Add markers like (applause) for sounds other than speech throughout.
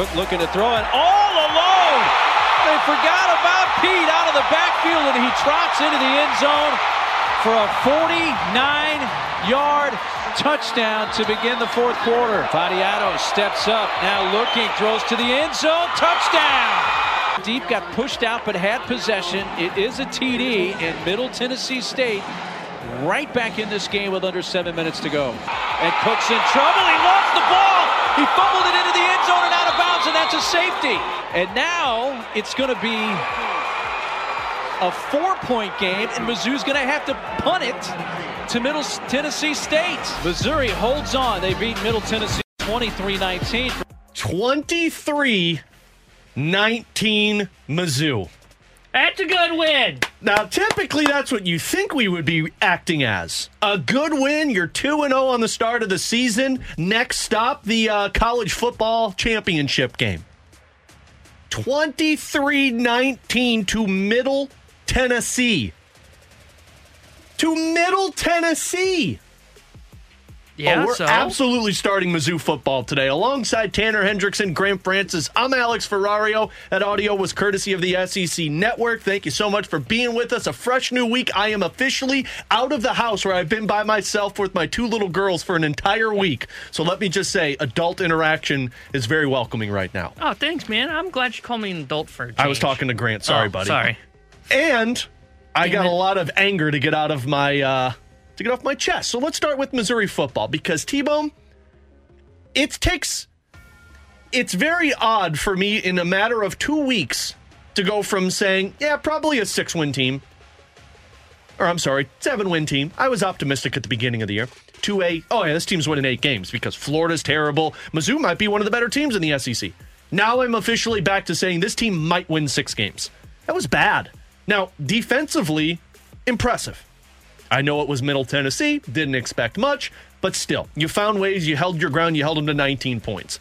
Cook looking to throw it all alone. They forgot about Pete out of the backfield, and he trots into the end zone for a 49-yard touchdown to begin the fourth quarter. Vattiato steps up, now looking, throws to the end zone, touchdown! Deep got pushed out but had possession. It is a TD in Middle Tennessee State. Right back in this game with under seven minutes to go. And Cook's in trouble. He lost the ball. He a safety. And now it's going to be a four-point game, and Mizzou's going to have to punt it to Middle Tennessee State. Missouri holds on. They beat Middle Tennessee 23-19. 23 19 Mizzou. That's a good win. Now, typically, that's what you think we would be acting as. A good win. You're 2 0 on the start of the season. Next stop, the uh, college football championship game. 23 19 to Middle Tennessee. To Middle Tennessee. Yeah, oh, we're so absolutely starting Mizzou football today. Alongside Tanner Hendrickson, Grant Francis, I'm Alex Ferrario. That audio was courtesy of the SEC Network. Thank you so much for being with us. A fresh new week. I am officially out of the house where I've been by myself with my two little girls for an entire week. So let me just say, adult interaction is very welcoming right now. Oh, thanks, man. I'm glad you called me an adult for a I was talking to Grant. Sorry, Oh, buddy. Sorry. And I got it. a lot of anger to get out of my uh to get off my chest. So let's start with Missouri football because T-Bone it takes it's very odd for me in a matter of 2 weeks to go from saying, yeah, probably a 6-win team or I'm sorry, 7-win team. I was optimistic at the beginning of the year. To a oh yeah, this team's winning 8 games because Florida's terrible. Mizzou might be one of the better teams in the SEC. Now I'm officially back to saying this team might win 6 games. That was bad. Now, defensively, impressive. I know it was Middle Tennessee, didn't expect much, but still, you found ways, you held your ground, you held them to 19 points.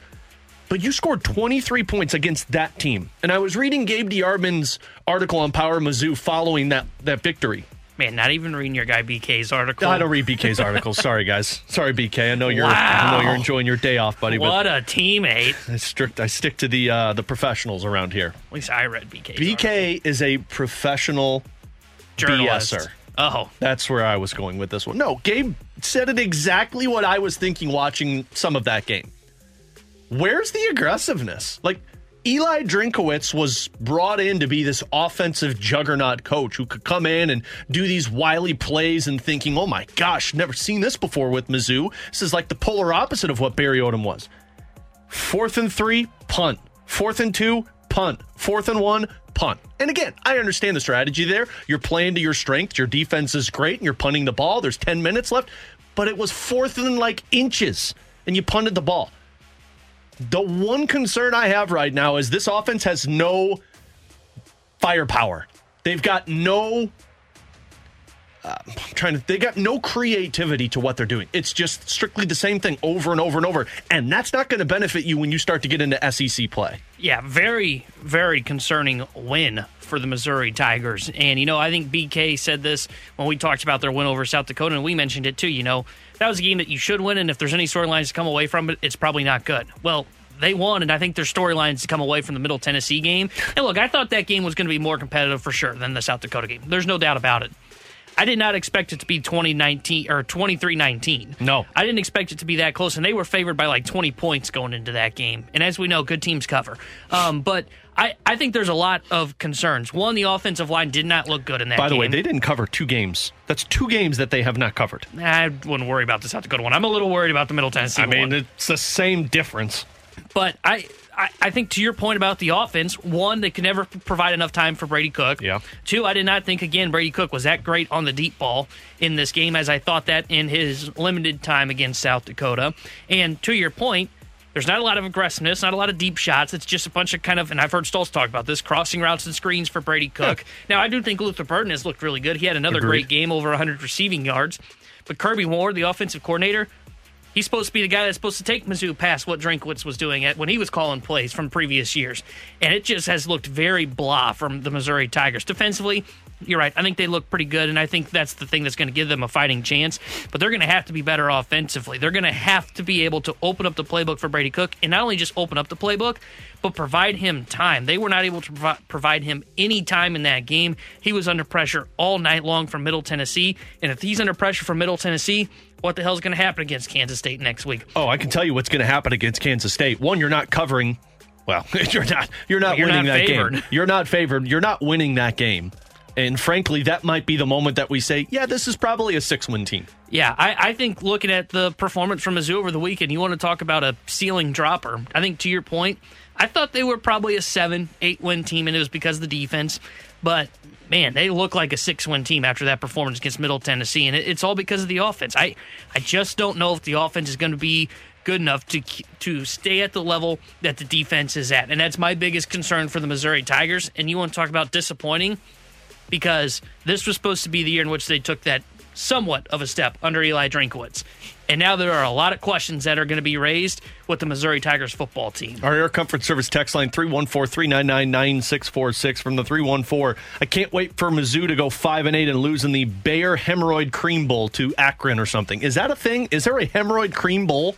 But you scored 23 points against that team. And I was reading Gabe DeArmond's article on Power Mizzou following that, that victory. Man, not even reading your guy BK's article. I don't read BK's articles. (laughs) Sorry, guys. Sorry, BK. I know you're. Wow. I know you're enjoying your day off, buddy. What a teammate. I strict. I stick to the uh, the professionals around here. At least I read BK's BK is a professional Journalist. BSer. Oh, That's where I was going with this one. No, Gabe said it exactly what I was thinking watching some of that game. Where's the aggressiveness? Like Eli Drinkwitz was brought in to be this offensive juggernaut coach who could come in and do these wily plays and thinking, oh my gosh, never seen this before with Mizzou. This is like the polar opposite of what Barry Odom was. Fourth and three, punt. Fourth and two, punt. Fourth and one, punt. And again, I understand the strategy there. You're playing to your strength. Your defense is great, and you're punting the ball. There's 10 minutes left, but it was fourth and like inches, and you punted the ball. The one concern I have right now is this offense has no firepower. They've got no. Uh, trying to. They got no creativity to what they're doing. It's just strictly the same thing over and over and over, and that's not going to benefit you when you start to get into SEC play. yeah, very, very concerning win for the Missouri Tigers. And, you know, I think BK said this when we talked about their win over South Dakota, and we mentioned it too. You know, that was a game that you should win, and if there's any storylines to come away from it, it's probably not good. Well, they won, and I think there's storylines to come away from the Middle Tennessee game. And look, I thought that game was going to be more competitive for sure than the South Dakota game. There's no doubt about it. I did not expect it to be 2019 or 23-19. No. I didn't expect it to be that close, and they were favored by like 20 points going into that game. And as we know, good teams cover. Um, but I, I think there's a lot of concerns. One, the offensive line did not look good in that game. By the game. way, they didn't cover two games. That's two games that they have not covered. I wouldn't worry about the South Dakota one. I'm a little worried about the Middle Tennessee I mean, one. it's the same difference. But I, I, I think to your point about the offense, one, they could never provide enough time for Brady Cook. Yeah. Two, I did not think again Brady Cook was that great on the deep ball in this game as I thought that in his limited time against South Dakota. And to your point, there's not a lot of aggressiveness, not a lot of deep shots. It's just a bunch of kind of, and I've heard Stoltz talk about this, crossing routes and screens for Brady Cook. Now, I do think Luther Burden has looked really good. He had another Agreed. great game, over 100 receiving yards. But Kirby Moore, the offensive coordinator, He's supposed to be the guy that's supposed to take Mizzou past what Drinkwitz was doing at when he was calling plays from previous years. And it just has looked very blah from the Missouri Tigers. Defensively, you're right. I think they look pretty good, and I think that's the thing that's going to give them a fighting chance. But they're going to have to be better offensively. They're going to have to be able to open up the playbook for Brady Cook, and not only just open up the playbook, but provide him time. They were not able to provi- provide him any time in that game. He was under pressure all night long from Middle Tennessee, and if he's under pressure from Middle Tennessee, what the hell is going to happen against Kansas State next week? Oh, I can tell you what's going to happen against Kansas State. One, you're not covering. Well, (laughs) you're not. You're not You're winning not that favored. game. You're not favored. You're not winning that game. And frankly, that might be the moment that we say, yeah, this is probably a six-win team. Yeah, I, I think looking at the performance from Mizzou over the weekend, you want to talk about a ceiling dropper. I think to your point, I thought they were probably a seven, eight win team, and it was because of the defense. But man, they look like a six win team after that performance against Middle Tennessee, and it, it's all because of the offense. I I just don't know if the offense is going to be good enough to to stay at the level that the defense is at, and that's my biggest concern for the Missouri Tigers. And you want to talk about disappointing because this was supposed to be the year in which they took that somewhat of a step under Eli Drinkwitz. And now there are a lot of questions that are going to be raised with the Missouri Tigers football team. Our Air Comfort Service text line 314-399-9646 from the 314. I can't wait for Mizzou to go 5 and 8 and lose in the Bayer Hemorrhoid Cream Bowl to Akron or something. Is that a thing? Is there a hemorrhoid cream bowl?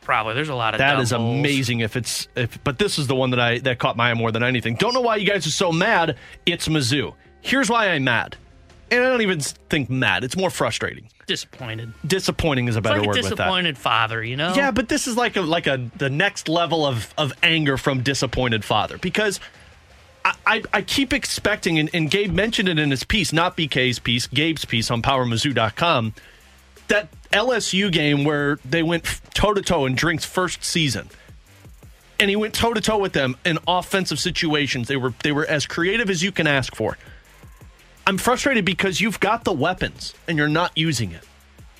Probably. There's a lot of That is amazing if it's if but this is the one that I that caught my eye more than anything. Don't know why you guys are so mad. It's Mizzou. Here's why I'm mad. And I don't even think mad. It's more frustrating. Disappointed. Disappointing is a It's better like a word with that. disappointed father, you know? Yeah, but this is like a like a the next level of of anger from disappointed father because I, I, I keep expecting and, and Gabe mentioned it in his piece, not BK's piece, Gabe's piece on PowerMizzou.com, that LSU game where they went toe to toe in Drink's first season. And he went toe to toe with them in offensive situations. They were they were as creative as you can ask for. I'm frustrated because you've got the weapons and you're not using it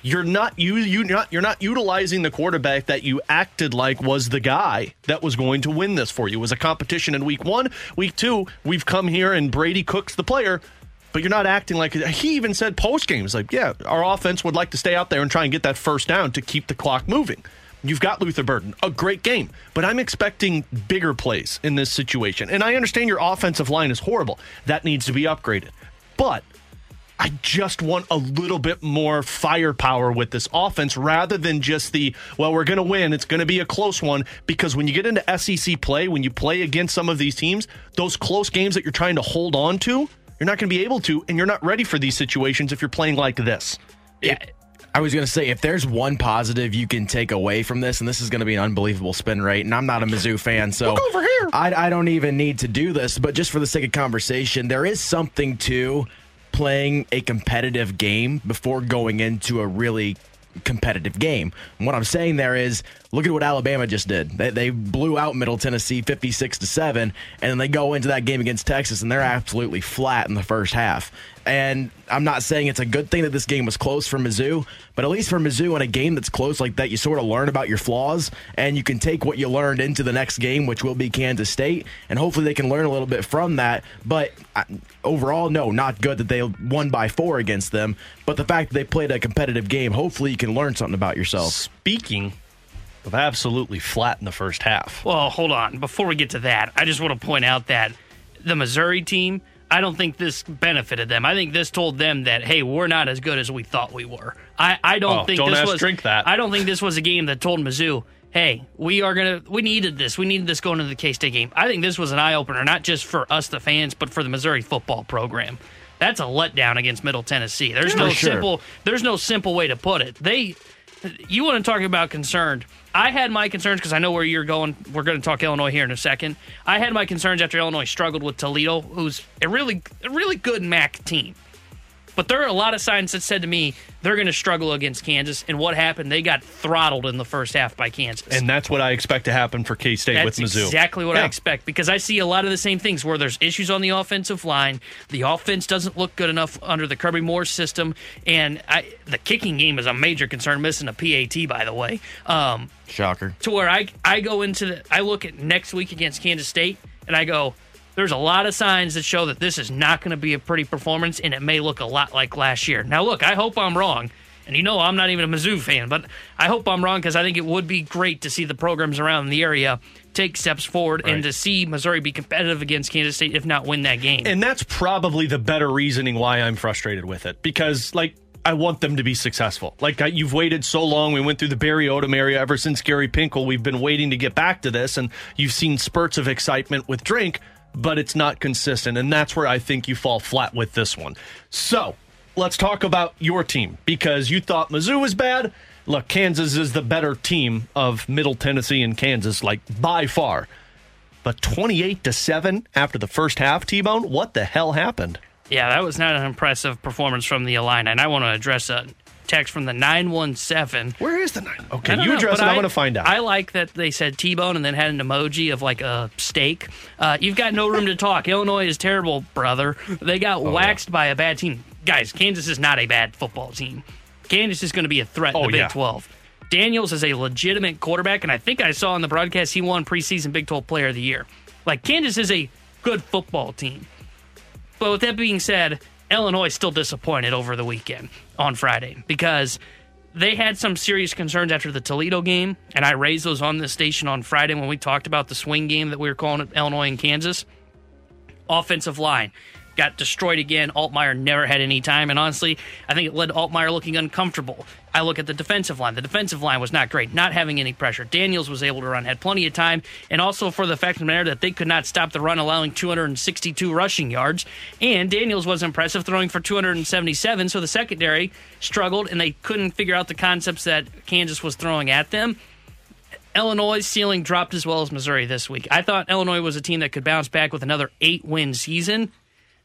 you're not you you not you're not utilizing the quarterback that you acted like was the guy that was going to win this for you. It was a competition in week 1, week 2, we've come here and Brady cooks the player, but you're not acting like he even said post games like, yeah, our offense would like to stay out there and try and get that first down to keep the clock moving. You've got Luther Burden, a great game, but I'm expecting bigger plays in this situation. And I understand your offensive line is horrible. That needs to be upgraded. But I just want a little bit more firepower with this offense rather than just the, well, we're going to win. It's going to be a close one. Because when you get into SEC play, when you play against some of these teams, those close games that you're trying to hold on to, you're not going to be able to, and you're not ready for these situations if you're playing like this. Yeah. I was going to say, if there's one positive you can take away from this, and this is going to be an unbelievable spin rate, and I'm not a Mizzou fan, so Look over here. I, I don't even need to do this, but just for the sake of conversation, there is something to playing a competitive game before going into a really competitive game. And what I'm saying there is, look at what Alabama just did. They, they blew out Middle Tennessee 56 to seven, and then they go into that game against Texas, and they're absolutely flat in the first half. And I'm not saying it's a good thing that this game was close for Mizzou, but at least for Mizzou in a game that's close like that, you sort of learn about your flaws, and you can take what you learned into the next game, which will be Kansas State, and hopefully they can learn a little bit from that. But overall, no, not good that they won by four against them. But the fact that they played a competitive game, hopefully you can learn something about yourself. Speaking of absolutely flat in the first half. Well, hold on. Before we get to that, I just want to point out that the Missouri team, I don't think this benefited them. I think this told them that, hey, we're not as good as we thought we were. I, I don't Oh, think don't this was Drink that. I don't think this was a game that told Mizzou, hey, we are gonna we needed this. We needed this going into the K State game. I think this was an eye opener, not just for us the fans, but for the Missouri football program. That's a letdown against Middle Tennessee. There's no sure. simple there's no simple way to put it. They you want to talk about concerned. I had my concerns because I know where you're going. We're going to talk Illinois here in a second. I had my concerns after Illinois struggled with Toledo, who's a really, a really good MAC team. But there are a lot of signs that said to me they're going to struggle against Kansas. And what happened? They got throttled in the first half by Kansas. And that's what I expect to happen for K State with That's Mizzou. exactly what I expect because I see a lot of the same things where there's issues on the offensive line. The offense doesn't look good enough under the Kirby Moore system, and I, the kicking game is a major concern. Missing a PAT, by the way, um, Shocker. to where I I go into the I look at next week against Kansas State and I go. There's a lot of signs that show that this is not going to be a pretty performance, and it may look a lot like last year. Now, look, I hope I'm wrong. And you know, I'm not even a Mizzou fan, but I hope I'm wrong because I think it would be great to see the programs around the area take steps forward and to see Missouri be competitive against Kansas State, if not win that game. And that's probably the better reasoning why I'm frustrated with it because, like, I want them to be successful. Like, I, you've waited so long. We went through the Barry Odom area ever since Gary Pinkel. We've been waiting to get back to this, and you've seen spurts of excitement with Drink, but it's not consistent. And that's where I think you fall flat with this one. So, let's talk about your team because you thought Mizzou was bad. Look, Kansas is the better team of Middle Tennessee and Kansas, like by far. But 28 to 7 after the first half, T Bone, what the hell happened? Yeah, that was not an impressive performance from the Illini. And I want to address a text from the 917. Where is the nine? Okay, don't you know, address but it. I want to find out. I like that they said T-bone and then had an emoji of like a steak. Uh, you've got no room to talk. (laughs) Illinois is terrible, brother. They got Oh, waxed by a bad team. Guys, Kansas is not a bad football team. Kansas is going to be a threat in Oh, the Big yeah. 12. Daniels is a legitimate quarterback, and I think I saw in the broadcast he won preseason Big 12 Player of the Year. Like, Kansas is a good football team. But with that being said, Illinois is still disappointed over the weekend on Friday because they had some serious concerns after the Toledo game, and I raised those on the station on Friday when we talked about the swing game that we were calling it Illinois and Kansas. Offensive line got destroyed again. Altmyer never had any time, and honestly, I think it led Altmyer looking uncomfortable. I look at the defensive line. The defensive line was not great, not having any pressure. Daniels was able to run, had plenty of time, and also for the fact of the matter that they could not stop the run, allowing 262 rushing yards. And Daniels was impressive, throwing for 277. So the secondary struggled, and they couldn't figure out the concepts that Kansas was throwing at them. Illinois' ceiling dropped as well as Missouri this week. I thought Illinois was a team that could bounce back with another eight win season.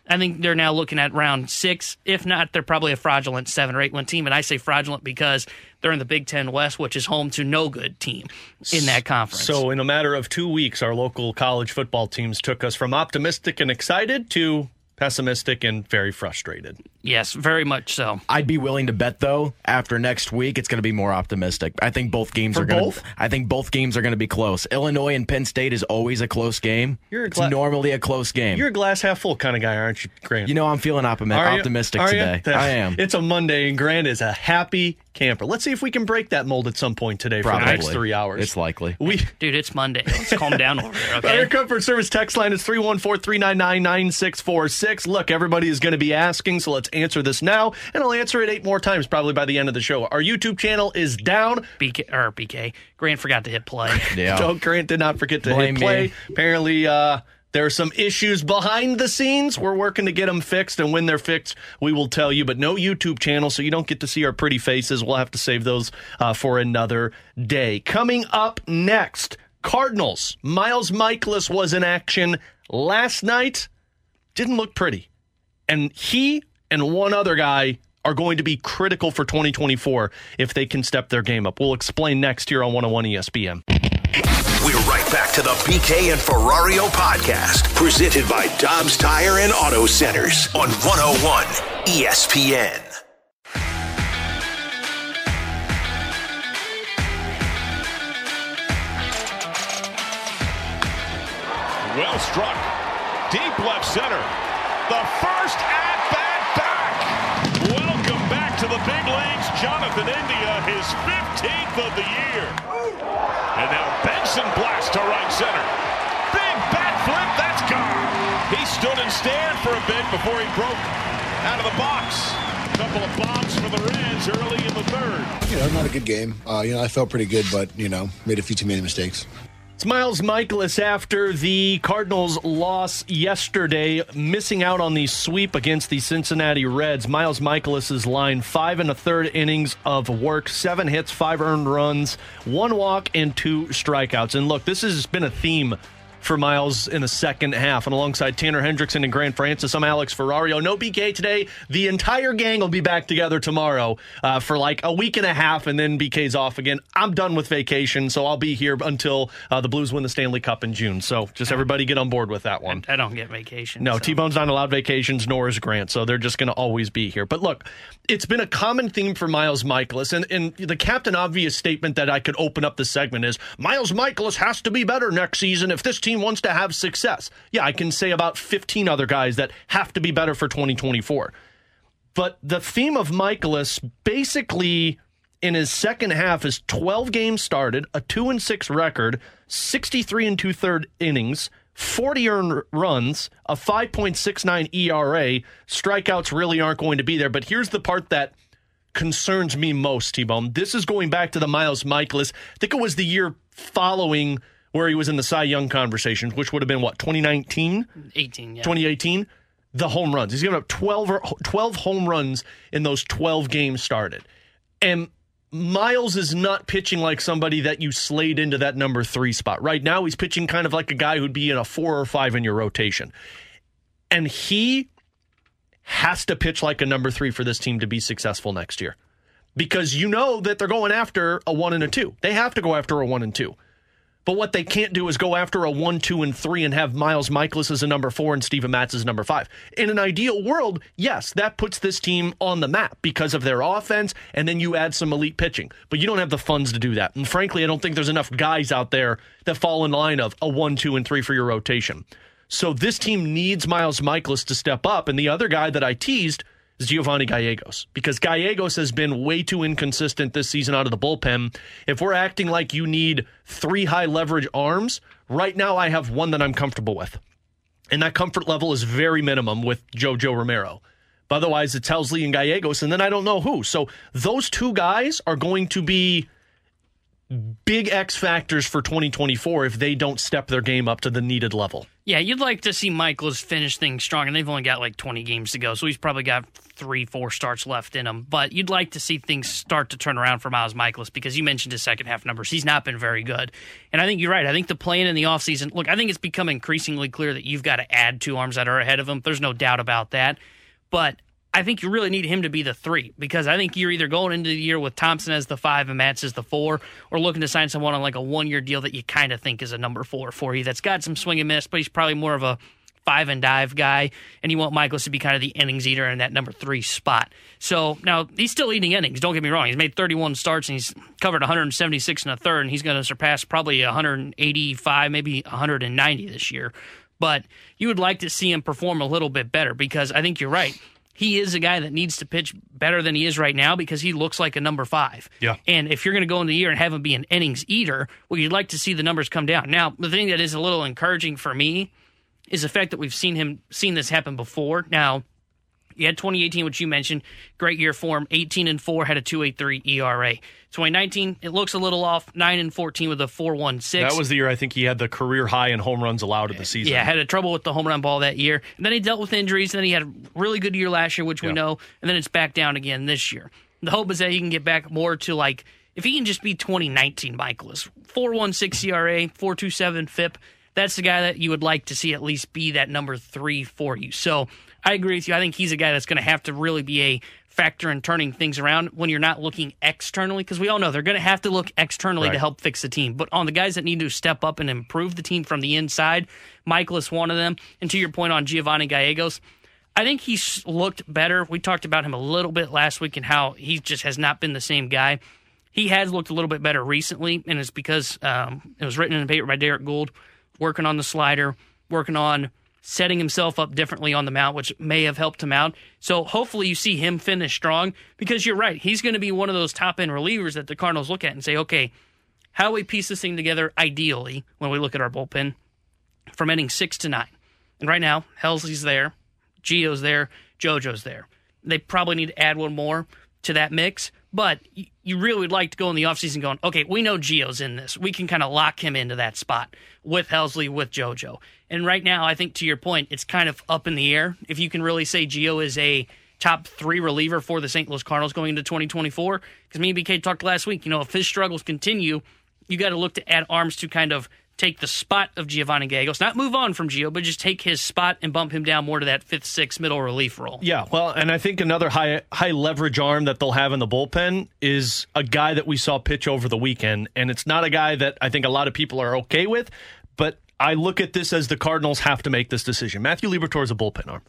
I think they're now looking at round six. If not, they're probably a fraudulent seven or eight win team. And I say fraudulent because they're in the Big Ten West, which is home to no good team in that conference. so, in a matter of two weeks, our local college football teams took us from optimistic and excited to pessimistic and very frustrated. Yes, very much so. I'd be willing to bet though after next week it's going to be more optimistic. I think both games For are going both? to I think both games are going to be close. Illinois and Penn State is always a close game. You're a it's normally a close game. You're a glass half full kind of guy, aren't you, Grant? you know I'm feeling optimi- Are you? optimistic Are you? today. That- I am. It's a Monday, and Grant is a happy camper. Let's see if we can break that mold at some point today for the next three hours. It's likely. We Dude, it's Monday. Let's calm down over there, (laughs) okay? Our comfort service text line is 314 399 9646. Look, everybody is going to be asking, so let's answer this now, and I'll answer it eight more times probably by the end of the show. Our YouTube channel is down. BK, or BK. Grant forgot to hit play. (laughs) Yeah. Don't Grant did not forget to Blame hit play. me. Apparently, uh, there are some issues behind the scenes. We're working to get them fixed, and when they're fixed, we will tell you. But no YouTube channel, so you don't get to see our pretty faces. We'll have to save those uh, for another day. Coming up next, Cardinals. Miles Mikolas was in action last night. Didn't look pretty, and he and one other guy are going to be critical for 2024 if they can step their game up. We'll explain next here on 101 ESPN. We're right back to the BK and Ferrario podcast, presented by Dobbs Tire and Auto Centers on 101 ESPN. Well struck. Deep left center. The first his 15th of the year. And now Benson blasts to right center. Big bat flip, that's gone. He stood and stared for a bit before he broke out of the box. A Couple of bombs for the Reds early in the third. You know, not a good game. Uh, you know, I felt pretty good, but you know, made a few too many mistakes. It's Miles Mikolas after the Cardinals' loss yesterday, missing out on the sweep against the Cincinnati Reds. Miles Mikolas' line five and a third innings of work, seven hits, five earned runs, one walk, and two strikeouts. And look, this has been a theme for Miles in the second half. And alongside Tanner Hendrickson and Grant Francis, I'm Alex Ferrario. No BK today. The entire gang will be back together tomorrow uh, for like a week and a half, and then BK's off again. I'm done with vacation, so I'll be here until uh, the Blues win the Stanley Cup in June. So just everybody get on board with that one. I don't get vacation. No, so. T Bone's not allowed vacations, nor is Grant, so they're just going to always be here. But look, it's been a common theme for Miles Mikolas, and, and the captain obvious statement that I could open up the segment is Miles Mikolas has to be better next season if this team wants to have success. Yeah, I can say about 15 other guys that have to be better for 2024. But the theme of Mikolas basically in his second half is 12 games started, a 2 and 6 record, 63 and two third innings, 40 earned runs, a 5.69 ERA. Strikeouts really aren't going to be there. But here's the part that concerns me most, T Bone. This is going back to the Miles Mikolas. I think it was the year following where he was in the Cy Young conversations, which would have been what, 2019? 18, yeah. 2018? The home runs. He's given up 12, or, 12 home runs in those 12 games started. And Miles is not pitching like somebody that you slayed into that number three spot. Right now, he's pitching kind of like a guy who'd be in a four or five in your rotation. And he has to pitch like a number three for this team to be successful next year. Because you know that they're going after a one and a two. They have to go after a one and two. But what they can't do is go after a one, two, and three and have Miles Mikolas as a number four and Steven Matz as number five. In an ideal world, yes, that puts this team on the map because of their offense, and then you add some elite pitching. But you don't have the funds to do that. And frankly, I don't think there's enough guys out there that fall in line of a one, two, and three for your rotation. So this team needs Miles Mikolas to step up. And the other guy that I teased is Giovanni Gallegos because Gallegos has been way too inconsistent this season out of the bullpen. If we're acting like you need three high leverage arms, right now I have one that I'm comfortable with. And that comfort level is very minimum with Jojo Romero. But otherwise, it's Helsley and Gallegos, and then I don't know who. So those two guys are going to be big X factors for 2024 if they don't step their game up to the needed level. Yeah, you'd like to see Mikolas finish things strong, and they've only got like 20 games to go, so he's probably got three, four starts left in him. But you'd like to see things start to turn around for Miles Mikolas because you mentioned his second half numbers. He's not been very good. And I think you're right. I think the plan in the offseason, look, I think it's become increasingly clear that you've got to add two arms that are ahead of him. There's no doubt about that. But I think you really need him to be the three because I think you're either going into the year with Thompson as the five and Matz as the four, or looking to sign someone on like a one year deal that you kind of think is a number four for you that's got some swing and miss, but he's probably more of a five and dive guy, and you want Mikolas to be kind of the innings eater in that number three spot. So now he's still eating innings. Don't get me wrong; he's made 31 starts and he's covered 176 and a third, and he's going to surpass probably 185, maybe 190 this year. But you would like to see him perform a little bit better because I think you're right he is a guy that needs to pitch better than he is right now because he looks like a number five. Yeah. And if you're going to go into the year and have him be an innings eater, well, you'd like to see the numbers come down. Now, the thing that is a little encouraging for me is the fact that we've seen him seen this happen before. Now, you had 2018, which you mentioned, great year for him. 18 and four had a 2.83 ERA. 2019, it looks a little off. Nine and 14 with a 4.16. That was the year I think he had the career high in home runs allowed of the season. Yeah, had a trouble with the home run ball that year. And then he dealt with injuries. And then he had a really good year last year, which we Yeah. know. And then it's back down again this year. The hope is that he can get back more to like if he can just be 2019 Mikolas, 4.16 ERA, 4.27 FIP. That's the guy that you would like to see at least be that number three for you. So I agree with you. I think he's a guy that's going to have to really be a factor in turning things around when you're not looking externally, because we all know they're going to have to look externally to help fix the team. But on the guys that need to step up and improve the team from the inside, Mikolas one of them. And to your point on Giovanni Gallegos, I think he's looked better. We talked about him a little bit last week and how he just has not been the same guy. He has looked a little bit better recently, and it's because um, it was written in the paper by Derrick Goold, working on the slider, working on setting himself up differently on the mount, which may have helped him out. So hopefully you see him finish strong because you're right. He's going to be one of those top end relievers that the Cardinals look at and say, okay, how do we piece this thing together ideally when we look at our bullpen from inning six to nine? And right now, Helsley's there, Gio's there, JoJo's there. They probably need to add one more to that mix, but you really would like to go in the offseason going, okay, we know Gio's in this. We can kind of lock him into that spot with Helsley, with JoJo. And right now, I think to your point, it's kind of up in the air. If you can really say Geo is a top three reliever for the St. Louis Cardinals going into 2024, because me and BK talked last week, you know, if his struggles continue, you got to look to add arms to kind of take the spot of Giovanni Gallegos, not move on from Gio, but just take his spot and bump him down more to that fifth, sixth middle relief role. Yeah, well, and I think another high high leverage arm that they'll have in the bullpen is a guy that we saw pitch over the weekend, and it's not a guy that I think a lot of people are okay with, but I look at this as the Cardinals have to make this decision. Matthew Liberatore is a bullpen arm.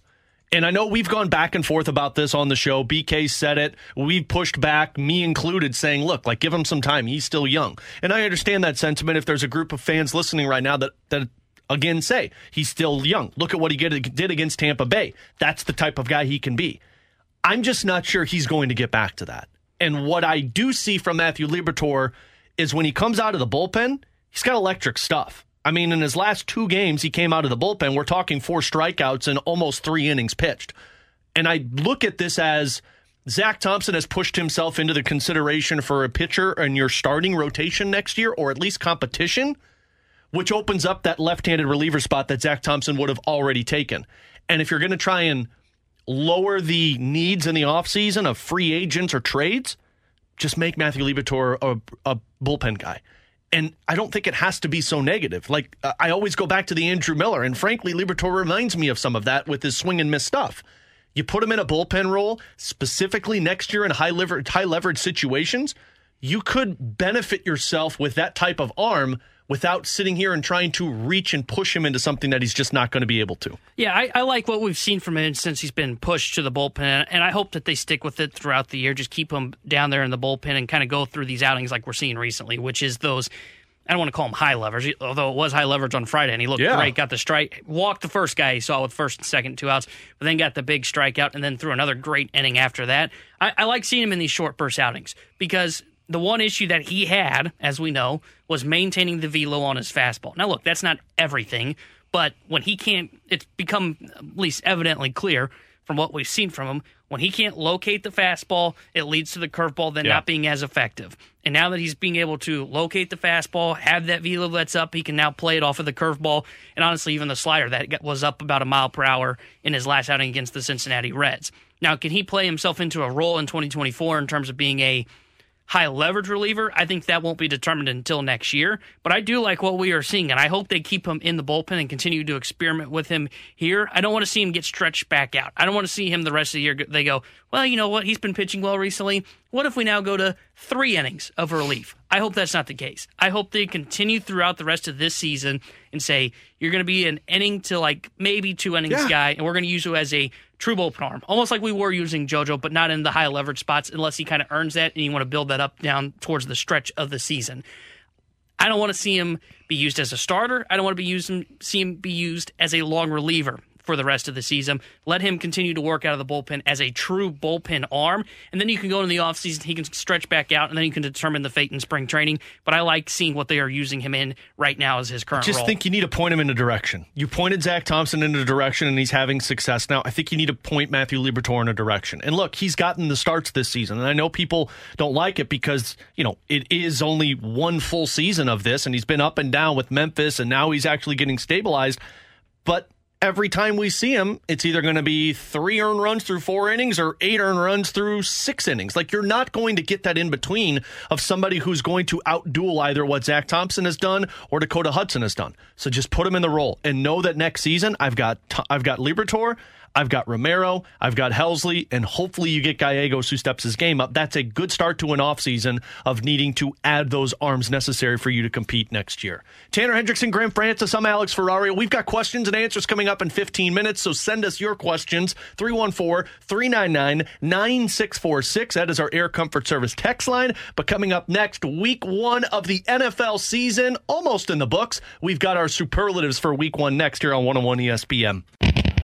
And I know we've gone back and forth about this on the show. BK said it. We've pushed back, me included, saying, look, like, give him some time. He's still young. And I understand that sentiment if there's a group of fans listening right now that, that again say he's still young. Look at what he did against Tampa Bay. That's the type of guy he can be. I'm just not sure he's going to get back to that. And what I do see from Matthew Liberatore is when he comes out of the bullpen, he's got electric stuff. I mean, in his last two games, he came out of the bullpen. We're talking four strikeouts and almost three innings pitched. And I look at this as Zack Thompson has pushed himself into the consideration for a pitcher in your starting rotation next year, or at least competition, which opens up that left handed reliever spot that Zack Thompson would have already taken. And if you're going to try and lower the needs in the offseason of free agents or trades, just make Matthew Liberatore a, a bullpen guy. And I don't think it has to be so negative. Like, uh, I always go back to the Andrew Miller, and frankly, Liberatore reminds me of some of that with his swing and miss stuff. You put him in a bullpen role, specifically next year in high, lever- high leverage situations, you could benefit yourself with that type of arm without sitting here and trying to reach and push him into something that he's just not going to be able to. Yeah, I, I, like what we've seen from him since he's been pushed to the bullpen, and I hope that they stick with it throughout the year. Just keep him down there in the bullpen and kind of go through these outings like we're seeing recently, which is those. I don't want to call him high leverage, although it was high leverage on Friday, and he looked yeah. great. Got the strike, walked the first guy he saw with first and second two outs, but then got the big strikeout, and then threw another great inning after that. I, I like seeing him in these short burst outings because the one issue that he had, as we know, was maintaining the velo on his fastball. Now, look, that's not everything, but when he can't, it's become at least evidently clear from what we've seen from him. When he can't locate the fastball, it leads to the curveball then yeah. not being as effective. And now that he's being able to locate the fastball, have that velo that's up, he can now play it off of the curveball, and honestly, even the slider that was up about a mile per hour in his last outing against the Cincinnati Reds. Now, can he play himself into a role in 2024 in terms of being a high leverage reliever. I think that won't be determined until next year. But I do like what we are seeing, and I hope they keep him in the bullpen and continue to experiment with him here. I don't want to see him get stretched back out. I don't want to see him the rest of the year. They go, well, you know what? He's been pitching well recently. What if we now go to three innings of relief? I hope that's not the case. I hope they continue throughout the rest of this season and say, you're going to be an inning to like maybe two innings yeah. guy, and we're going to use you as a true bullpen arm, almost like we were using JoJo, but not in the high leverage spots unless he kind of earns that and you want to build that up down towards the stretch of the season. I don't want to see him be used as a starter. I don't want to be used, see him be used as a long reliever for the rest of the season. Let him continue to work out of the bullpen as a true bullpen arm. And then you can go into the offseason, he can stretch back out, and then you can determine the fate in spring training. But I like seeing what they are using him in right now as his current I just role. think you need to point him in a direction. You pointed Zack Thompson in a direction, and he's having success now. I think you need to point Matthew Liberatore in a direction. And look, he's gotten the starts this season. And I know people don't like it because, you know, it is only one full season of this, and he's been up and down with Memphis, and now he's actually getting stabilized. But every time we see him, it's either going to be three earned runs through four innings or eight earned runs through six innings. Like you're not going to get that in between of somebody who's going to outduel either what Zack Thompson has done or Dakota Hudson has done. So just put him in the role and know that next season I've got I've got Liberatore, I've got Romero, I've got Helsley, and hopefully you get Gallegos who steps his game up. That's a good start to an offseason of needing to add those arms necessary for you to compete next year. Tanner Hendrickson, Grant Francis, I'm Alex Ferrario. We've got questions and answers coming up in 15 minutes, so send us your questions 314 399 9646. That is our Air Comfort Service text line. But coming up next, week one of the NFL season, almost in the books. We've got our superlatives for week one next here on 101 ESPN.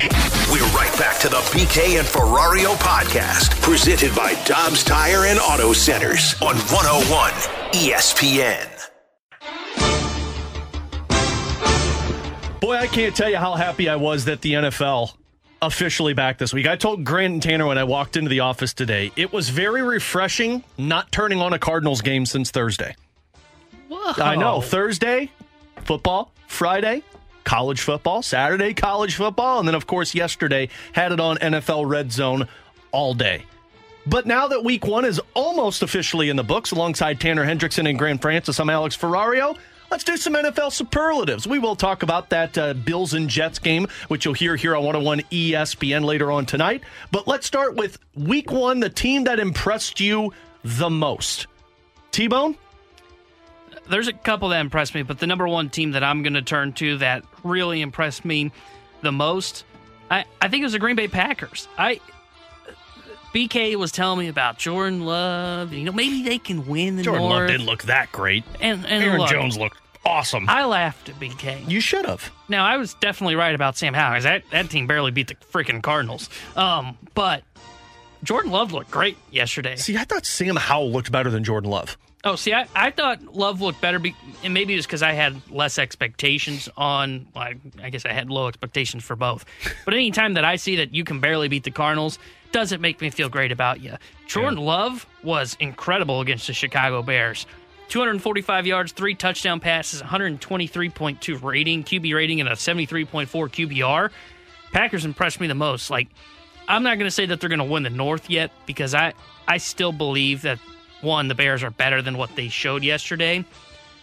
We're right back to the BK and Ferrario podcast, presented by Dobbs Tire and Auto Centers on 101 ESPN. Boy, I can't tell you how happy I was that the NFL officially back this week. I told Grant and Tanner when I walked into the office today, it was very refreshing not turning on a Cardinals game since Thursday. Whoa. I know. Thursday, football. Friday, college football. Saturday, college football. And then, of course, yesterday, had it on NFL Red Zone all day. But now that week one is almost officially in the books, alongside Tanner Hendrickson and Grant Francis, I'm Alex Ferrario. Let's do some NFL superlatives. We will talk about that uh, Bills and Jets game, which you'll hear here on 101 ESPN later on tonight. But let's start with week one, the team that impressed you the most. T Bone? There's a couple that impressed me, but the number one team that I'm going to turn to that really impressed me the most, I, I think it was the Green Bay Packers. I BK was telling me about Jordan Love. You know, maybe they can win the Jordan North. Love didn't look that great. And, and Aaron look, Jones looked awesome. I laughed at BK. you should have. Now I was definitely right about Sam Howell. That that team barely beat the freaking Cardinals. Um, but Jordan Love looked great yesterday. See, I thought Sam Howell looked better than Jordan Love. Oh, see, I, I thought Love looked better, be, and maybe it was because I had less expectations on. Well, I, I guess I had low expectations for both. (laughs) But anytime that I see that you can barely beat the Cardinals, doesn't make me feel great about you. Jordan Love was incredible against the Chicago Bears. 245 yards, three touchdown passes, 123.2 rating, QB rating, and a 73.4 QBR. Packers impressed me the most. Like, I'm not going to say that they're going to win the North yet because I, I still believe that one, the Bears are better than what they showed yesterday.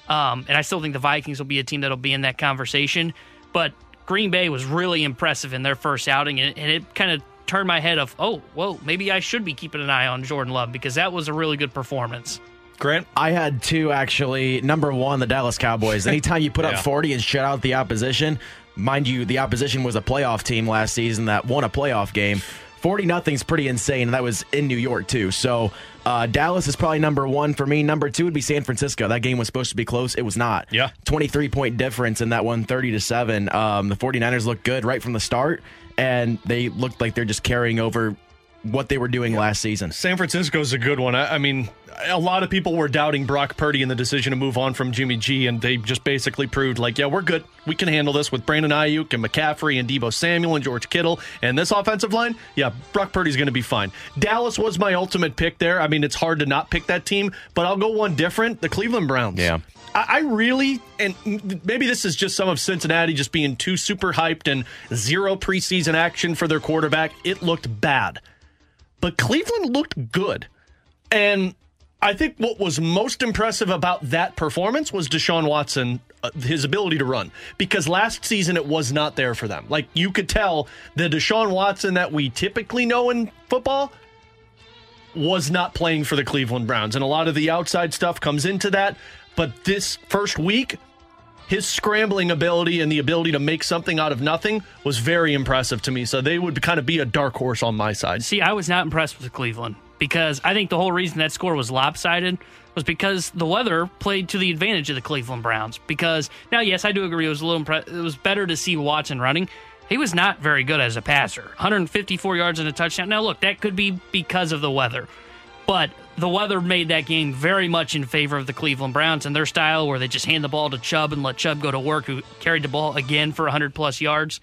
Um, and I still think the Vikings will be a team that'll be in that conversation. But Green Bay was really impressive in their first outing, and, and it kind of turned my head of, oh, whoa, maybe I should be keeping an eye on Jordan Love because that was a really good performance. Grant? I had two actually. Number one, the Dallas Cowboys. (laughs) Anytime you put Yeah. up 40 and shut out the opposition, mind you, the opposition was a playoff team last season that won a playoff game. 40 nothing's pretty insane, and that was in New York, too. So uh, Dallas is probably number one for me. Number two would be San Francisco. That game was supposed to be close. It was not. Yeah. 23 point difference in that one, 30 to 7. Um, the 49ers looked good right from the start, and they looked like they're just carrying over what they were doing last season. San Francisco's a good one. I, I mean, a lot of people were doubting Brock Purdy and the decision to move on from Jimmy G, and they just basically proved, like, yeah, we're good. We can handle this with Brandon Aiyuk and McCaffrey and Deebo Samuel and George Kittle and this offensive line. Yeah, Brock Purdy's going to be fine. Dallas was my ultimate pick there. I mean, it's hard to not pick that team, but I'll go one different the Cleveland Browns. Yeah. I I really, and maybe this is just some of Cincinnati just being too super hyped and zero preseason action for their quarterback. It looked bad but Cleveland looked good. And I think what was most impressive about that performance was Deshaun Watson, uh, his ability to run, because last season it was not there for them. Like you could tell the Deshaun Watson that we typically know in football was not playing for the Cleveland Browns. And a lot of the outside stuff comes into that. But this first week, his scrambling ability and the ability to make something out of nothing was very impressive to me. So they would kind of be a dark horse on my side. See, I was not impressed with Cleveland because I think the whole reason that score was lopsided was because the weather played to the advantage of the Cleveland Browns. Because now, yes, I do agree it was a little impre- it was better to see Watson running. He was not very good as a passer. 154 yards and a touchdown. Now, look, that could be because of the weather, but the weather made that game very much in favor of the Cleveland Browns and their style, where they just hand the ball to Chubb and let Chubb go to work, who carried the ball again for 100 plus yards.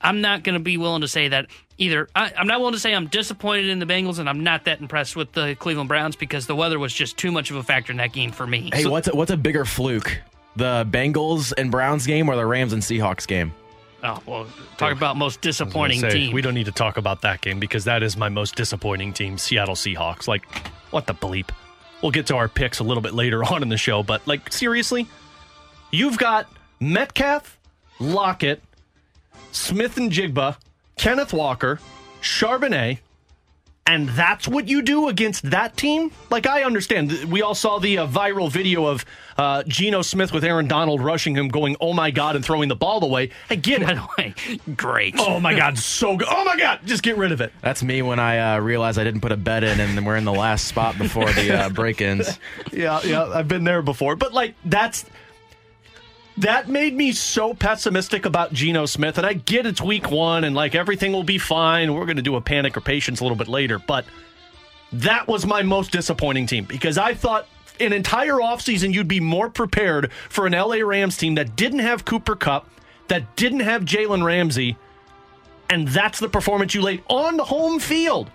I'm not going to be willing to say that either. I, I'm not willing to say I'm disappointed in the Bengals, and I'm not that impressed with the Cleveland Browns because the weather was just too much of a factor in that game for me. Hey, what's a, what's a bigger fluke? The Bengals and Browns game or the Rams and Seahawks game? Oh well, talk about most disappointing Say, team. We don't need to talk about that game because that is my most disappointing team, Seattle Seahawks. Like, what the bleep? We'll get to our picks a little bit later (laughs) on in the show, but like seriously, you've got Metcalf, Lockett, Smith-Njigba, Kenneth Walker, Charbonnet, and that's what you do against that team? Like, I understand. We all saw the uh, viral video of uh, Geno Smith with Aaron Donald rushing him, going, oh my God, and throwing the ball away. I get it. the great. Oh my God, so good. Oh my God, just get rid of it. That's me when I uh, realized I didn't put a bet in and we're in the last spot before the uh, break-ins. (laughs) Yeah, yeah, I've been there before. But like that's that made me so pessimistic about Geno Smith. And I get it's week one and like everything will be fine. We're gonna do a panic or patience a little bit later. But that was my most disappointing team because I thought an entire offseason you'd be more prepared for an LA Rams team that didn't have Cooper Kupp. that didn't have Jalen Ramsey, and that's the performance you laid on the home field.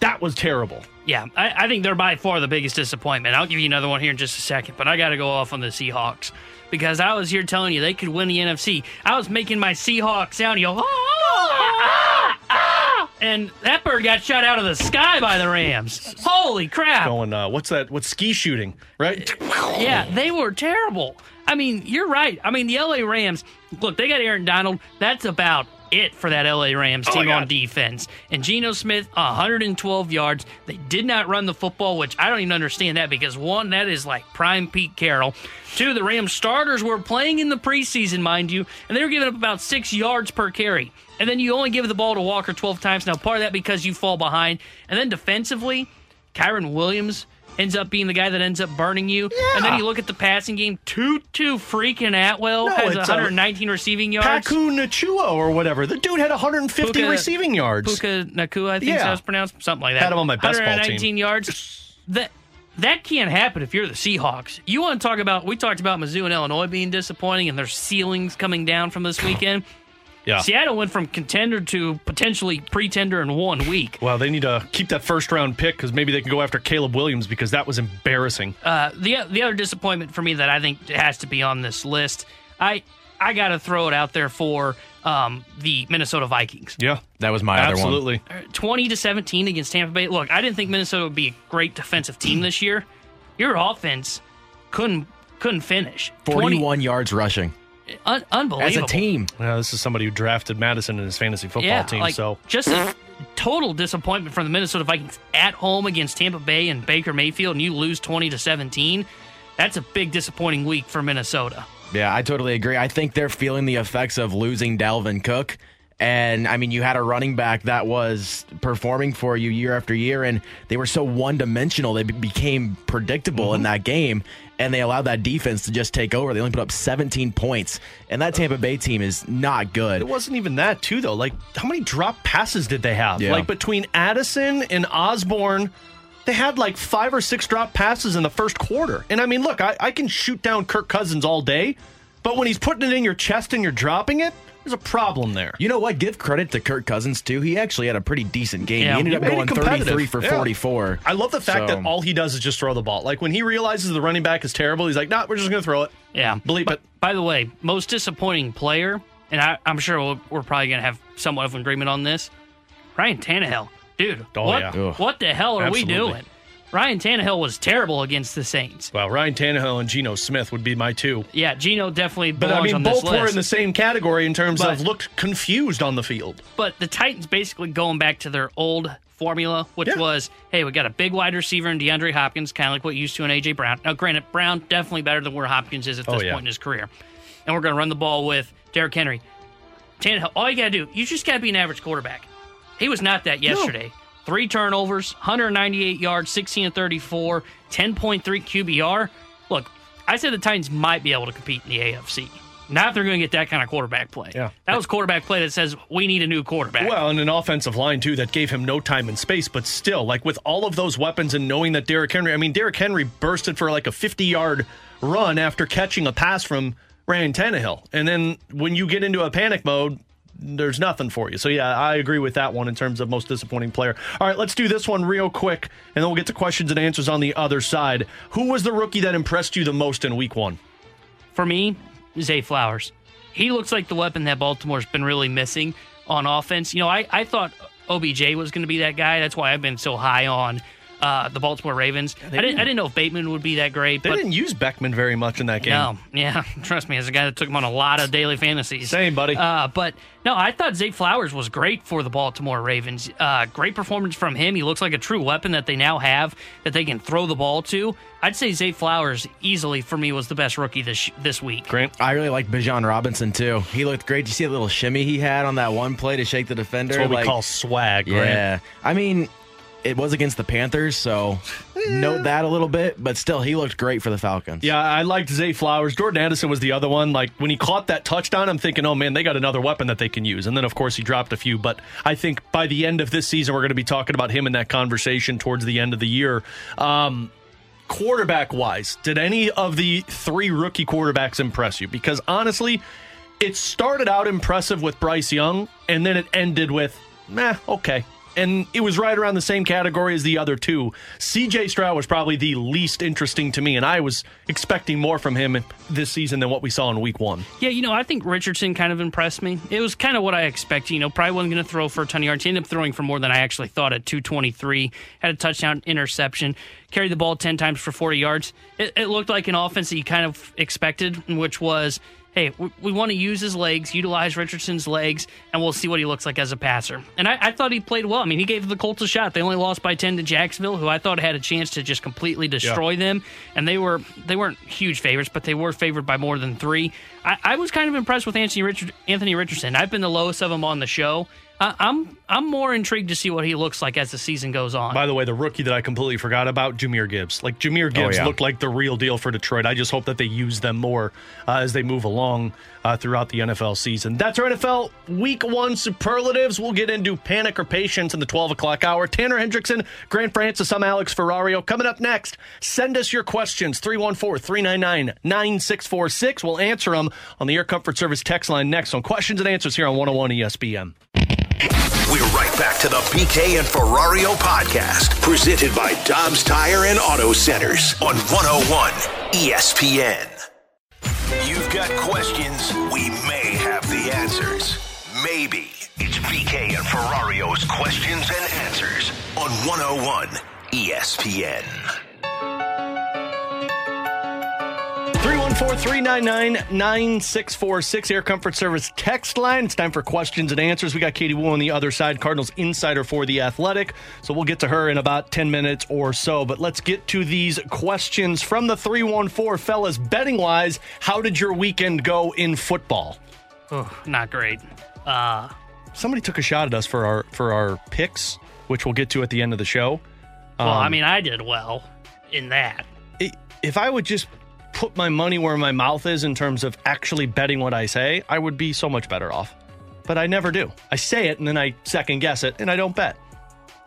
That was terrible. Yeah, I, I think they're by far the biggest disappointment. I'll give you another one here in just a second, but I got to go off on the Seahawks because I was here telling you they could win the NFC. I was making my Seahawks sound, you "Ah, ah, ah," and that bird got shot out of the sky by the Rams. Holy crap! Going, uh, what's that? What's ski shooting, right? Yeah, they were terrible. I mean, you're right. I mean, the LA Rams, look, they got Aaron Donald. That's about it for that LA Rams Oh, team on defense. And Geno Smith, 112 yards. They did not run the football, which I don't even understand that because one, that is like prime Pete Carroll. Two, the Rams starters were playing in the preseason, mind you, and they were giving up about six yards per carry. And then you only give the ball to Walker 12 times. Now, part of that because you fall behind. And then defensively, Kyren Williams ends up being the guy that ends up burning you. And then you look at the passing game. Tutu freaking Atwell No, has it's, uh, 119 receiving yards. Paku Nachua or whatever. The dude had 150 Puka- receiving yards. Puka Nacua, I think Yeah. that's pronounced. Something like that. Had him on my best ball team. 119 yards. That that can't happen if you're the Seahawks. You want to talk about? We talked about Mizzou and Illinois being disappointing and their ceilings coming down from this weekend. Yeah. Seattle went from contender to potentially pretender in one week. Well, they need to keep that first round pick because maybe they can go after Caleb Williams because that was embarrassing. Uh, the the other disappointment for me that I think has to be on this list, I I got to throw it out there for um, the Minnesota Vikings. Yeah, That was my other one. absolutely. 20 to 17 against Tampa Bay. Look, I didn't think Minnesota would be a great defensive team this year. Your offense couldn't couldn't finish. 20 41 yards rushing un- unbelievable. as a team. Yeah, this is somebody who drafted Madison in his fantasy football Yeah, team. like so just a total disappointment from the Minnesota Vikings at home against Tampa Bay and Baker Mayfield, and you lose 20 to 17. That's a big disappointing week for Minnesota. Yeah, I totally agree. I think they're feeling the effects of losing Dalvin Cook. And I mean, you had a running back that was performing for you year after year, and they were so one dimensional. They became predictable in mm-hmm. that game, and they allowed that defense to just take over. They only put up 17 points, and that Tampa Bay team is not good. it wasn't even that too though. Like how many drop passes did they have? Yeah. Like between Addison and Osborne, they had like five or six drop passes in the first quarter. And I mean, look, I, I can shoot down Kirk Cousins all day, but when he's putting it in your chest and you're dropping it, there's a problem there. You know what? Give credit to Kirk Cousins too. He actually had a pretty decent game. Yeah. he ended He up going competitive. 33 for Yeah. 44. I love the fact So- that all he does is just throw the ball. Like when he realizes the running back is terrible, he's like, "Nah, we're just going to throw it." Yeah. Bleep But- it. By the way, most disappointing player, and I, I'm sure we'll, we're probably going to have somewhat of an agreement on this. Ryan Tannehill, dude. Oh, what, yeah. What the hell are we doing? Ryan Tannehill was terrible against the Saints. Well, Ryan Tannehill and Geno Smith would be my two. Yeah, Geno definitely But I mean, both were in the same category in terms But- of looked confused on the field. But the Titans basically going back to their old formula, which Yeah. was, hey, we got a big wide receiver in DeAndre Hopkins, kind of like what you used to in AJ Brown. Now, granted, Brown definitely better than where Hopkins is at Oh, this yeah. point in his career. And we're going to run the ball with Derrick Henry. Tannehill, all you got to do, you just got to be an average quarterback. He was not that yesterday. Three turnovers, 198 yards, 16 and 34, 10.3 QBR. Look, I said the Titans might be able to compete in the AFC. Not if they're going to get that kind of quarterback play. Yeah. That was quarterback play that says we need a new quarterback. Well, and an offensive line too that gave him no time and space, but still, like with all of those weapons and knowing that Derrick Henry, I mean, Derrick Henry bursted for like a 50-yard run after catching a pass from Ryan Tannehill, and then when you get into a panic mode. There's nothing for you. So, yeah, I agree with that one in terms of most disappointing player. All right, let's do this one real quick, and then we'll get to questions and answers on the other side. Who was the rookie that impressed you the most in week one? for me, Zay Flowers. He looks like the weapon that Baltimore's been really missing on offense. You know, I, I thought OBJ was going to be that guy. That's why I've been so high on uh, the Baltimore Ravens. I didn't, I didn't know if Bateman would be that great, They but didn't use Beckham very much in that game. no, yeah, (laughs) trust me, as a guy that took him on a lot of daily fantasies. Same, buddy. Uh, but no, I thought Zay Flowers was great for the Baltimore Ravens. Uh, great performance from him. He looks like a true weapon that they now have that they can throw the ball to. I'd say Zay Flowers easily for me was the best rookie this this week. Grant? I really like Bijan Robinson too. He looked great. Did you see the little shimmy he had on that one play to shake the defender? That's what we call swag, Grant. Yeah. I mean, it was against the Panthers, so note that a little bit, but still, he looked great for the Falcons. Yeah, I liked Zay Flowers. Jordan Addison was the other one. Like when he caught that touchdown, I'm thinking, oh man, they got another weapon that they can use. And then of course he dropped a few. But I think by the end of this season, we're going to be talking about him in that conversation towards the end of the year. Um, quarterback wise, did any of the three rookie quarterbacks impress you? Because honestly, it started out impressive with Bryce Young, and then it ended with, meh, okay. And it was right around the same category as the other two. CJ Stroud was probably the least interesting to me, and I was expecting more from him this season than what we saw in week one. Yeah, you know, I think Richardson kind of impressed me. It was kind of what I expected. You know, probably wasn't going to throw for a ton of yards. He ended up throwing for more than I actually thought at 223. Had a touchdown interception, carried the ball 10 times for 40 yards. It, it looked like an offense that you kind of expected, which was hey, we, we want to use his legs, utilize Richardson's legs, and we'll see what he looks like as a passer. And I, I, thought he played well. I mean, he gave the Colts a shot. They only lost by ten to Jacksonville, who I thought had a chance to just completely destroy yeah. them. And they were they weren't huge favorites, but they were favored by more than three. I, I was kind of impressed with Anthony Richard, Anthony Richardson. I've been the lowest of them on the show. I'm I'm more intrigued to see what he looks like as the season goes on. By the way, the rookie that I completely forgot about, Jahmyr Gibbs. Like Jahmyr Gibbs oh, yeah. looked like the real deal for Detroit. I just hope that they use them more uh, as they move along uh, throughout the NFL season. That's our NFL Week One superlatives. We'll get into panic or patience in the 12 o'clock hour. Tanner Hendrickson, Grant Francis, I'm Alex Ferrario. Coming up next, send us your questions 314 399 9646. We'll answer them on the Air Comfort Service text line next on questions and answers here on 101 ESPN. We're right back to the BK and Ferrario podcast, presented by Dobbs Tire and Auto Centers on 101 ESPN. You've got questions, we may have the answers. Maybe. It's BK and Ferrario's questions and answers on 101 ESPN. 314-399-9646 Air Comfort Service text line. It's time for questions and answers. We got Katie Woo on the other side, Cardinals insider for The Athletic. So we'll get to her in about 10 minutes or so. But let's get to these questions from the 314 fellas. Betting wise, how did your weekend go in football? Oh, not great. Uh, Somebody took a shot at us for our for our picks, which we'll get to at the end of the show. Well, um, I mean, I did well in that. If I would just put my money where my mouth is in terms of actually betting what I say, I would be so much better off. But I never do. I say it and then I second guess it and I don't bet.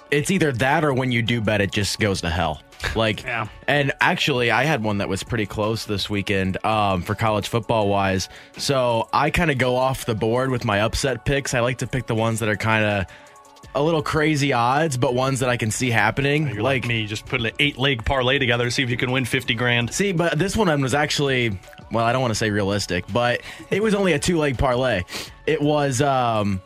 It's either that or when you do bet, it just goes to hell. Like, (laughs) yeah. and actually, I had one that was pretty close this weekend um, for college football wise. So I kind of go off the board with my upset picks. I like to pick the ones that are kind of a little crazy odds, but ones that I can see happening. You're like, like me, just put an eight leg parlay together to see if you can win 50 grand. See, but this one was actually, well, I don't want to say realistic, but it was only a two leg parlay. It was um,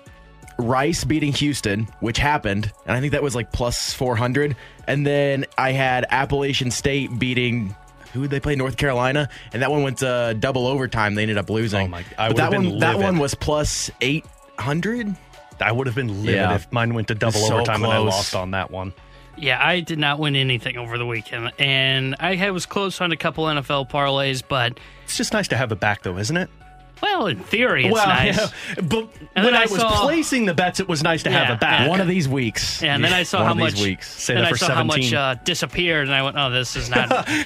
Rice beating Houston, which happened, and I think that was like plus 400. And then I had Appalachian State beating who they play? North Carolina, and that one went to double overtime. They ended up losing. Oh my! I but that one, livid. that one was plus eight hundred. I would have been livid yeah. if mine went to double so overtime close. and I lost on that one. Yeah, I did not win anything over the weekend, and I was close on a couple NFL parlays, but it's just nice to have it back, though, isn't it? Well, in theory, it's well, nice. Yeah, but and when I, I was saw, placing the bets, it was nice to yeah, have it back. Yeah. One of these weeks. Yeah, and then I saw One how much. Weeks. Say that for I saw 17. how much uh, disappeared, and I went, "Oh, this is not." (laughs) and,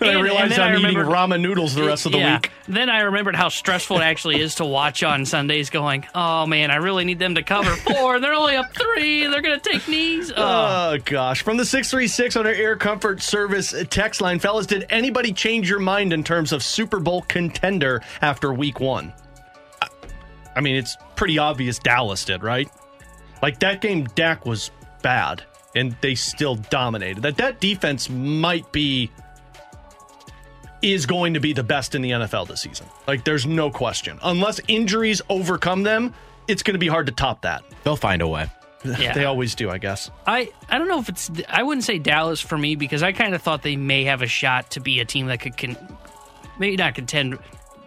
I realized I'm eating ramen noodles the rest of the week. Then I remembered how stressful it actually is to watch on Sundays. Going, "Oh man, I really need them to cover four. They're only up three. They're going to take knees." Oh. oh gosh! From the six three six on our Air Comfort Service text line, fellas, did anybody change your mind in terms of Super Bowl contender after Week One? I mean, it's pretty obvious Dallas did, right? Like that game, Dak was bad, and they still dominated. That that defense might be is going to be the best in the NFL this season. Like, there's no question. Unless injuries overcome them, it's going to be hard to top that. They'll find a way. Yeah. (laughs) they always do, I guess. I, I don't know if it's. I wouldn't say Dallas for me because I kind of thought they may have a shot to be a team that could con, maybe not contend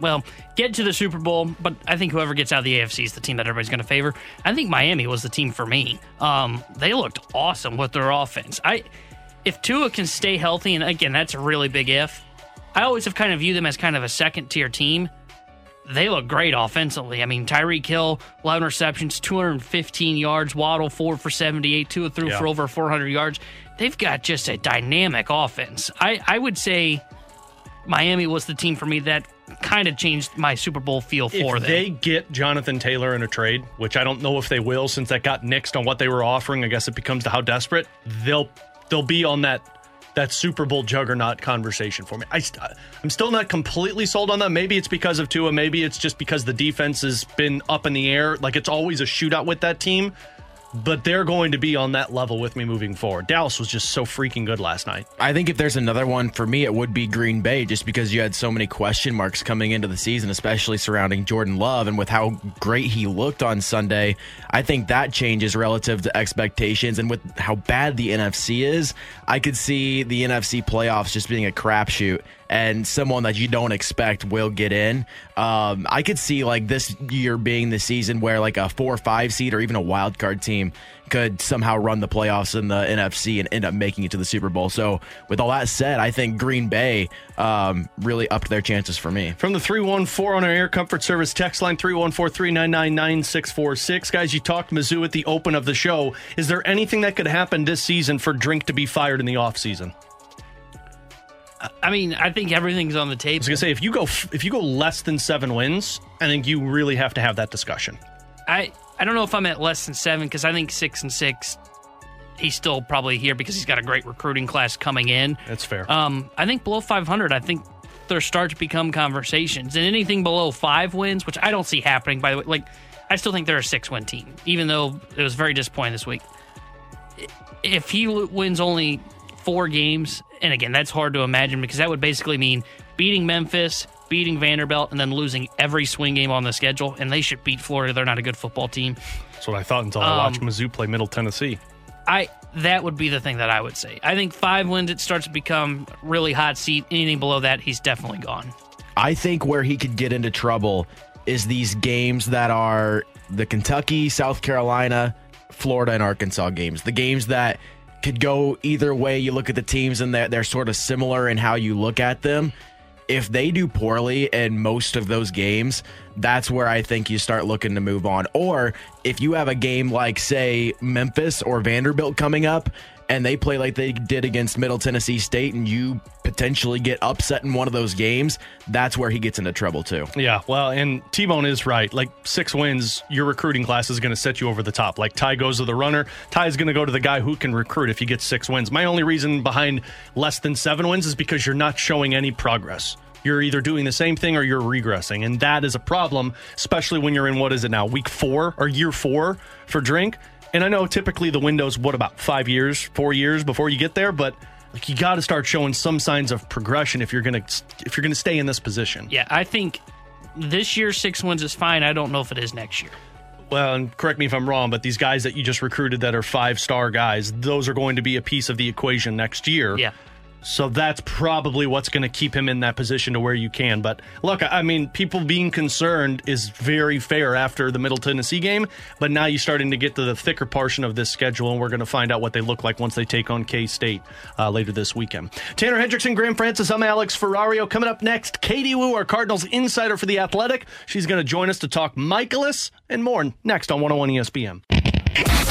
well, get to the Super Bowl, but I think whoever gets out of the AFC is the team that everybody's going to favor. I think Miami was the team for me. Um, they looked awesome with their offense. I, if Tua can stay healthy, and again, that's a really big if. I always have kind of viewed them as kind of a second tier team. They look great offensively. I mean, Tyreek Hill, 11 receptions, 215 yards. Waddle, 4 for 78, 2 threw yeah. for over 400 yards. They've got just a dynamic offense. I, I would say Miami was the team for me that kind of changed my Super Bowl feel for them. if them. They get Jonathan Taylor in a trade, which I don't know if they will, since that got nixed on what they were offering. I guess it becomes to how desperate they'll they'll be on that that Super Bowl juggernaut conversation for me. I, I'm still not completely sold on that. Maybe it's because of Tua. Maybe it's just because the defense has been up in the air. Like it's always a shootout with that team but they're going to be on that level with me moving forward. Dallas was just so freaking good last night. I think if there's another one for me, it would be Green Bay, just because you had so many question marks coming into the season, especially surrounding Jordan Love and with how great he looked on Sunday. I think that changes relative to expectations, and with how bad the NFC is, I could see the NFC playoffs just being a crapshoot and someone that you don't expect will get in. Um, I could see like this year being the season where like a four or five seed or even a wild card team could somehow run the playoffs in the NFC and end up making it to the Super Bowl. So, with all that said, I think Green Bay um, really upped their chances for me. From the 314 on our Air Comfort Service text line 314 399 9646. Guys, you talked Mizzou at the open of the show. Is there anything that could happen this season for Drink to be fired in the offseason? I mean, I think everything's on the table. I was gonna say if you go if you go less than seven wins, I think you really have to have that discussion. I I don't know if I'm at less than seven because I think six and six. He's still probably here because he's got a great recruiting class coming in. That's fair. Um, I think below 500, I think there start to become conversations, and anything below five wins, which I don't see happening. By the way, like I still think they're a six win team, even though it was very disappointing this week. If he wins only four games and again, that's hard to imagine because that would basically mean beating Memphis, beating Vanderbilt, and then losing every swing game on the schedule. And they should beat Florida. They're not a good football team. That's what I thought until I watched um, Mizzou play Middle Tennessee. I that would be the thing that I would say. I think five wins, it starts to become really hot seat. Anything below that, he's definitely gone. I think where he could get into trouble is these games that are the Kentucky, South Carolina, Florida, and Arkansas games. The games that could go either way. You look at the teams and they're, they're sort of similar in how you look at them. If they do poorly in most of those games, that's where I think you start looking to move on. Or if you have a game like, say, Memphis or Vanderbilt coming up and they play like they did against Middle Tennessee State and you potentially get upset in one of those games, that's where he gets into trouble too. Yeah, well, and T Bone is right. Like six wins, your recruiting class is going to set you over the top. Like Ty goes to the runner, Ty is going to go to the guy who can recruit if he gets six wins. My only reason behind less than seven wins is because you're not showing any progress you're either doing the same thing or you're regressing. And that is a problem, especially when you're in what is it now, week four or year four for drink. And I know typically the window's what about five years, four years before you get there, but like you got to start showing some signs of progression if you're gonna if you're gonna stay in this position. Yeah, I think this year six wins is fine. I don't know if it is next year. Well, and correct me if I'm wrong, but these guys that you just recruited that are five star guys, those are going to be a piece of the equation next year. Yeah. So that's probably what's going to keep him in that position to where you can. But look, I mean, people being concerned is very fair after the Middle Tennessee game. But now you're starting to get to the thicker portion of this schedule, and we're going to find out what they look like once they take on K State uh, later this weekend. Tanner Hendrickson, Grant Francis, I'm Alex Ferrario. Coming up next, Katie Woo, our Cardinals insider for The Athletic. She's going to join us to talk Mikolas and more next on 101 ESPN.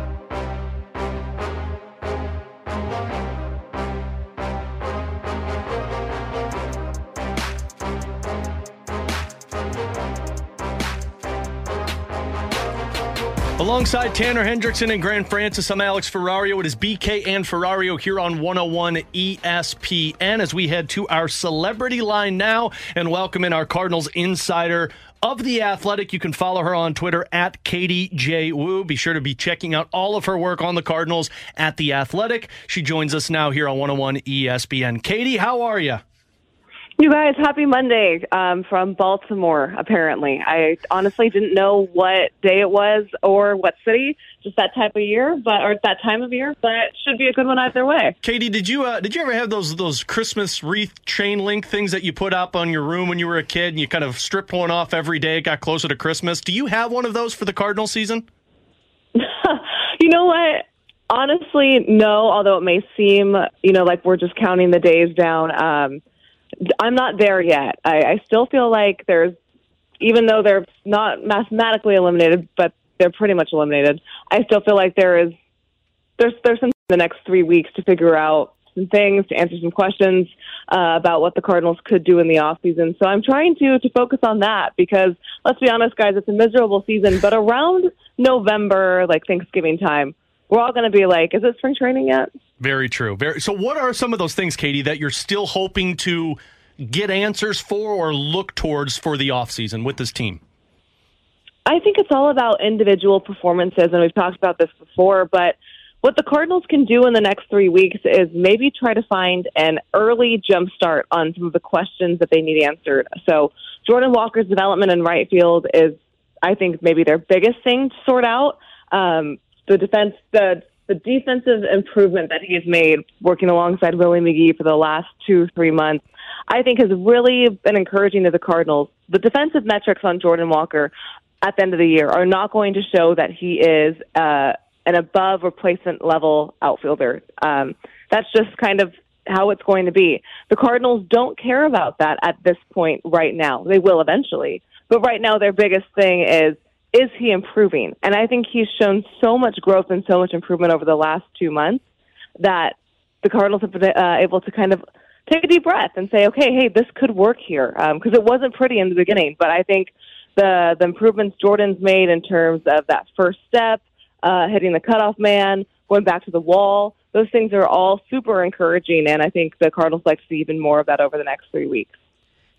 Alongside Tanner Hendrickson and Grant Francis, I'm Alex Ferrario. It is BK and Ferrario here on 101 ESPN as we head to our celebrity line now and welcome in our Cardinals insider of the Athletic. You can follow her on Twitter at Katie J. Woo. Be sure to be checking out all of her work on the Cardinals at the Athletic. She joins us now here on 101 ESPN. Katie, how are you? You guys, happy Monday um, from Baltimore, apparently. I honestly didn't know what day it was or what city, just that type of year, but or that time of year, but should be a good one either way. Katie, did you uh, did you ever have those those Christmas wreath chain link things that you put up on your room when you were a kid and you kind of stripped one off every day it got closer to Christmas? Do you have one of those for the Cardinal season? (laughs) you know what? Honestly, no, although it may seem, you know, like we're just counting the days down. Um, I'm not there yet. I, I still feel like there's, even though they're not mathematically eliminated, but they're pretty much eliminated. I still feel like there is, there's there's some the next three weeks to figure out some things, to answer some questions uh, about what the Cardinals could do in the off season. So I'm trying to to focus on that because let's be honest, guys, it's a miserable season. But around November, like Thanksgiving time, we're all going to be like, "Is it spring training yet?" Very true. Very. So, what are some of those things, Katie, that you're still hoping to get answers for or look towards for the offseason with this team? I think it's all about individual performances, and we've talked about this before, but what the Cardinals can do in the next three weeks is maybe try to find an early jump start on some of the questions that they need answered. So Jordan Walker's development in right field is, I think, maybe their biggest thing to sort out. Um, the defense, the the defensive improvement that he has made working alongside Willie McGee for the last two, three months, I think has really been encouraging to the Cardinals. The defensive metrics on Jordan Walker at the end of the year are not going to show that he is uh, an above replacement level outfielder. Um, that's just kind of how it's going to be. The Cardinals don't care about that at this point right now. They will eventually. But right now, their biggest thing is is he improving? And I think he's shown so much growth and so much improvement over the last two months that the Cardinals have been uh, able to kind of take a deep breath and say, okay, hey, this could work here because um, it wasn't pretty in the beginning. But I think the the improvements Jordan's made in terms of that first step, uh, hitting the cutoff man, going back to the wall. Those things are all super encouraging, and I think the Cardinals like to see even more of that over the next three weeks.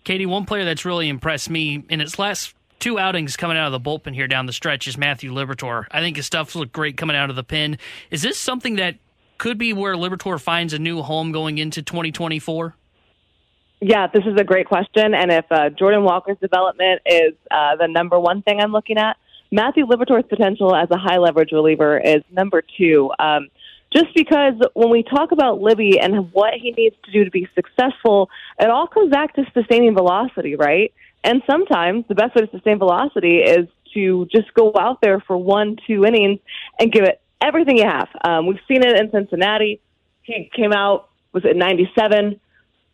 Katie, one player that's really impressed me in its last two outings coming out of the bullpen here down the stretch is Matthew Liberatore. I think his stuff looked great coming out of the pen. Is this something that could be where Liberatore finds a new home going into 2024? Yeah, this is a great question. And if uh, Jordan Walker's development is uh, the number one thing I'm looking at, Matthew Liberatore's potential as a high leverage reliever is number two. Um, just because when we talk about Libby and what he needs to do to be successful, it all comes back to sustaining velocity, right? And sometimes the best way to sustain velocity is to just go out there for one, two innings and give it everything you have. Um, we've seen it in Cincinnati. He came out, was at 97,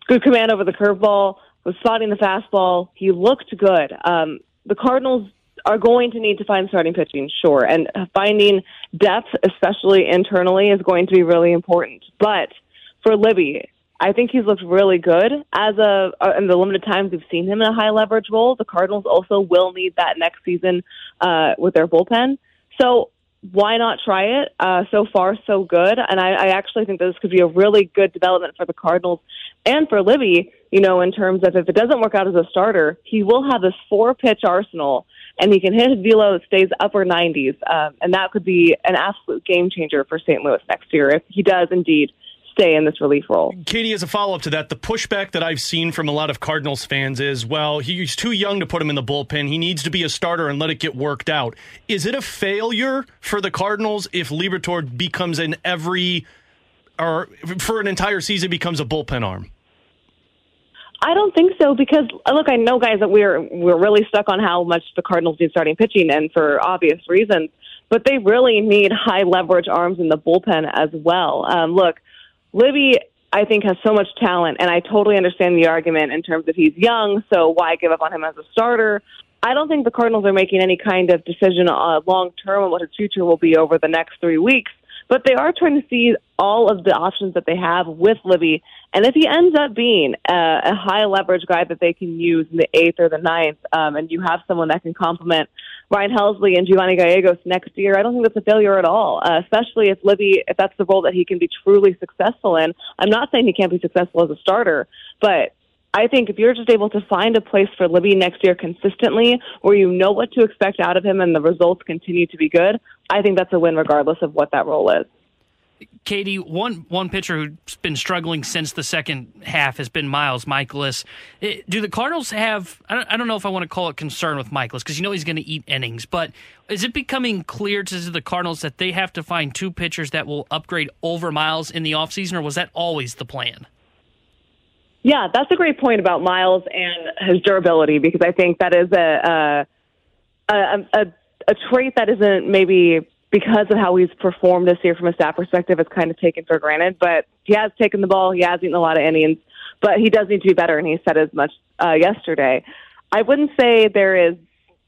good command over the curveball, was spotting the fastball. He looked good. Um, the Cardinals are going to need to find starting pitching, sure, and finding depth, especially internally, is going to be really important. But for Libby, I think he's looked really good as a uh, in the limited times we've seen him in a high leverage role. The Cardinals also will need that next season uh, with their bullpen. So why not try it? Uh, so far, so good. And I, I actually think this could be a really good development for the Cardinals and for Libby. You know, in terms of if it doesn't work out as a starter, he will have this four pitch arsenal and he can hit his velo that stays upper 90s. Um, and that could be an absolute game changer for St. Louis next year if he does indeed stay in this relief role. Katie, as a follow up to that, the pushback that I've seen from a lot of Cardinals fans is, well, he's too young to put him in the bullpen. He needs to be a starter and let it get worked out. Is it a failure for the Cardinals if Liberatore becomes an every or for an entire season becomes a bullpen arm? I don't think so because look, I know guys that we're we're really stuck on how much the Cardinals need starting pitching, and for obvious reasons. But they really need high leverage arms in the bullpen as well. Um, look, Libby, I think has so much talent, and I totally understand the argument in terms of he's young, so why give up on him as a starter? I don't think the Cardinals are making any kind of decision uh, long term on what his future will be over the next three weeks. But they are trying to see all of the options that they have with Libby. And if he ends up being a, a high leverage guy that they can use in the eighth or the ninth, um, and you have someone that can complement Ryan Helsley and Giovanni Gallegos next year, I don't think that's a failure at all. Uh, especially if Libby, if that's the role that he can be truly successful in. I'm not saying he can't be successful as a starter, but I think if you're just able to find a place for Libby next year consistently, where you know what to expect out of him and the results continue to be good, I think that's a win regardless of what that role is. Katie, one one pitcher who's been struggling since the second half has been Miles Mikolas. Eh, do the Cardinals have? I don't, I don't know if I want to call it concern with Mikolas because you know he's going to eat innings, but is it becoming clear to the Cardinals that they have to find two pitchers that will upgrade over Miles in the offseason, or was that always the plan? Yeah, that's a great point about Miles and his durability because I think that is a a, a, a trait that isn't maybe because of how he's performed this year from a staff perspective, it's kind of taken for granted. But he has taken the ball, he has eaten a lot of innings, but he does need to be better, and he said as much uh, yesterday. I wouldn't say there is,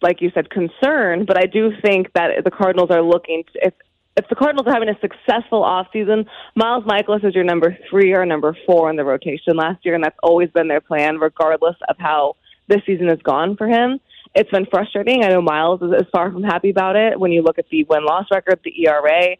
like you said, concern, but I do think that the Cardinals are looking to, if if the Cardinals are having a successful offseason, Miles Mikolas is your number three or number four in the rotation last year, and that's always been their plan, regardless of how this season has gone for him. It's been frustrating. I know Miles is, is far from happy about it when you look at the win loss record, the ERA,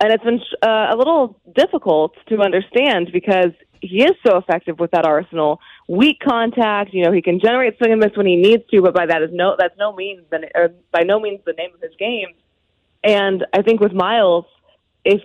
and it's been uh, a little difficult to understand because he is so effective with that arsenal. Weak contact, you know, he can generate swing and miss when he needs to, but by that is no that's no means the, or by no means the name of his game. And I think with Miles, if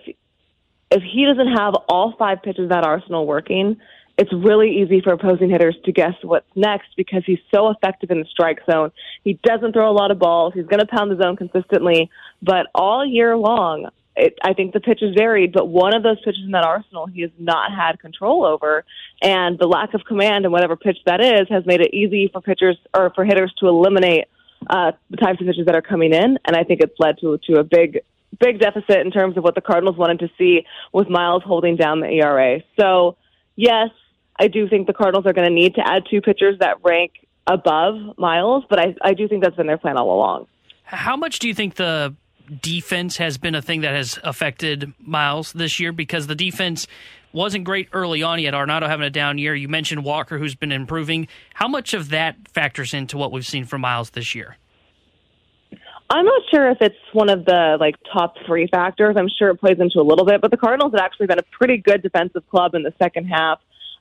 if he doesn't have all five pitches of that arsenal working, it's really easy for opposing hitters to guess what's next because he's so effective in the strike zone. He doesn't throw a lot of balls. He's going to pound the zone consistently, but all year long, it, I think the pitches varied, but one of those pitches in that arsenal he has not had control over, and the lack of command and whatever pitch that is has made it easy for pitchers or for hitters to eliminate uh, the types of pitches that are coming in, and I think it's led to to a big big deficit in terms of what the Cardinals wanted to see with Miles holding down the ERA. So yes, I do think the Cardinals are going to need to add two pitchers that rank above Miles, but I, I do think that's been their plan all along. How much do you think the defense has been a thing that has affected Miles this year? Because the defense wasn't great early on. Yet Arenado having a down year. You mentioned Walker, who's been improving. How much of that factors into what we've seen from Miles this year? I'm not sure if it's one of the like top three factors. I'm sure it plays into a little bit, but the Cardinals have actually been a pretty good defensive club in the second half.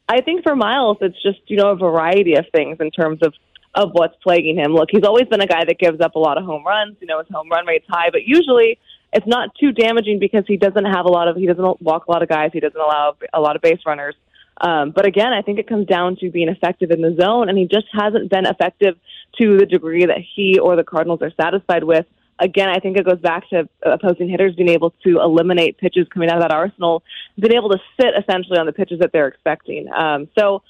I think for Miles, it's just you know a variety of things in terms of of what's plaguing him. Look, he's always been a guy that gives up a lot of home runs. You know, his home run rate's high, but usually it's not too damaging because he doesn't have a lot of he doesn't walk a lot of guys. He doesn't allow a lot of base runners. Um, but again, I think it comes down to being effective in the zone, and he just hasn't been effective to the degree that he or the Cardinals are satisfied with. Again, I think it goes back to opposing hitters being able to eliminate pitches coming out of that arsenal, being able to sit essentially on the pitches that they're expecting. Um, so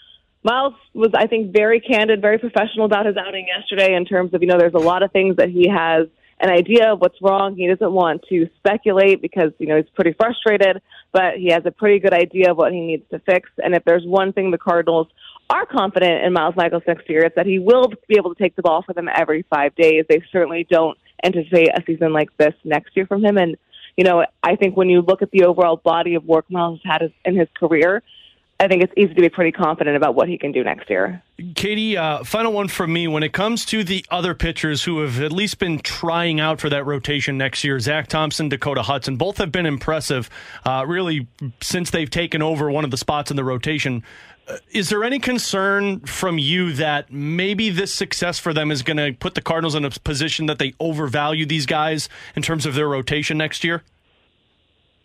Miles was, I think, very candid, very professional about his outing yesterday in terms of, you know, there's a lot of things that he has an idea of what's wrong. He doesn't want to speculate because, you know, he's pretty frustrated, but he has a pretty good idea of what he needs to fix. And if there's one thing the Cardinals are confident in Miles Mikolas next year, it's that he will be able to take the ball for them every five days. They certainly don't anticipate a season like this next year from him. And, you know, I think when you look at the overall body of work Miles has had in his career, I think it's easy to be pretty confident about what he can do next year. Katie, uh, final one from me. When it comes to the other pitchers who have at least been trying out for that rotation next year, Zack Thompson, Dakota Hudson, both have been impressive, uh, really, since they've taken over one of the spots in the rotation. Uh, is there any concern from you that maybe this success for them is going to put the Cardinals in a position that they overvalue these guys in terms of their rotation next year?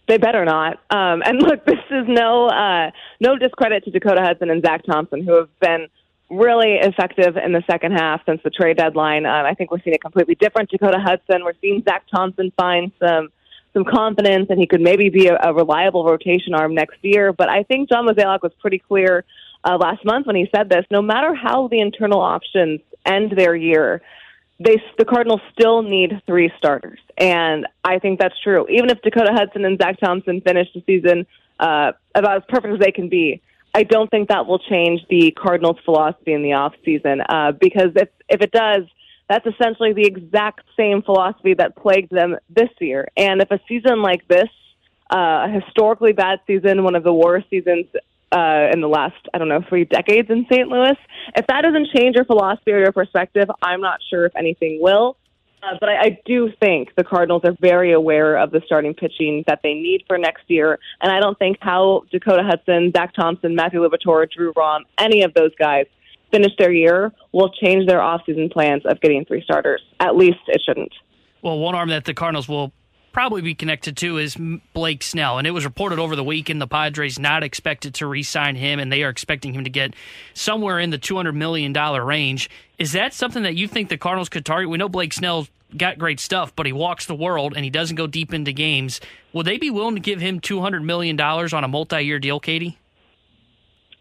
They better not. Um, and (laughs) look, this is no uh, no discredit to Dakota Hudson and Zack Thompson, who have been really effective in the second half since the trade deadline. Um, I think we're seeing a completely different Dakota Hudson. We're seeing Zack Thompson find some some confidence, and he could maybe be a, a reliable rotation arm next year. But I think John Mozeliak was pretty clear uh, last month when he said this. No matter how the internal options end their year, they the Cardinals still need three starters, and I think that's true. Even if Dakota Hudson and Zack Thompson finish the season uh, about as perfect as they can be, I don't think that will change the Cardinals' philosophy in the off season. Uh, because if if it does, that's essentially the exact same philosophy that plagued them this year. And if a season like this, uh, a historically bad season, one of the worst seasons uh, in the last, I don't know, three decades in St. Louis. If that doesn't change your philosophy or your perspective, I'm not sure if anything will. Uh, but I, I do think the Cardinals are very aware of the starting pitching that they need for next year. And I don't think how Dakota Hudson, Zack Thompson, Matthew Liberatore, Drew Rom, any of those guys finish their year will change their offseason plans of getting three starters. At least it shouldn't. Well, one arm that the Cardinals will probably be connected to is Blake Snell. And it was reported over the weekend the Padres not expected to re sign him, and they are expecting him to get somewhere in the $200 million range. Is that something that you think the Cardinals could target? We know Blake Snell's got great stuff, but he walks the world and he doesn't go deep into games. Will they be willing to give him $200 million on a multi year deal, Katie?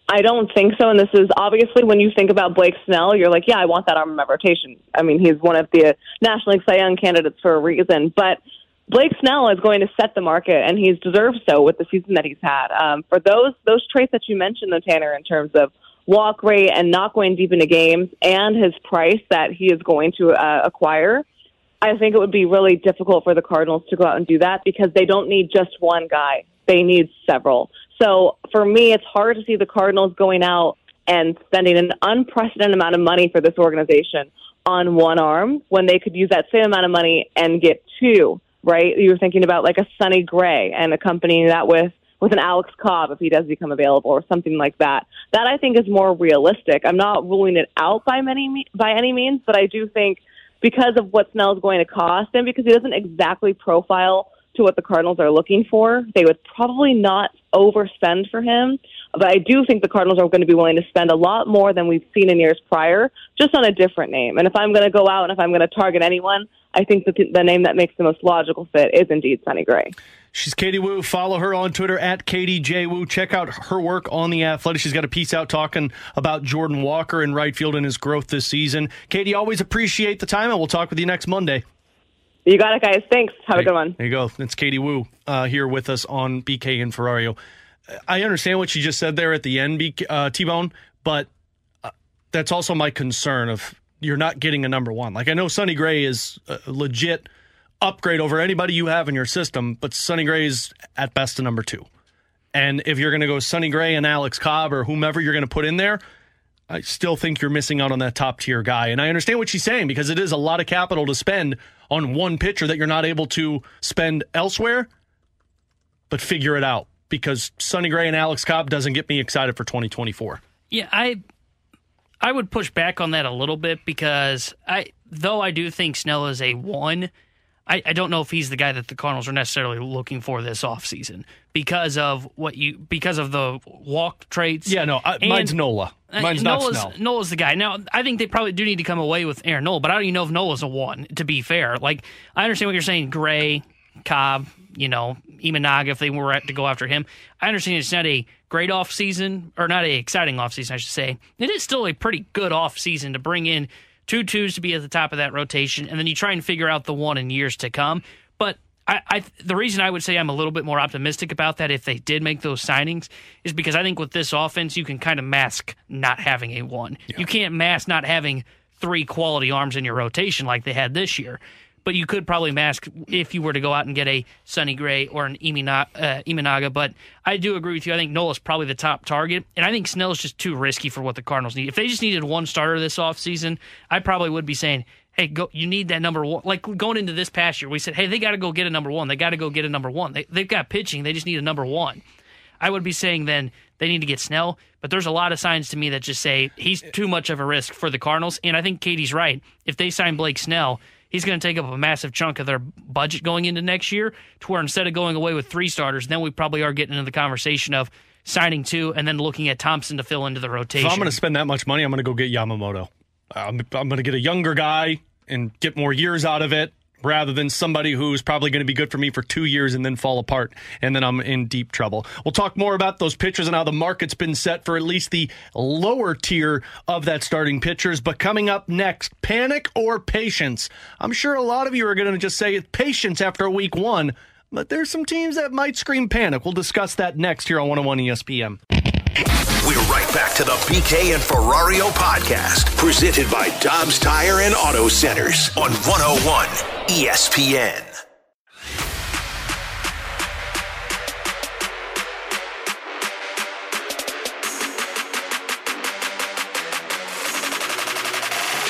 I don't think so. And this is obviously when you think about Blake Snell, you're like, yeah, I want that arm my rotation. I mean, he's one of the National League Cy Young candidates for a reason. But Blake Snell is going to set the market, and he's deserved so with the season that he's had. Um, for those those traits that you mentioned, though, Tanner, in terms of walk rate and not going deep into games, and his price that he is going to uh, acquire, I think it would be really difficult for the Cardinals to go out and do that because they don't need just one guy. They need several. So for me, it's hard to see the Cardinals going out and spending an unprecedented amount of money for this organization on one arm when they could use that same amount of money and get two, right? You were thinking about like a Sonny Gray and accompanying that with with an Alex Cobb if he does become available or something like that. That I think is more realistic. I'm not ruling it out by many by any means, but I do think because of what Snell is going to cost and because he doesn't exactly profile to what the Cardinals are looking for, they would probably not overspend for him. But I do think the Cardinals are going to be willing to spend a lot more than we've seen in years prior, just on a different name. And if I'm going to go out and if I'm going to target anyone, I think that the name that makes the most logical fit is indeed Sonny Gray. She's Katie Woo. Follow her on Twitter at Katie J Woo. Check out her work on the Athletic. She's got a piece out talking about Jordan Walker in right field and his growth this season. Katie, always appreciate the time, and we'll talk with you next Monday. You got it, guys. Thanks. Have there, a good one. There you go. It's Katie Woo uh, here with us on BK and Ferrario. I understand what you just said there at the end, uh, T Bone, but uh, that's also my concern of you're not getting a number one. Like I know Sonny Gray is a legit upgrade over anybody you have in your system, but Sonny Gray is at best a number two. And if you're going to go Sonny Gray and Alex Cobb or whomever you're going to put in there, I still think you're missing out on that top tier guy. And I understand what she's saying because it is a lot of capital to spend on one pitcher that you're not able to spend elsewhere. But figure it out because Sonny Gray and Alex Cobb doesn't get me excited for 2024. Yeah, I I would push back on that a little bit because I though I do think Snell is a one, I, I don't know if he's the guy that the Cardinals are necessarily looking for this offseason because of what you because of the walk traits. Yeah, no, I, mine's Nola. Uh, Mine's Nola's, not Snell. Nola's the guy. Now, I think they probably do need to come away with Aaron Nola, but I don't even know if Nola's a one, to be fair. Like, I understand what you're saying, Gray, Cobb, you know, Imanaga, if they were to go after him. I understand it's not a great off season, or not a exciting off season, I should say. It is still a pretty good off season to bring in two twos to be at the top of that rotation, and then you try and figure out the one in years to come. But I, I, the reason I would say I'm a little bit more optimistic about that if they did make those signings is because I think with this offense you can kind of mask not having a one. Yeah. You can't mask not having three quality arms in your rotation like they had this year. But you could probably mask if you were to go out and get a Sonny Gray or an Imanaga, uh. But I do agree with you. I think Nola's probably the top target. And I think Snell's just too risky for what the Cardinals need. If they just needed one starter this offseason, I probably would be saying, hey, go. You need that number one. Like going into this past year, we said, hey, they got to go get a number one. They got to go get a number one. They, they've got pitching. They just need a number one. I would be saying then they need to get Snell, but there's a lot of signs to me that just say he's too much of a risk for the Cardinals. And I think Katie's right. If they sign Blake Snell, he's going to take up a massive chunk of their budget going into next year to where instead of going away with three starters, then we probably are getting into the conversation of signing two and then looking at Thompson to fill into the rotation. If I'm going to spend that much money, I'm going to go get Yamamoto. I'm, I'm going to get a younger guy and get more years out of it rather than somebody who's probably going to be good for me for two years and then fall apart and then I'm in deep trouble. We'll talk more about those pitchers and how the market's been set for at least the lower tier of that starting pitchers. But coming up next, panic or patience? I'm sure a lot of you are going to just say patience after week one, but there's some teams that might scream panic. We'll discuss that next here on 101 ESPN. We're right back to the BK and Ferrario podcast, presented by Dobbs Tire and Auto Centers on 101 ESPN.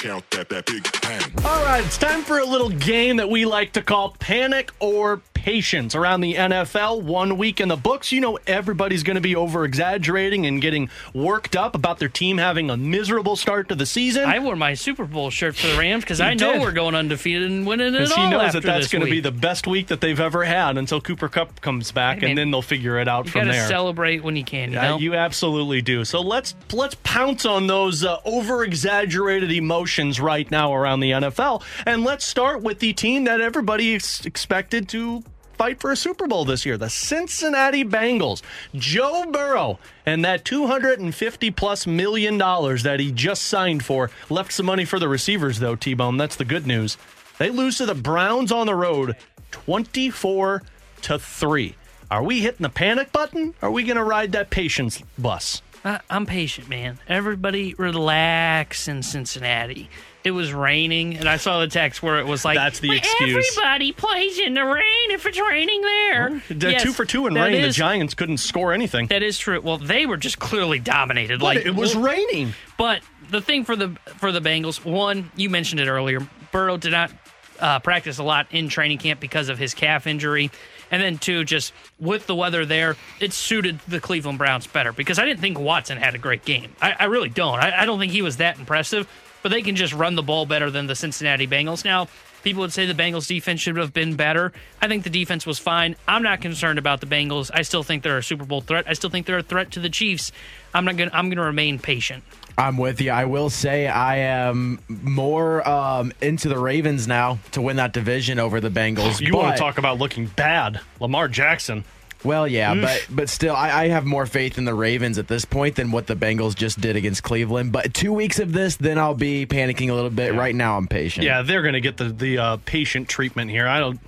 Count that, that big bang. All right, it's time for a little game that we like to call Panic or Patience around the NFL. One week in the books. You know, everybody's going to be over exaggerating and getting worked up about their team having a miserable start to the season. I wore my Super Bowl shirt for the Rams because I know did. we're going undefeated and winning it all. he knows that that's going to be the best week that they've ever had until Cooper Kupp comes back, I mean, and then they'll figure it out You from to there. celebrate when you can. You Uh, know, you absolutely do. So let's let's pounce on those uh, over exaggerated emotions right now around the NFL, and let's start with the team that everybody ex- expected to fight for a Super Bowl this year, the Cincinnati Bengals. Joe Burrow and that 250 plus million dollars that he just signed for left some money for the receivers though, T-Bone. That's the good news. They lose to the Browns on the road 24 to 3. Are we hitting the panic button? Are we going to ride that patience bus? I, I'm patient, man. Everybody relax in Cincinnati. It was raining, and I saw the text where it was like, That's the "But excuse." Everybody plays in the rain if it's raining there. Yes, two for two in that rain. the is- Giants couldn't score anything. That is true. Well, they were just clearly dominated. Like it was raining. But the thing for the for the Bengals, one, you mentioned it earlier. Burrow did not uh, practice a lot in training camp because of his calf injury, and then two, just with the weather there, it suited the Cleveland Browns better because I didn't think Watson had a great game. I, I really don't. I, I don't think he was that impressive. But they can just run the ball better than the Cincinnati Bengals. Now, people would say the Bengals defense should have been better. I think the defense was fine. I'm not concerned about the Bengals. I still think they're a Super Bowl threat. I still think they're a threat to the Chiefs. I'm not going. to I'm going to remain patient. I'm with you. I will say I am more um, into the Ravens now to win that division over the Bengals. You want to talk about looking bad? Lamar Jackson. Well, yeah, Oof. but but still, I, I have more faith in the Ravens at this point than what the Bengals just did against Cleveland. But two weeks of this, then I'll be panicking a little bit. Right now, I'm patient. Yeah, they're going to get the the uh, patient treatment here. I don't.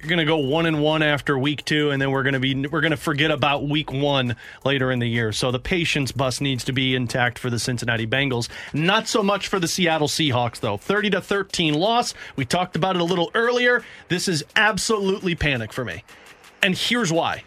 You're going to go one and one after week two, and then we're going to be we're going to forget about week one later in the year. So the patience bus needs to be intact for the Cincinnati Bengals. Not so much for the Seattle Seahawks, though. Thirty to thirteen loss. We talked about it a little earlier. This is absolutely panic for me, and here's why.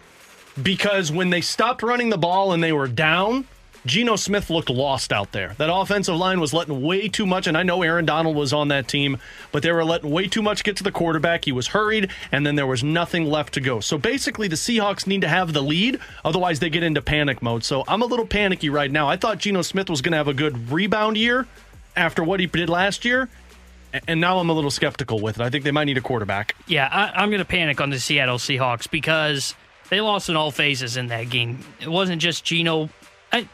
Because when they stopped running the ball and they were down, Geno Smith looked lost out there. That offensive line was letting way too much, and I know Aaron Donald was on that team, but they were letting way too much get to the quarterback. He was hurried, and then there was nothing left to go. So basically, the Seahawks need to have the lead, otherwise, they get into panic mode. So I'm a little panicky right now. I thought Geno Smith was going to have a good rebound year after what he did last year, and now I'm a little skeptical with it. I think they might need a quarterback. Yeah, I, I'm going to panic on the Seattle Seahawks because they lost in all phases in that game. It wasn't just Geno. I,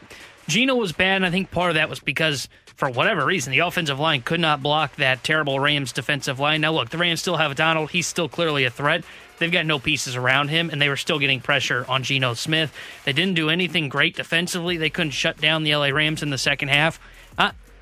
Geno was bad, and I think part of that was because, for whatever reason, the offensive line could not block that terrible Rams defensive line. Now, look, the Rams still have Donald. He's still clearly a threat. They've got no pieces around him, and they were still getting pressure on Geno Smith. They didn't do anything great defensively. They couldn't shut down the LA Rams in the second half.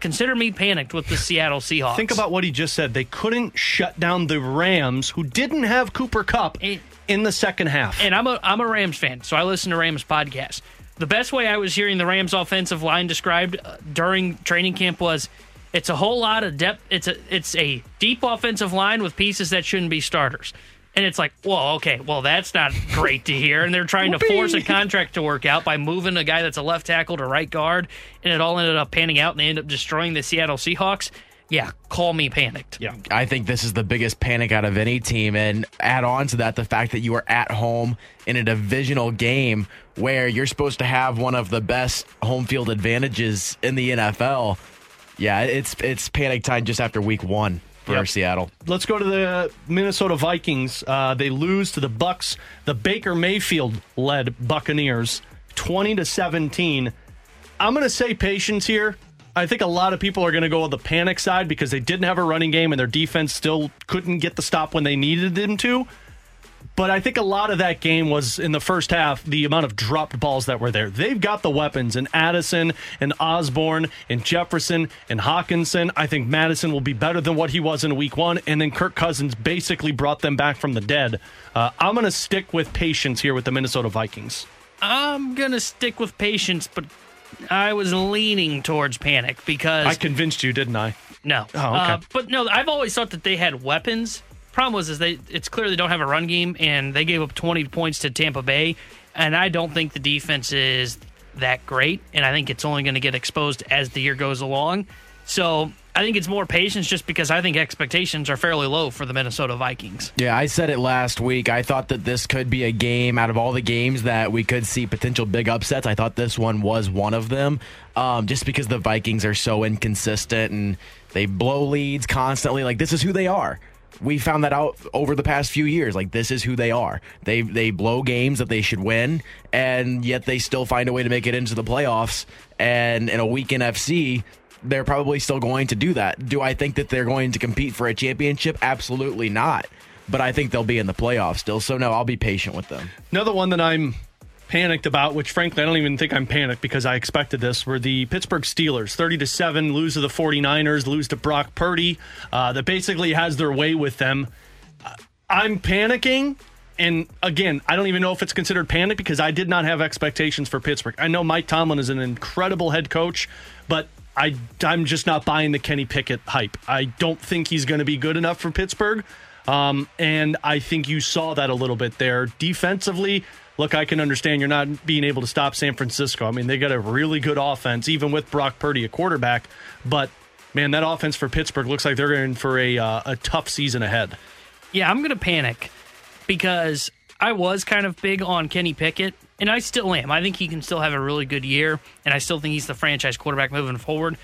Consider me panicked with the Seattle Seahawks. Think about what he just said. They couldn't shut down the Rams, who didn't have Cooper Kupp in the second half. and I'm a I'm a Rams fan, so I listen to Rams podcasts. The best way I was hearing the Rams offensive line described uh, during training camp was it's a whole lot of depth. It's a it's a deep offensive line with pieces that shouldn't be starters. And it's like, well, okay, well, that's not great to hear. And they're trying to force a contract to work out by moving a guy that's a left tackle to right guard, and it all ended up panning out, and they end up destroying the Seattle Seahawks. Yeah, call me panicked. Yeah. I think this is the biggest panic out of any team. And add on to that the fact that you are at home in a divisional game where you're supposed to have one of the best home field advantages in the NFL. Yeah, it's it's panic time just after week one for Yep. Seattle. Let's go to the Minnesota Vikings. Uh, they lose to the Bucks. The Baker Mayfield led Buccaneers, twenty to seventeen. I'm going to say patience here. I think a lot of people are going to go on the panic side because they didn't have a running game and their defense still couldn't get the stop when they needed them to. But I think a lot of that game was in the first half, the amount of dropped balls that were there. They've got the weapons in Addison and Osborne and Jefferson and Hockenson. I think Madison will be better than what he was in week one. And then Kirk Cousins basically brought them back from the dead. Uh, I'm going to stick with patience here with the Minnesota Vikings. I'm gonna stick with patience, but I was leaning towards panic because I convinced you, didn't I? No. Oh, okay. Uh, but no, I've always thought that they had weapons. Problem was is they it's clear they don't have a run game and they gave up 20 points to Tampa Bay and I don't think the defense is that great and I think it's only going to get exposed as the year goes along. So, I think it's more patience just because I think expectations are fairly low for the Minnesota Vikings. Yeah, I said it last week. I thought that this could be a game out of all the games that we could see potential big upsets. I thought this one was one of them, um, just because the Vikings are so inconsistent and they blow leads constantly. Like this is who they are. We found that out over the past few years. Like this is who they are. They they blow games that they should win, and yet they still find a way to make it into the playoffs. And in a weak NFC, they're probably still going to do that. Do I think that they're going to compete for a championship? Absolutely not. But I think they'll be in the playoffs still. So no, I'll be patient with them. Another one that I'm panicked about, which frankly I don't even think I'm panicked because I expected this, were the Pittsburgh Steelers. 30 to 7, lose to the 49ers, lose to Brock Purdy. Uh, that basically has their way with them. I'm panicking. And again, I don't even know if it's considered panic because I did not have expectations for Pittsburgh. I know Mike Tomlin is an incredible head coach, but I, I'm just not buying the Kenny Pickett hype. I don't think he's going to be good enough for Pittsburgh. Um, and I think you saw that a little bit there. Defensively, look, I can understand you're not being able to stop San Francisco. I mean, they got a really good offense, even with Brock Purdy, a quarterback. But, man, that offense for Pittsburgh looks like they're in for a, uh, a tough season ahead. Yeah, I'm going to panic because I was kind of big on Kenny Pickett, and I still am. I think he can still have a really good year, and I still think he's the franchise quarterback moving forward.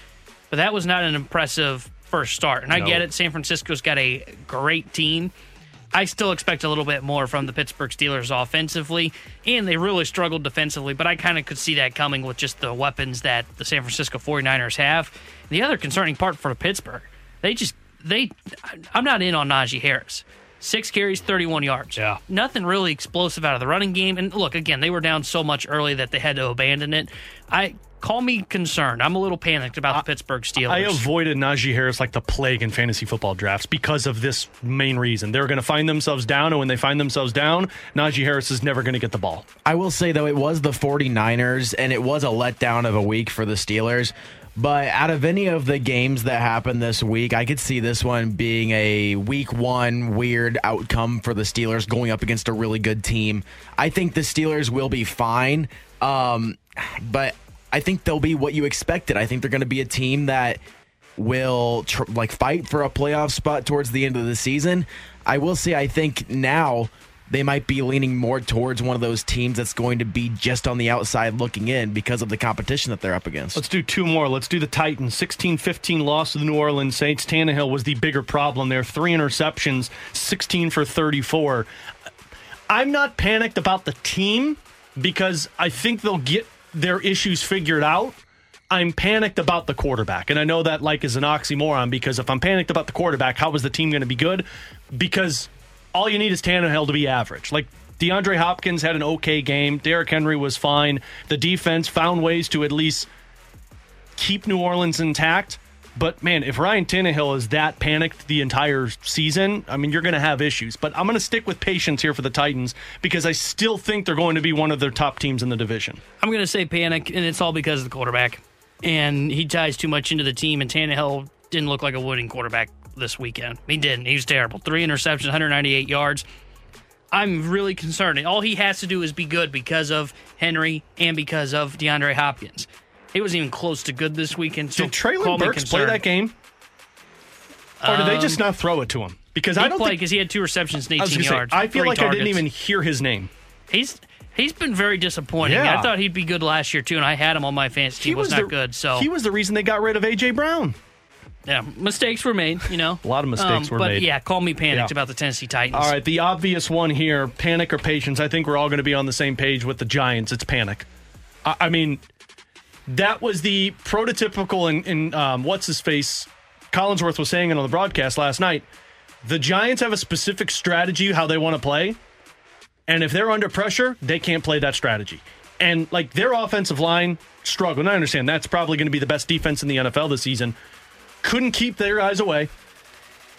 But that was not an impressive first start. And I No. get it. San Francisco's got a great team. I still expect a little bit more from the Pittsburgh Steelers offensively, and they really struggled defensively, but I kind of could see that coming with just the weapons that the San Francisco 49ers have. The other concerning part for Pittsburgh, they just, they, I'm not in on Najee Harris. Six carries, 31 yards. Yeah. Nothing really explosive out of the running game. And look, again, they were down so much early that they had to abandon it. I call me concerned. I'm a little panicked about the Pittsburgh Steelers. I avoided Najee Harris like the plague in fantasy football drafts because of this main reason. They're going to find themselves down, and when they find themselves down, Najee Harris is never going to get the ball. I will say, though, it was the 49ers, and it was a letdown of a week for the Steelers. But out of any of the games that happened this week, I could see this one being a week one weird outcome for the Steelers going up against a really good team. I think the Steelers will be fine, um, but I think they'll be what you expected. I think they're going to be a team that will tr- like fight for a playoff spot towards the end of the season. I will say, I think now they might be leaning more towards one of those teams that's going to be just on the outside looking in because of the competition that they're up against. Let's do two more. Let's do the Titans. 16 15 loss to the New Orleans Saints. Tannehill was the bigger problem there. Three interceptions, 16 for 34. I'm not panicked about the team because I think they'll get their issues figured out. I'm panicked about the quarterback. And I know that like is an oxymoron because if I'm panicked about the quarterback, how is the team going to be good? Because all you need is Tannehill to be average. Like DeAndre Hopkins had an okay game. Derrick Henry was fine. The defense found ways to at least keep New Orleans intact. But man, if Ryan Tannehill is that panicked the entire season, I mean, you're going to have issues. But I'm going to stick with patience here for the Titans because I still think they're going to be one of their top teams in the division. I'm going to say panic, and it's all because of the quarterback. And he ties too much into the team, and Tannehill didn't look like a winning quarterback this weekend. He didn't. He was terrible. Three interceptions, 198 yards. I'm really concerned. And all he has to do is be good because of Henry and because of DeAndre Hopkins. He wasn't even close to good this weekend. So Did Treylon Burks play that game? Or did they just Um, not throw it to him? Because I don't think because he had two receptions and 18 gonna say. I feel like I didn't even hear his name. He's he's been very disappointing. Yeah. I thought he'd be good last year too, and I had him on my fantasy team. He was, was not the- good. So He was the reason they got rid of AJ Brown. yeah, mistakes were made. You know, (laughs) A lot of mistakes Um, were but made. yeah, call me panicked Yeah. about the Tennessee Titans. All right, the obvious one here panic or patience. I think we're all going to be on the same page with the Giants. It's panic. I, I mean, that was the prototypical, and in, um, what's his face? Collinsworth was saying it on the broadcast last night. The Giants have a specific strategy how they want to play. And if they're under pressure, they can't play that strategy. And like their offensive line struggled. And I understand that's probably going to be the best defense in the NFL this season. Couldn't keep their eyes away.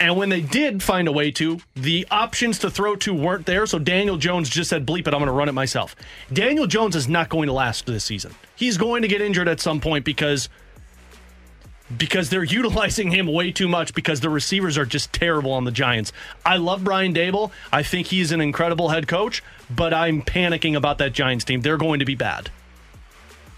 And when they did find a way to, the options to throw to weren't there. So Daniel Jones just said, bleep it, I'm going to run it myself. Daniel Jones is not going to last this season. He's going to get injured at some point because because they're (laughs) utilizing him way too much because the receivers are just terrible on the Giants. I love Brian Daboll. I think he's an incredible head coach, but I'm panicking about that Giants team. They're going to be bad.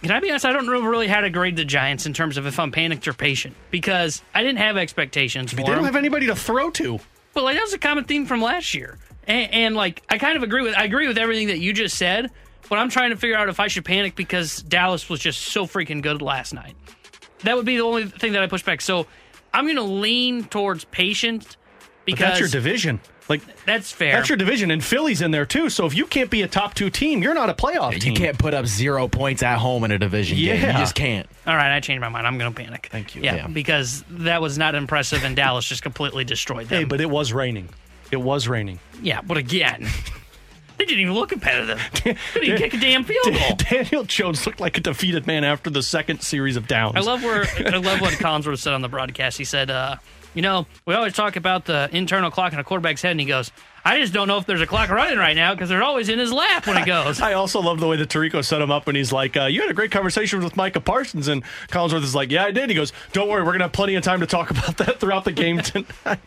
Can I be honest? I don't know really how to grade the Giants in terms of if I'm panicked or patient because I didn't have expectations I for mean, they don't them. have anybody to throw to. But like that was a common theme from last year, and, and like I kind of agree with I agree with everything that you just said. But I'm trying to figure out if I should panic because Dallas was just so freaking good last night. That would be the only thing that I push back. So I'm going to lean towards patient But because that's your division. Like that's fair. That's your division, and Philly's in there too. So if you can't be a top two team, you're not a playoff team. You can't put up zero points at home in a division game. You Yeah. just can't. All right, I changed my mind. I'm going to panic. Thank you. Yeah, Yeah. because that was not impressive, and Dallas just completely destroyed them. Hey, but it was raining. It was raining. yeah, but again, (laughs) they didn't even look competitive. They didn't even kick a damn field goal. Daniel Jones looked like a defeated man after the second series of downs. I love where I love what Collinsworth said on the broadcast. He said, uh, "You know, we always talk about the internal clock in a quarterback's head, and he goes, I just don't know if there's a clock running right now because they're always in his lap when it goes. (laughs) I also love the way that Tirico set him up when he's like, uh, "You had a great conversation with Micah Parsons," and Collinsworth is like, "Yeah, I did." He goes, "Don't worry, we're gonna have plenty of time to talk about that throughout the game (laughs) tonight."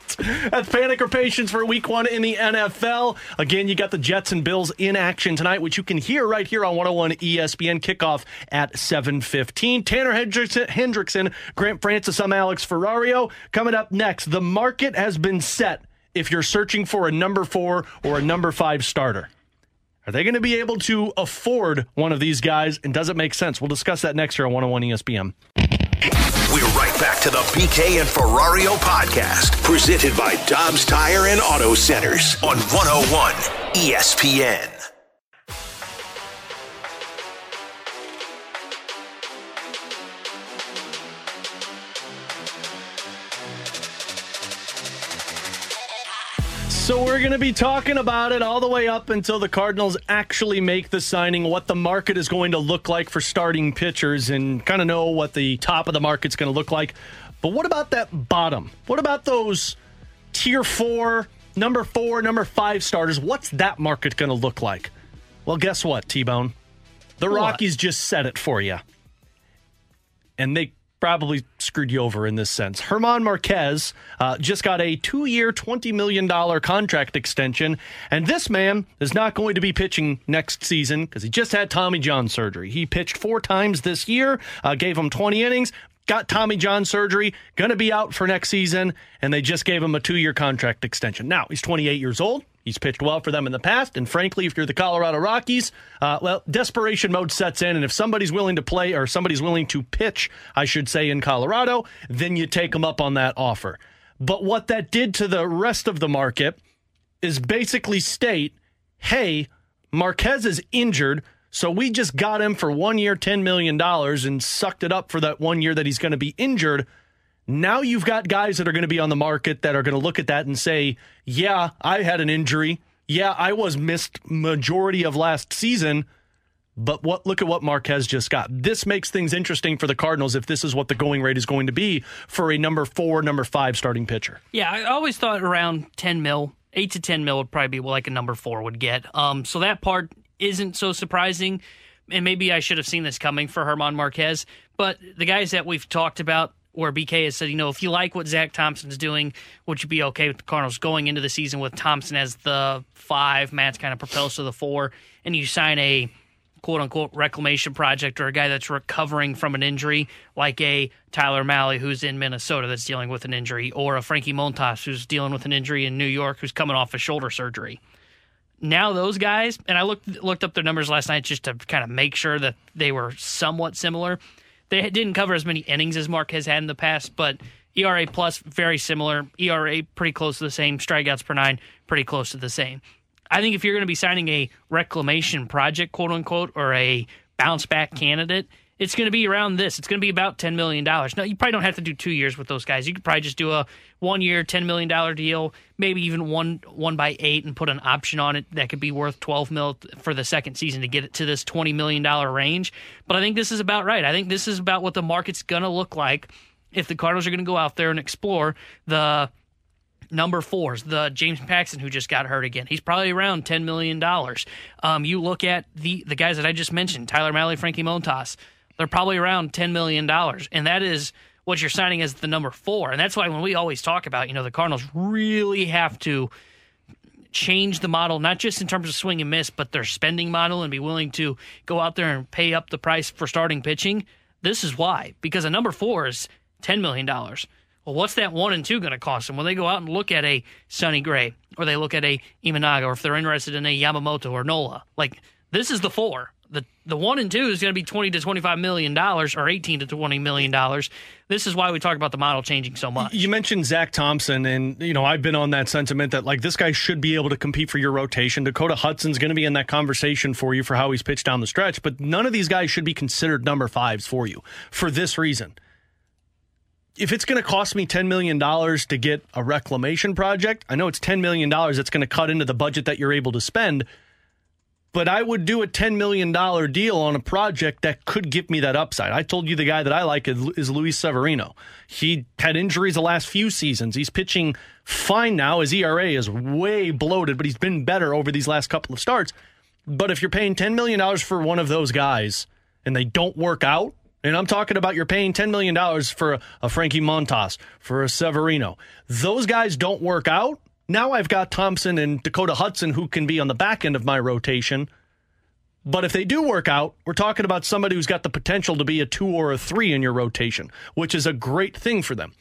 That's panic or patience for Week One in the NFL. Again, you got the Jets and Bills in action tonight, which you can hear right here on 101 ESPN. Kickoff at 7:15. Tanner Hendrickson, Hendrickson, Grant Francis, I'm Alex Ferrario. Coming up next, the market has been set if you're searching for a number four or a number five starter. Are they going to be able to afford one of these guys? And does it make sense? We'll discuss that next year on 101 ESPN. We're right back to the BK and Ferrario podcast, presented by Dobbs Tire and Auto Centers on 101 ESPN. So we're going to be talking about it all the way up until the Cardinals actually make the signing, what the market is going to look like for starting pitchers, and kind of know what the top of the market's going to look like. But what about that bottom? What about those tier four, number four, number five starters? What's that market going to look like? Well, guess what, T Bone? The What? Rockies just said it for you. And they probably screwed you over in this sense. Germán Marquez uh, just got a two year, $20 million contract extension. And this man is not going to be pitching next season because he just had Tommy John surgery. He pitched four times this year, uh, gave him 20 innings. Got Tommy John surgery, going to be out for next season, and they just gave him a two year contract extension. Now, he's 28 years old. He's pitched well for them in the past, and frankly, if you're the Colorado Rockies, uh, well, desperation mode sets in, and if somebody's willing to play or somebody's willing to pitch, I should say, in Colorado, then you take them up on that offer. But what that did to the rest of the market is basically state, hey, Marquez is injured, so we just got him for one year, $10 million, and sucked it up for that one year that he's going to be injured. Now you've got guys that are going to be on the market that are going to look at that and say, yeah, I had an injury. Yeah, I was missed majority of last season. But what look at what Marquez just got. This makes things interesting for the Cardinals if this is what the going rate is going to be for a number four, number five starting pitcher. Yeah, I always thought around 10 mil, 8 to 10 mil would probably be what like a number four would get. Um, so that part isn't so surprising. And maybe I should have seen this coming for Germán Marquez. But the guys that we've talked about, where BK has said, you know, if you like what Zack Thompson's doing, would you be okay with the Cardinals going into the season with Thompson as the five, Matz kind of propels to the four, and you sign a quote unquote reclamation project or a guy that's recovering from an injury, like a Tyler Mahle who's in Minnesota that's dealing with an injury, or a Frankie Montas who's dealing with an injury in New York who's coming off a shoulder surgery. Now those guys, and I looked looked up their numbers last night just to kind of make sure that they were somewhat similar. They didn't cover as many innings as Mark has had in the past, but ERA plus very similar. ERA pretty close to the same. Strikeouts per nine pretty close to the same. I think if you're going to be signing a reclamation project, quote unquote, or a bounce back candidate, it's going to be around this. It's going to be about $10 million. Now, you probably don't have to do two years with those guys. You could probably just do a one year, $10 million deal, maybe even one one by eight and put an option on it that could be worth 12 mil for the second season to get it to this $20 million range. But I think this is about right. I think this is about what the market's going to look like if the Cardinals are going to go out there and explore the number fours, the James Paxton who just got hurt again. He's probably around ten million dollars. Um, you look at the the guys that I just mentioned, Tyler Mahle, Frankie Montas. They're probably around ten million dollars, and that is what you're signing as the number four. And that's why when we always talk about, you know, the Cardinals really have to change the model, not just in terms of swing and miss, but their spending model and be willing to go out there and pay up the price for starting pitching. This is why, because a number four is $10 million. Well, what's that one and two going to cost them when they go out and look at a Sonny Gray or they look at a Imanaga or if they're interested in a Yamamoto or Nola? Like, this is the four. The one and two is going to be twenty to twenty five million dollars or eighteen to twenty million dollars. This is why we talk about the model changing so much. You mentioned Zack Thompson, and you know I've been on that sentiment that like this guy should be able to compete for your rotation. Dakota Hudson's going to be in that conversation for you for how he's pitched down the stretch, but none of these guys should be considered number fives for you for this reason. If it's going to cost me $10 million to get a reclamation project, I know it's $10 million that's going to cut into the budget that you're able to spend. But I would do a $10 million deal on a project that could give me that upside. I told you the guy that I like is, is Luis Severino. He had injuries the last few seasons. He's pitching fine now. His ERA is way bloated, but he's been better over these last couple of starts. But if you're paying $10 million for one of those guys and they don't work out, and I'm talking about you're paying $10 million for a Frankie Montas, for a Severino, those guys don't work out now I've got Thompson and Dakota Hudson who can be on the back end of my rotation. But if they do work out, we're talking about somebody who's got the potential to be a two or a three in your rotation, which is a great thing for them.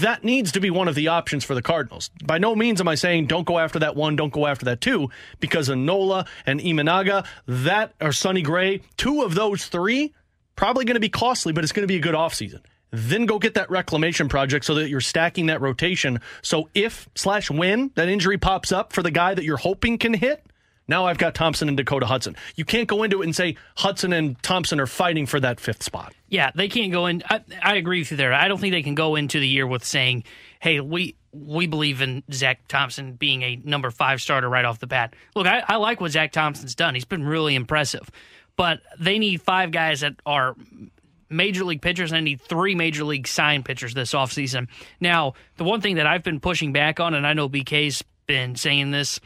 That needs to be one of the options for the Cardinals. By no means am I saying don't go after that one, don't go after that two, because of Nola and Imanaga, that or Sonny Gray, two of those three, probably going to be costly, but it's going to be a good offseason then go get that reclamation project so that you're stacking that rotation. So if slash when that injury pops up for the guy that you're hoping can hit, now I've got Thompson and Dakota Hudson. You can't go into it and say Hudson and Thompson are fighting for that fifth spot. Yeah, they can't go in. I, I agree with you there. I don't think they can go into the year with saying, "Hey, we we believe in Zack Thompson being a number five starter right off the bat." Look, I, I like what Zack Thompson's done. He's been really impressive, but they need five guys that are major league pitchers, and I need three major league sign pitchers this offseason. Now, the one thing that I've been pushing back on, and I know BK's been saying this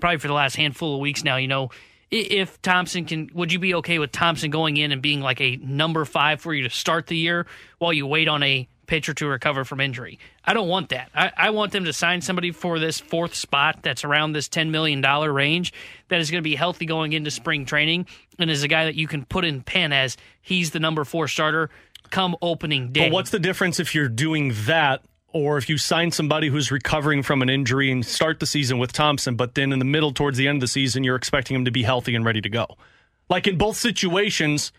probably for the last handful of weeks now, you know, if Thompson can, would you be okay with Thompson going in and being like a number five for you to start the year while you wait on a pitcher to recover from injury? I don't want that. I, I want them to sign somebody for this fourth spot that's around this $10 million range that is going to be healthy going into spring training and is a guy that you can put in pen as he's the number four starter come opening day. But what's the difference if you're doing that or if you sign somebody who's recovering from an injury and start the season with Thompson, but then in the middle towards the end of the season, you're expecting him to be healthy and ready to go? Like in both situations,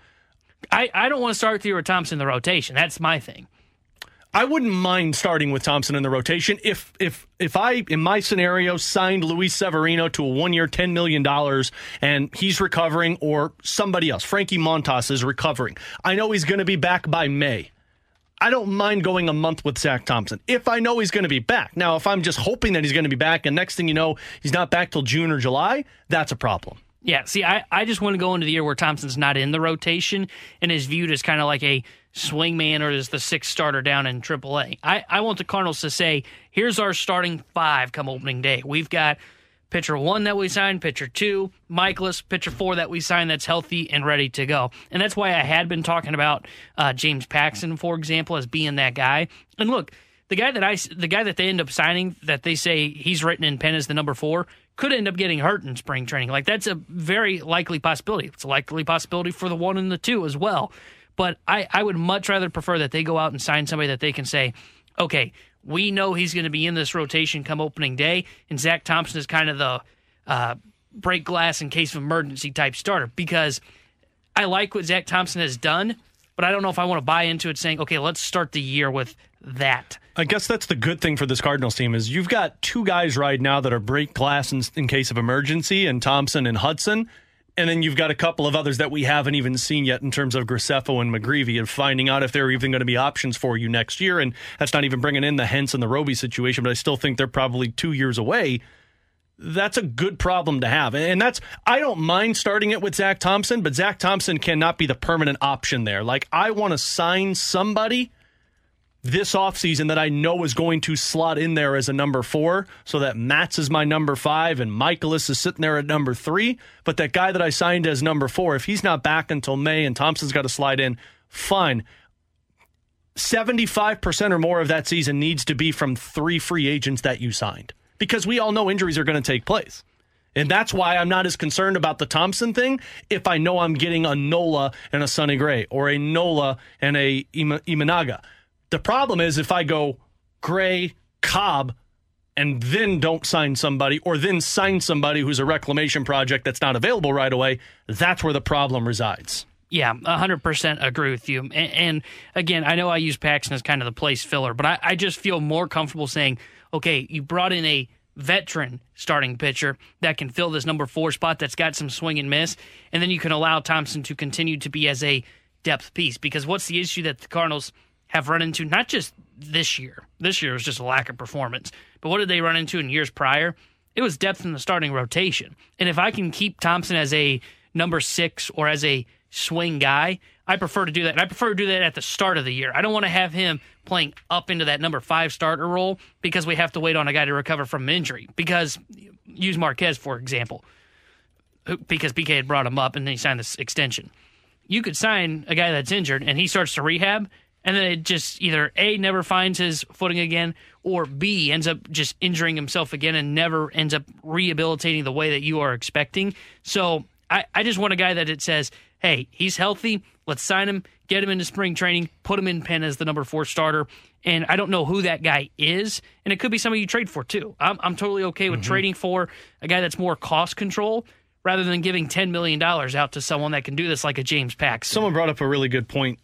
I, I don't want to start or Thompson in the rotation. That's my thing. I wouldn't mind starting with Thompson in the rotation if if if I in my scenario signed Luis Severino to a one year ten million dollars and he's recovering or somebody else Frankie Montas is recovering. I know he's going to be back by May. I don't mind going a month with Zack Thompson if I know he's going to be back. Now, if I'm just hoping that he's going to be back and next thing you know he's not back till June or July, that's a problem. Yeah, see, I, I just want to go into the year where Thompson's not in the rotation and is viewed as kind of like a swingman or is the sixth starter down in AAA. I, I want the Cardinals to say, here's our starting five come opening day. We've got pitcher one that we signed, pitcher two, Mikolas, pitcher four that we signed that's healthy and ready to go. And that's why I had been talking about uh, James Paxton, for example, as being that guy. And look, the guy that I, the guy that they end up signing, that they say he's written in pen as the number four, could end up getting hurt in spring training. Like that's a very likely possibility. It's a likely possibility for the one and the two as well. But I, I would much rather prefer that they go out and sign somebody that they can say, okay, we know he's going to be in this rotation come opening day, and Zack Thompson is kind of the uh, break glass in case of emergency type starter because I like what Zack Thompson has done, but I don't know if I want to buy into it saying, okay, let's start the year with that. I guess that's the good thing for this Cardinals team is you've got two guys right now that are break glass in, in case of emergency, and Thompson and Hudson. And then you've got a couple of others that we haven't even seen yet in terms of Graceffo and McGreevy and finding out if they're even going to be options for you next year. And that's not even bringing in the Hence and the Roby situation, but I still think they're probably two years away. That's a good problem to have. And that's, I don't mind starting it with Zack Thompson, but Zack Thompson cannot be the permanent option there. Like, I want to sign somebody this offseason that I know is going to slot in there as a number four, so that Matz is my number five and Mikolas is sitting there at number three. But that guy that I signed as number four, if he's not back until May and Thompson's got to slide in, fine. 75% or more of that season needs to be from three free agents that you signed because we all know injuries are going to take place. And that's why I'm not as concerned about the Thompson thing if I know I'm getting a Nola and a Sonny Gray or a Nola and a Imanaga. The problem is if I go Gray, Cobb, and then don't sign somebody, or then sign somebody who's a reclamation project that's not available right away, that's where the problem resides. Yeah, 100% agree with you. And, and, again, I know I use Paxton as kind of the place filler, but I, I just feel more comfortable saying, okay, you brought in a veteran starting pitcher that can fill this number four spot that's got some swing and miss, and then you can allow Thompson to continue to be as a depth piece. Because what's the issue that the Cardinals – have run into not just this year. This year was just a lack of performance. But what did they run into in years prior? it was depth in the starting rotation. And if I can keep Thompson as a number six or as a swing guy, I prefer to do that. And I prefer to do that at the start of the year. I don't want to have him playing up into that number five starter role because we have to wait on a guy to recover from injury. Because use Marquez, for example, because BK had brought him up and then he signed this extension. You could sign a guy that's injured and he starts to rehab, and then it just either A, never finds his footing again, or B, ends up just injuring himself again and never ends up rehabilitating the way that you are expecting. So I, I just want a guy that it says, hey, he's healthy. Let's sign him, get him into spring training, put him in pen as the number four starter. And I don't know who that guy is, and it could be somebody you trade for too. I'm, I'm totally okay with mm-hmm. trading for a guy that's more cost control rather than giving $10 million out to someone that can do this like a James Paxton. Someone brought up a really good point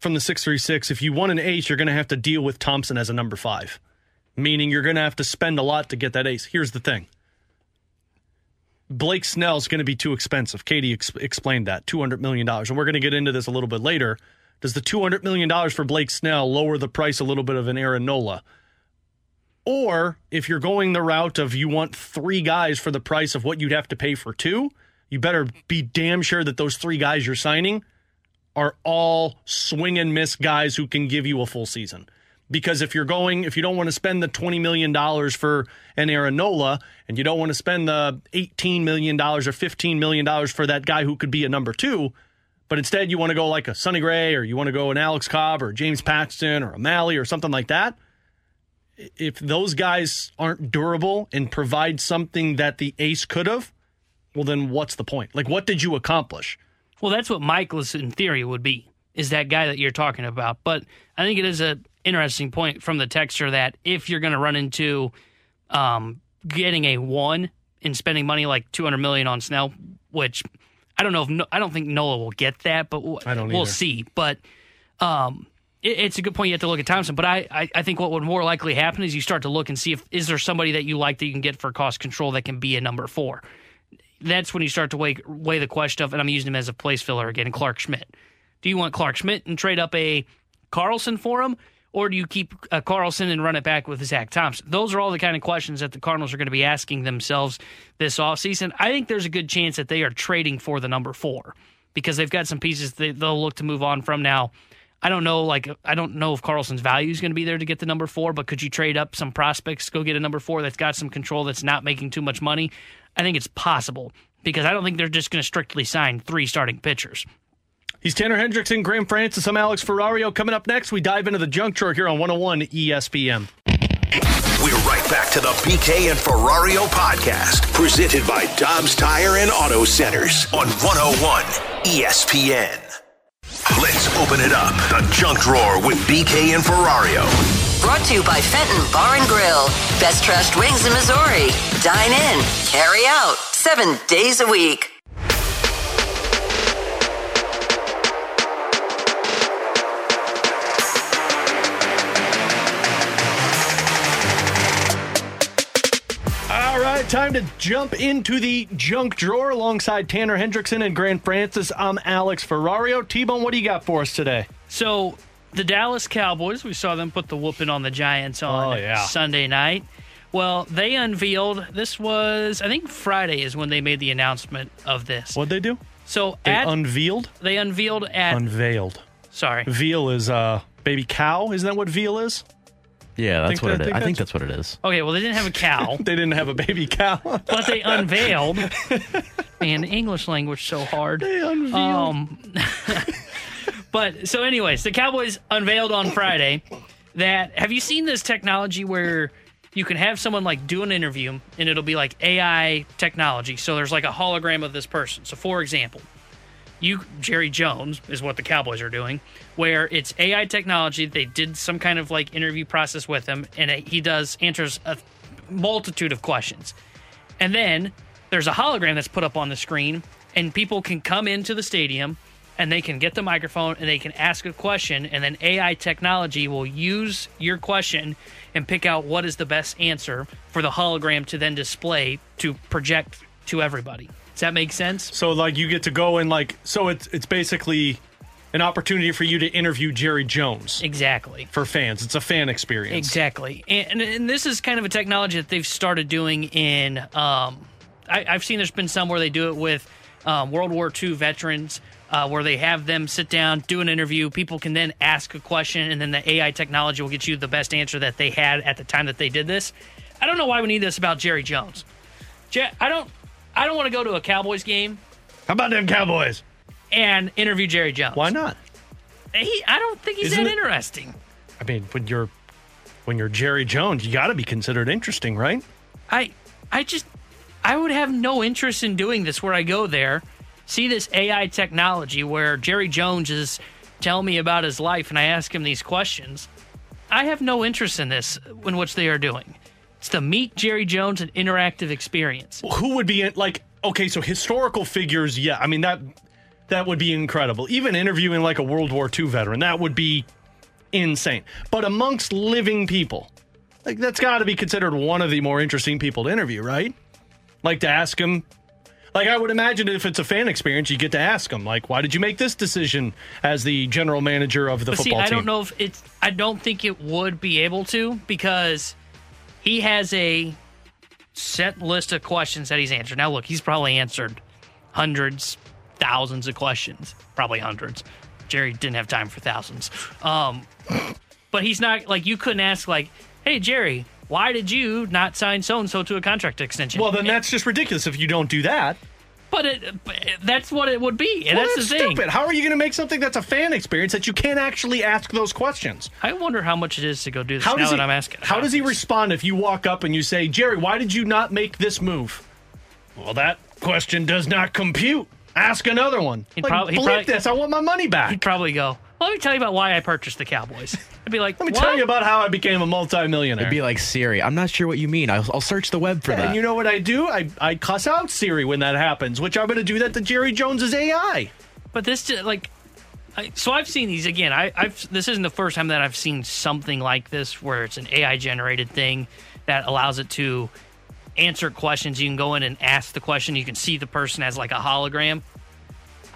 from the 636. If you want an ace, you're going to have to deal with Thompson as a number five, meaning you're going to have to spend a lot to get that ace. Here's the thing Blake Snell's going to be too expensive. Katie ex- explained that $200 million. And we're going to get into this a little bit later. Does the $200 million for Blake Snell lower the price a little bit of an Aaron Nola? Or if you're going the route of you want three guys for the price of what you'd have to pay for two, you better be damn sure that those three guys you're signing are all swing and miss guys who can give you a full season. Because if you're going, if you don't want to spend the $20 million for an Aaron Nola and you don't want to spend the $18 million or $15 million for that guy who could be a number two, but instead you want to go like a Sonny Gray or you want to go an Alex Cobb or James Paxton or a Mahle or something like that, if those guys aren't durable and provide something that the ace could have, well, then what's the point? Like, what did you accomplish? Well, that's what Mikolas in theory would be, is that guy that you're talking about. But I think it is an interesting point from the texture that if you're going to run into um, getting a one and spending money like 200 million on Snell, which I don't know if no, I don't think Nola will get that, but we'll, we'll see. But um, it, it's a good point. You have to look at Thompson, but I, I I think what would more likely happen is you start to look and see if is there somebody that you like that you can get for cost control that can be a number four that's when you start to weigh, weigh the question of, and I'm using him as a place filler again, Clarke Schmidt. Do you want Clarke Schmidt and trade up a Carlson for him, or do you keep uh, Carlson and run it back with Zack Thompson? Those are all the kind of questions that the Cardinals are going to be asking themselves this offseason. I think there's a good chance that they are trading for the number four because they've got some pieces they, they'll look to move on from now. I don't know, like I don't know if Carlson's value is going to be there to get the number four, but could you trade up some prospects, go get a number four that's got some control, that's not making too much money? I think it's possible because I don't think they're just going to strictly sign three starting pitchers. He's Tanner Hendrickson, Grant Francis. I'm Alex Ferrario. Coming up next, we dive into the junk drawer here on 101 ESPN. We're right back to the BK and Ferrario podcast, presented by Dobbs Tire and Auto Centers on 101 ESPN. Let's open it up. The junk drawer with BK and Ferrario. Brought to you by Fenton Bar and Grill. Best trashed wings in Missouri. Dine in, carry out, seven days a week. Right, time to jump into the junk drawer alongside Tanner Hendrickson and Grant Francis. I'm Alex Ferrario. T-Bone, what do you got for us today? So the Dallas Cowboys, we saw them put the whooping on the Giants on Oh, yeah. Sunday night. Well, they unveiled this was I think Friday is when they made the announcement of this. What'd they do? So They at unveiled? they unveiled at Unveiled. sorry. Veal is uh, baby cow. Isn't that what veal is? Yeah, Think that's what that- it is. think I think that's- that's what it is. Okay, well they didn't have a cow, (laughs) They didn't have a baby cow. (laughs) but they unveiled. (laughs) Man, English language so hard. they unveiled. Um, but so, anyways, the Cowboys unveiled on Friday that have you seen this technology where you can have someone like do an interview and it'll be like AI technology. So there's like a hologram of this person. So, for example, you Jerry Jones is what the Cowboys are doing, where it's AI technology. They did some kind of like interview process with him, and it, he does answers a multitude of questions. And then there's a hologram that's put up on the screen, and people can come into the stadium and they can get the microphone and they can ask a question, and then AI technology will use your question and pick out what is the best answer for the hologram to then display to project to everybody. Does that make sense? So like you get to go and like so it's it's basically an opportunity for you to interview Jerry Jones Exactly. for fans. It's a fan experience. Exactly. And, and this is kind of a technology that they've started doing in. Um, I, I've seen there's been some where they do it with um, World War II veterans, uh, where they have them sit down, do an interview. People can then ask a question, and then the AI technology will get you the best answer that they had at the time that they did this. I don't know why we need this about Jerry Jones. Je- I don't. I don't want to go to a Cowboys game How about them Cowboys? and interview Jerry Jones. Why not? He, I don't think he's Isn't that it- interesting. I mean, when you're when you're Jerry Jones, you got to be considered interesting, right? I I just I would have no interest in doing this where I go there, see this AI technology where Jerry Jones is telling me about his life and I ask him these questions. I have no interest in this in which they are doing. It's the Meet Jerry Jones an interactive experience. Who would be in, like okay, so historical figures, yeah. I mean that that would be incredible. Even interviewing like a World War II veteran, that would be insane. But amongst living people, like that's got to be considered one of the more interesting people to interview, right? Like to ask them like I would imagine if it's a fan experience, you get to ask them like, "Why did you make this decision as the general manager of the But see, football I team?" I don't know if it's. I don't think it would be able to because he has a set list of questions that he's answered. Now, look, he's probably answered hundreds, thousands of questions, probably hundreds. Jerry didn't have time for thousands. Um, but he's not like you couldn't ask like, "Hey, Jerry, why did you not sign so and so to a contract extension?" Well, then that's just ridiculous if you don't do that. But it, that's what it would be, and Well, that's, that's the thing. stupid. How are you going to make something that's a fan experience that you can't actually ask those questions? I wonder how much it is to go do this. How now does that he? I'm asking. how does he this. respond if you walk up and you say, "Jerry, why did you not make this move?" Well, that question does not compute. Ask another one. He'd like, prob- this. I want my money back. He'd probably go. Let me tell you about why I purchased the Cowboys. (laughs) I'd be like, Let me what? tell you about how I became a multimillionaire. It'd be like Siri. I'm not sure what you mean. I'll, I'll search the web for that. and you know what I do? I, I cuss out Siri when that happens, which I'm going to do that to Jerry Jones's AI. But this, like, I, so I've seen these again. I, I've this isn't the first time that I've seen something like this where it's an AI generated thing that allows it to answer questions. You can go in and ask the question. You can see the person as like a hologram.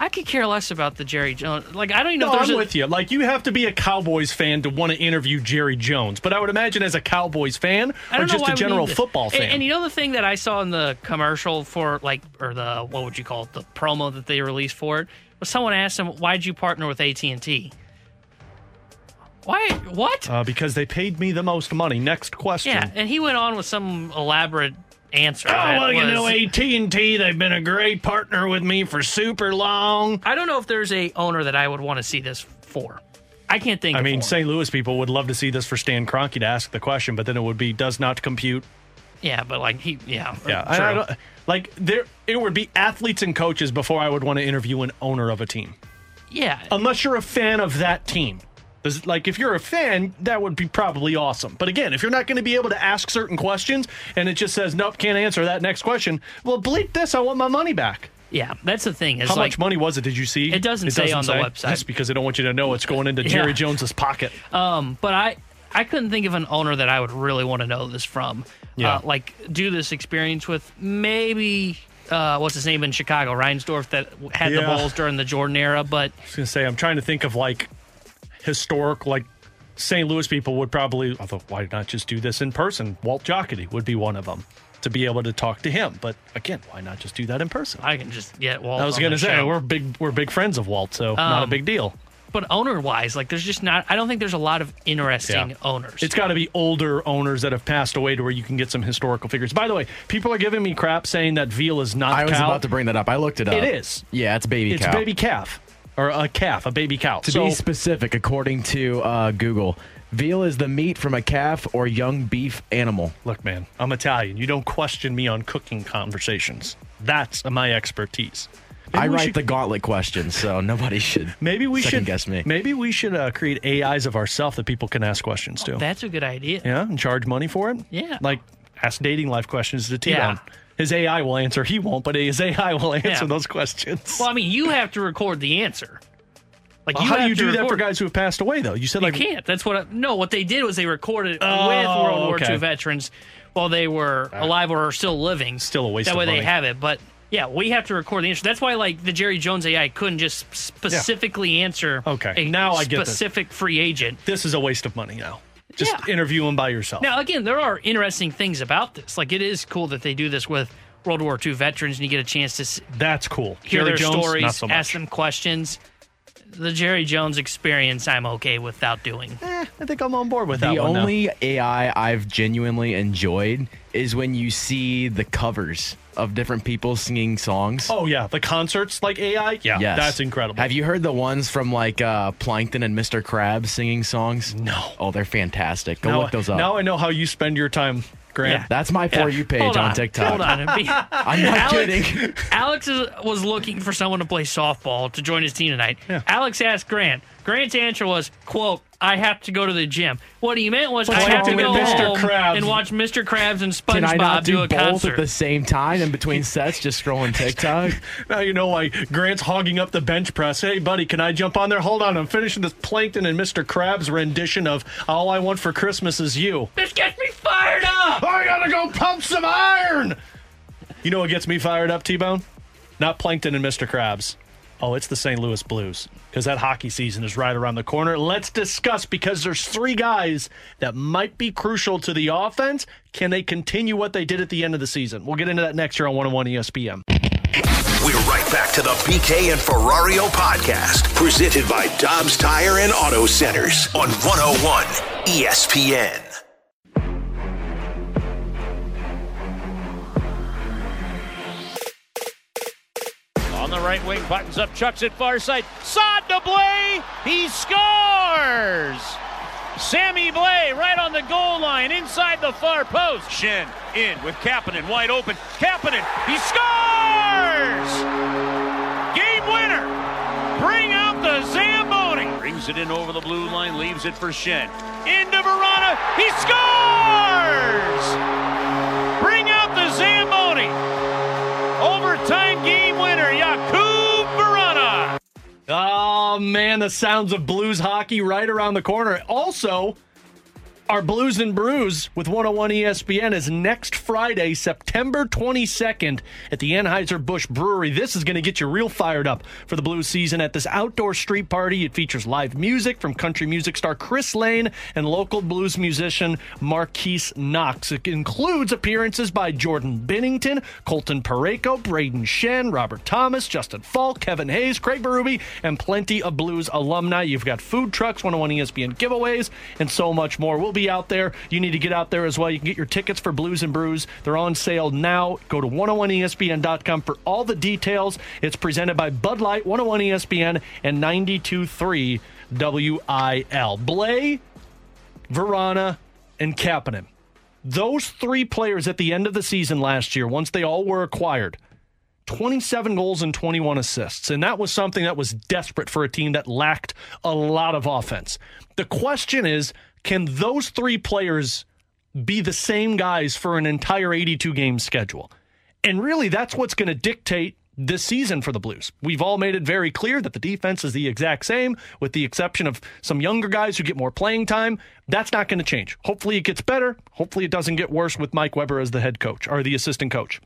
I could care less about the Jerry Jones. Like, I don't even know No, if there's I'm a, with you. Like, you have to be a Cowboys fan to want to interview Jerry Jones. But I would imagine as a Cowboys fan or just a general football fan. And, you know the thing that I saw in the commercial for like or the what would you call it the promo that they released for it was someone asked him why did you partner with AT and T? Why? What? uh, because they paid me the most money. Next question. yeah, and he went on with some elaborate answer. Oh, well, you know, AT&T, they've been a great partner with me for super long. I don't know if there's a owner that I would want to see this for. I can't think. I mean, one. St. Louis people would love to see this for Stan Kroenke to ask the question, but then it would be does not compute. yeah, but like he, yeah, Yeah. I, I don't, like there, it would be athletes and coaches before I would want to interview an owner of a team, yeah. unless you're a fan of that team. Like if you're a fan, that would be probably awesome. But again, if you're not going to be able to ask certain questions and it just says nope, can't answer that next question, well, bleep this. I want my money back. yeah, that's the thing. Is How like, much money was it? Did you see? It doesn't it say on the website. That's because they don't want you to know it's going into Yeah. Jerry Jones's pocket. Um, but I I couldn't think of an owner that I would really want to know this from. Yeah. Uh, like do this experience with maybe uh, what's his name in Chicago, Reinsdorf, that had the Yeah. Bulls during the Jordan era. But I was going to say, I'm trying to think of like historic, like St. Louis people would probably, although why not just do this in person? Walt Jocketty would be one of them to be able to talk to him. But again, why not just do that in person? I can just get Walt. I was going to say show. we're big, we're big friends of Walt, so not a Um, big deal. but owner wise, like there's just not. I don't think there's a lot of interesting Yeah. owners. It's got to be older owners that have passed away to where you can get some historical figures. By the way, people are giving me crap saying that veal is not I was cow. about to bring that up. I looked it up. It is. Yeah, it's baby It's cow. baby calf or a calf, a baby cow. To so, be specific, according to uh, Google, veal is the meat from a calf or young beef animal. Look, man, I'm Italian. You don't question me on cooking conversations. That's my expertise. Maybe I write should- the gauntlet questions, so nobody should. Maybe we should guess me. Maybe we should uh, create AIs of ourselves that people can ask questions to. That's a good idea. yeah, and charge money for it. Yeah. like ask dating life questions to T Yeah. His AI will answer. He won't, but his AI will answer Yeah. those questions. Well, I mean, you have to record the answer. Like, Well, how do you do that for guys who have passed away, though? You said You can't. That's what. I, no, what they did was they recorded Oh, with World War okay. II veterans while they were alive or are still living. Still a waste That way money. they have it. But Yeah, we have to record the answer. That's why, like the Jerry Jones AI couldn't just specifically answer. Okay, a now I get this. specific free agent. This is a waste of money now. Just Yeah. interview him by yourself. Now, again, there are interesting things about this. Like it is cool that they do this with World War II veterans, and you get a chance to s- That's cool. hear Jerry their Jones, stories, not so much. ask them questions. The Jerry Jones experience, I'm okay without doing. Eh, I think I'm on board with that The one now. only AI I've genuinely enjoyed is when you see the covers of different people singing songs. Oh yeah, the concerts like AI. Yeah, Yes. that's incredible. Have you heard the ones from like uh, Plankton and Mr. Krabs singing songs? No. Oh, they're fantastic. Go now, look those up. Now I know how you spend your time, Grant. Yeah. That's my For Yeah. You page on, on. TikTok. Hold on. (laughs) Be- I'm not Alex, kidding. Alex is, was looking for someone to play softball to join his team tonight. Alex asked Grant. Grant's answer was, "quote I have to go to the gym." What he meant was, What's "I have to go with home Mr. Krabs? and watch Mr. Krabs and Can I not SpongeBob do do a both concert." at the same time in between sets, just scrolling (laughs) TikTok? Now you know why Grant's hogging up the bench press. Hey, buddy, can I jump on there? Hold on, I'm finishing this Plankton and Mr. Krabs rendition of "All I Want for Christmas Is You." this gets me fired up. I gotta go pump some iron. You know what gets me fired up, T-Bone? Not Plankton and Mr. Krabs. Oh, it's the St. Louis Blues because that hockey season is right around the corner. Let's discuss because there's three guys that might be crucial to the offense. Can they continue what they did at the end of the season? We'll get into that next year on 101 ESPN. We're right back to the BK and Ferrario podcast, presented by Dobbs Tire and Auto Centers on 101 ESPN. The right wing, buttons up, chucks it far side. Sod to Blais. He scores. Sammy Blais right on the goal line, inside the far post. Schenn in with Kapanen wide open. Kapanen, he scores! Game winner. Bring out the Zamboni. Brings it in over the blue line, leaves it for Schenn. Into Vrana. He scores! Bring out the Zamboni. Overtime game winner, Jakub Vrana. Oh man, the sounds of blues hockey right around the corner. Also, our Blues and Brews with 101 ESPN is next Friday, September 22nd at the Anheuser-Busch Brewery. This is going to get you real fired up for the blues season at this outdoor street party. It features live music from country music star Chris Lane and local blues musician Marquise Knox. It includes appearances by Jordan Binnington, Colton Parayko, Brayden Schenn, Robert Thomas, Justin Faulk, Kevin Hayes, Craig Berube, and plenty of blues alumni. You've got food trucks, 101 ESPN giveaways, and so much more. We'll be out there. You need to get out there as well. You can get your tickets for Blues and Brews. They're on sale now. Go to 101ESPN.com for all the details. It's presented by Bud Light, 101 ESPN, and 92.3 WIL. Blais, Vrana, and Kapanen. Those three players at the end of the season last year, once they all were acquired, 27 goals and 21 assists. And that was something that was desperate for a team that lacked a lot of offense. The question is can those three players be the same guys for an entire 82 game schedule? And really, that's what's going to dictate this season for the Blues. We've all made it very clear that the defense is the exact same, with the exception of some younger guys who get more playing time. That's not going to change. Hopefully, it gets better. Hopefully, it doesn't get worse with Mike Weber as the head coach or the assistant coach.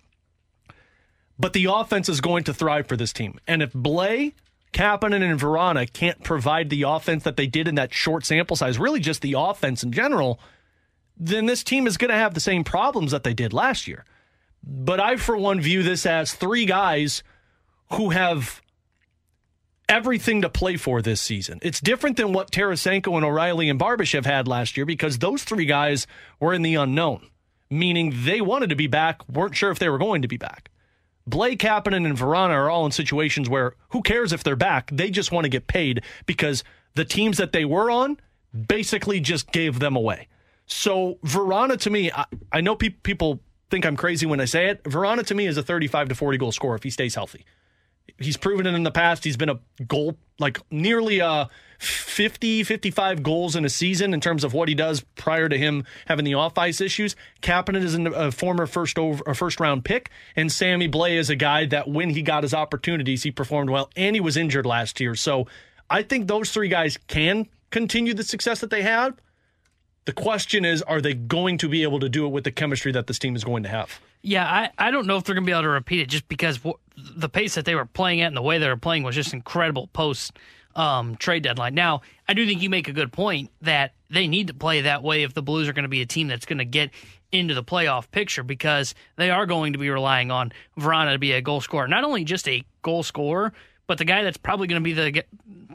But the offense is going to thrive for this team. And if Blais, Kapanen, and Vrana can't provide the offense that they did in that short sample size, really just the offense in general, then this team is going to have the same problems that they did last year. But I, for one, view this as three guys who have everything to play for this season. It's different than what Tarasenko and O'Reilly and Barbish have had last year because those three guys were in the unknown, meaning they wanted to be back, weren't sure if they were going to be back. Blais Kapanen and Vrana are all in situations where who cares if they're back? They just want to get paid because the teams that they were on basically just gave them away. So Vrana to me, I, I know pe- people think I'm crazy when I say it. Vrana to me is a 35 to 40 goal scorer if he stays healthy. He's proven it in the past. He's been a goal, like nearly uh, 50, 55 goals in a season in terms of what he does prior to him having the off ice issues. Kapanen is a former first over, first round pick, and Sammy Blais is a guy that when he got his opportunities, he performed well, and he was injured last year. So I think those three guys can continue the success that they had. The question is, are they going to be able to do it with the chemistry that this team is going to have? Yeah, I, I don't know if they're going to be able to repeat it just because the pace that they were playing at and the way they were playing was just incredible post um, trade deadline. Now, I do think you make a good point that they need to play that way if the Blues are going to be a team that's going to get into the playoff picture because they are going to be relying on Vrana to be a goal scorer. Not only just a goal scorer, but the guy that's probably going to be the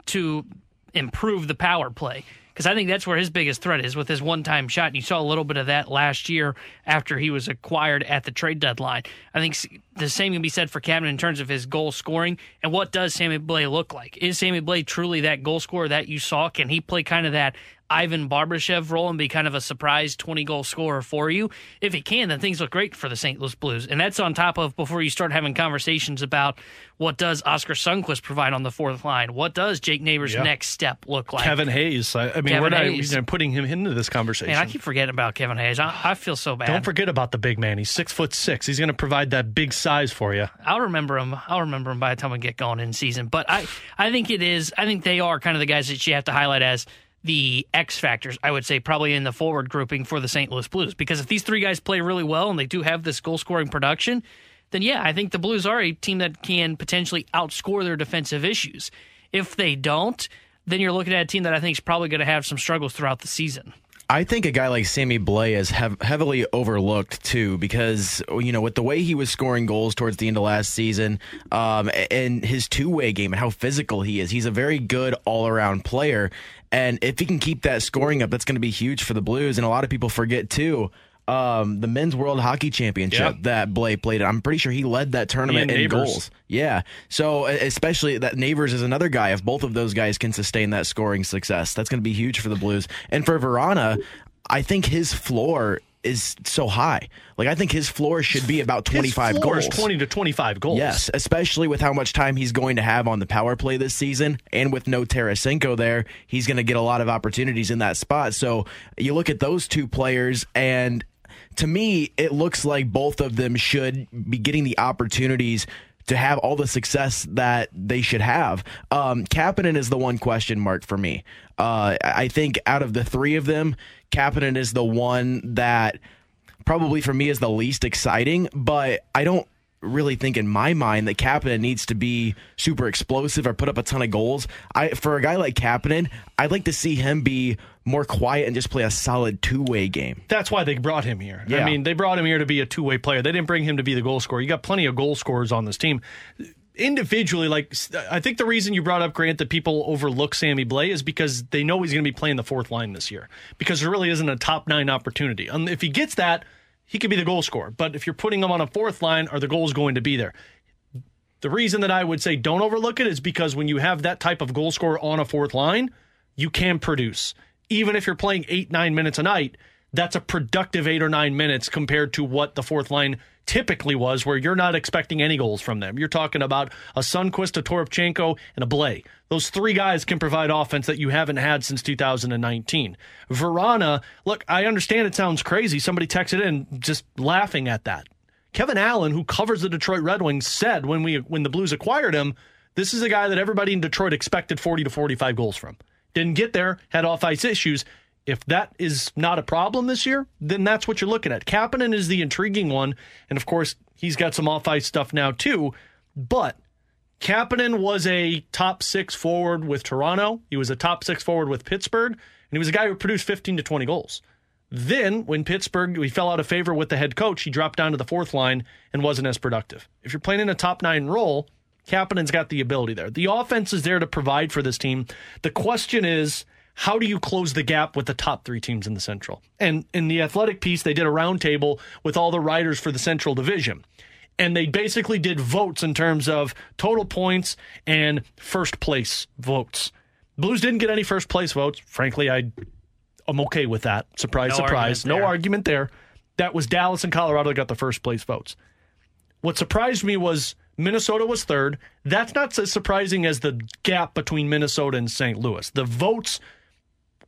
to improve the power play because I think that's where his biggest threat is with his one time shot. And you saw a little bit of that last year after he was acquired at the trade deadline. I think the same can be said for Kapanen in terms of his goal scoring. And what does Sammy Blais look like? Is Sammy Blais truly that goal scorer that you saw? Can he play kind of that Ivan Barbashev role and be kind of a surprise 20 goal scorer for you. If he can, then things look great for the St. Louis Blues. And that's on top of before you start having conversations about what does Oskar Sundqvist provide on the fourth line? What does Jake Neighbors' yeah. next step look like? Kevin Hayes. I, I mean, Kevin we're not putting him into this conversation. Man, I keep forgetting about Kevin Hayes. I, I, feel so bad. Don't forget about the big man. He's six foot six. He's going to provide that big size for you. I'll remember him. I'll remember him by the time we get going in season. But I, I think it is. I think they are kind of the guys that you have to highlight as the X factors, I would say, probably in the forward grouping for the St. Louis Blues. Because if these three guys play really well and they do have this goal scoring production, then yeah, I think the Blues are a team that can potentially outscore their defensive issues. If they don't, then you're looking at a team that I think is probably going to have some struggles throughout the season. I think a guy like Sammy Blais is hev- heavily overlooked too, because you know with the way he was scoring goals towards the end of last season, um, and his two way game and how physical he is, he's a very good all around player. And if he can keep that scoring up, that's going to be huge for the Blues. And a lot of people forget too um, the men's World Hockey Championship that Blais played. I'm pretty sure he led that tournament in goals. Yeah. So especially that Neighbors is another guy. If both of those guys can sustain that scoring success, that's going to be huge for the Blues. And for Vrana, I think his floor is so high. Like I think his floor should be about 25 his floor goals. Is 20 to 25 goals. Yes, especially with how much time he's going to have on the power play this season and with no Tarasenko there, he's going to get a lot of opportunities in that spot. So you look at those two players and to me it looks like both of them should be getting the opportunities to have all the success that they should have. Um, Kapanen is the one question mark for me. Uh, I think out of the three of them, Kapanen is the one that probably for me is the least exciting, but I don't really think in my mind that Kapanen needs to be super explosive or put up a ton of goals. I for a guy like Kapanen, I'd like to see him be more quiet and just play a solid two way game. That's why they brought him here. Yeah. I mean, they brought him here to be a two way player. They didn't bring him to be the goal scorer. You got plenty of goal scorers on this team. Individually, like I think the reason you brought up Grant that people overlook Sammy Blais is because they know he's going to be playing the fourth line this year because there really isn't a top nine opportunity. And if he gets that, he could be the goal scorer. But if you're putting him on a fourth line, are the goals going to be there? The reason that I would say don't overlook it is because when you have that type of goal scorer on a fourth line, you can produce even if you're playing eight, nine minutes a night, that's a productive eight or nine minutes compared to what the fourth line typically was, where you're not expecting any goals from them. You're talking about a Sundqvist, a Toropchenko, and a Blais. Those three guys can provide offense that you haven't had since 2019. Vrana, look, I understand it sounds crazy. Somebody texted in just laughing at that. Kevin Allen, who covers the Detroit Red Wings, said when we when the Blues acquired him, this is a guy that everybody in Detroit expected 40 to 45 goals from didn't get there, had off ice issues. If that is not a problem this year, then that's what you're looking at. Kapanen is the intriguing one. And of course, he's got some off ice stuff now too. But Kapanen was a top six forward with Toronto. He was a top six forward with Pittsburgh. And he was a guy who produced 15 to 20 goals. Then, when Pittsburgh, we fell out of favor with the head coach, he dropped down to the fourth line and wasn't as productive. If you're playing in a top nine role, Kapanen's got the ability there. The offense is there to provide for this team. The question is, how do you close the gap with the top three teams in the Central? And in the athletic piece, they did a roundtable with all the writers for the Central Division. And they basically did votes in terms of total points and first place votes. Blues didn't get any first place votes. Frankly, I I'm okay with that. Surprise, no surprise. Argument no argument there. That was Dallas and Colorado that got the first place votes. What surprised me was Minnesota was third. That's not as surprising as the gap between Minnesota and St. Louis. The votes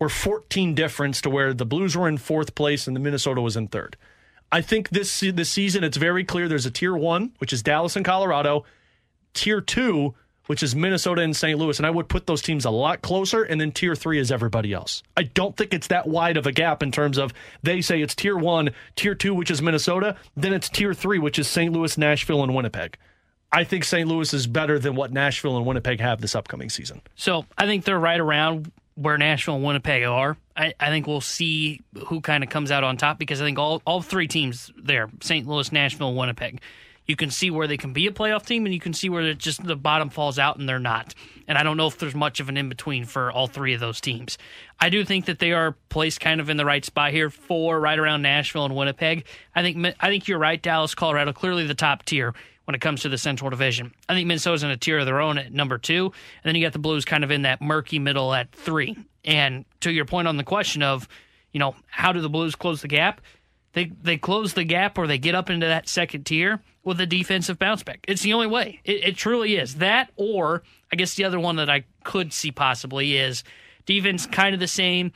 were 14 difference to where the Blues were in fourth place and the Minnesota was in third. I think this this season it's very clear there's a tier one, which is Dallas and Colorado. Tier two which is Minnesota and St. Louis, and I would put those teams a lot closer, and then tier three is everybody else. I don't think it's that wide of a gap in terms of they say it's tier one, tier two, which is Minnesota, then it's tier three, which is St. Louis, Nashville, and Winnipeg. I think St. Louis is better than what Nashville and Winnipeg have this upcoming season. So I think they're right around where Nashville and Winnipeg are. I, I think we'll see who kind of comes out on top because I think all, all three teams there St. Louis, Nashville, Winnipeg you can see where they can be a playoff team and you can see where it just the bottom falls out and they're not. And I don't know if there's much of an in between for all three of those teams. I do think that they are placed kind of in the right spot here for right around Nashville and Winnipeg. I think I think you're right. Dallas, Colorado, clearly the top tier when it comes to the Central Division. I think Minnesota's in a tier of their own at number two, and then you got the Blues kind of in that murky middle at three. And to your point on the question of, you know, how do the Blues close the gap? They they close the gap or they get up into that second tier with a defensive bounce back. It's the only way. It, it truly is. That, or I guess the other one that I could see possibly is defense kind of the same,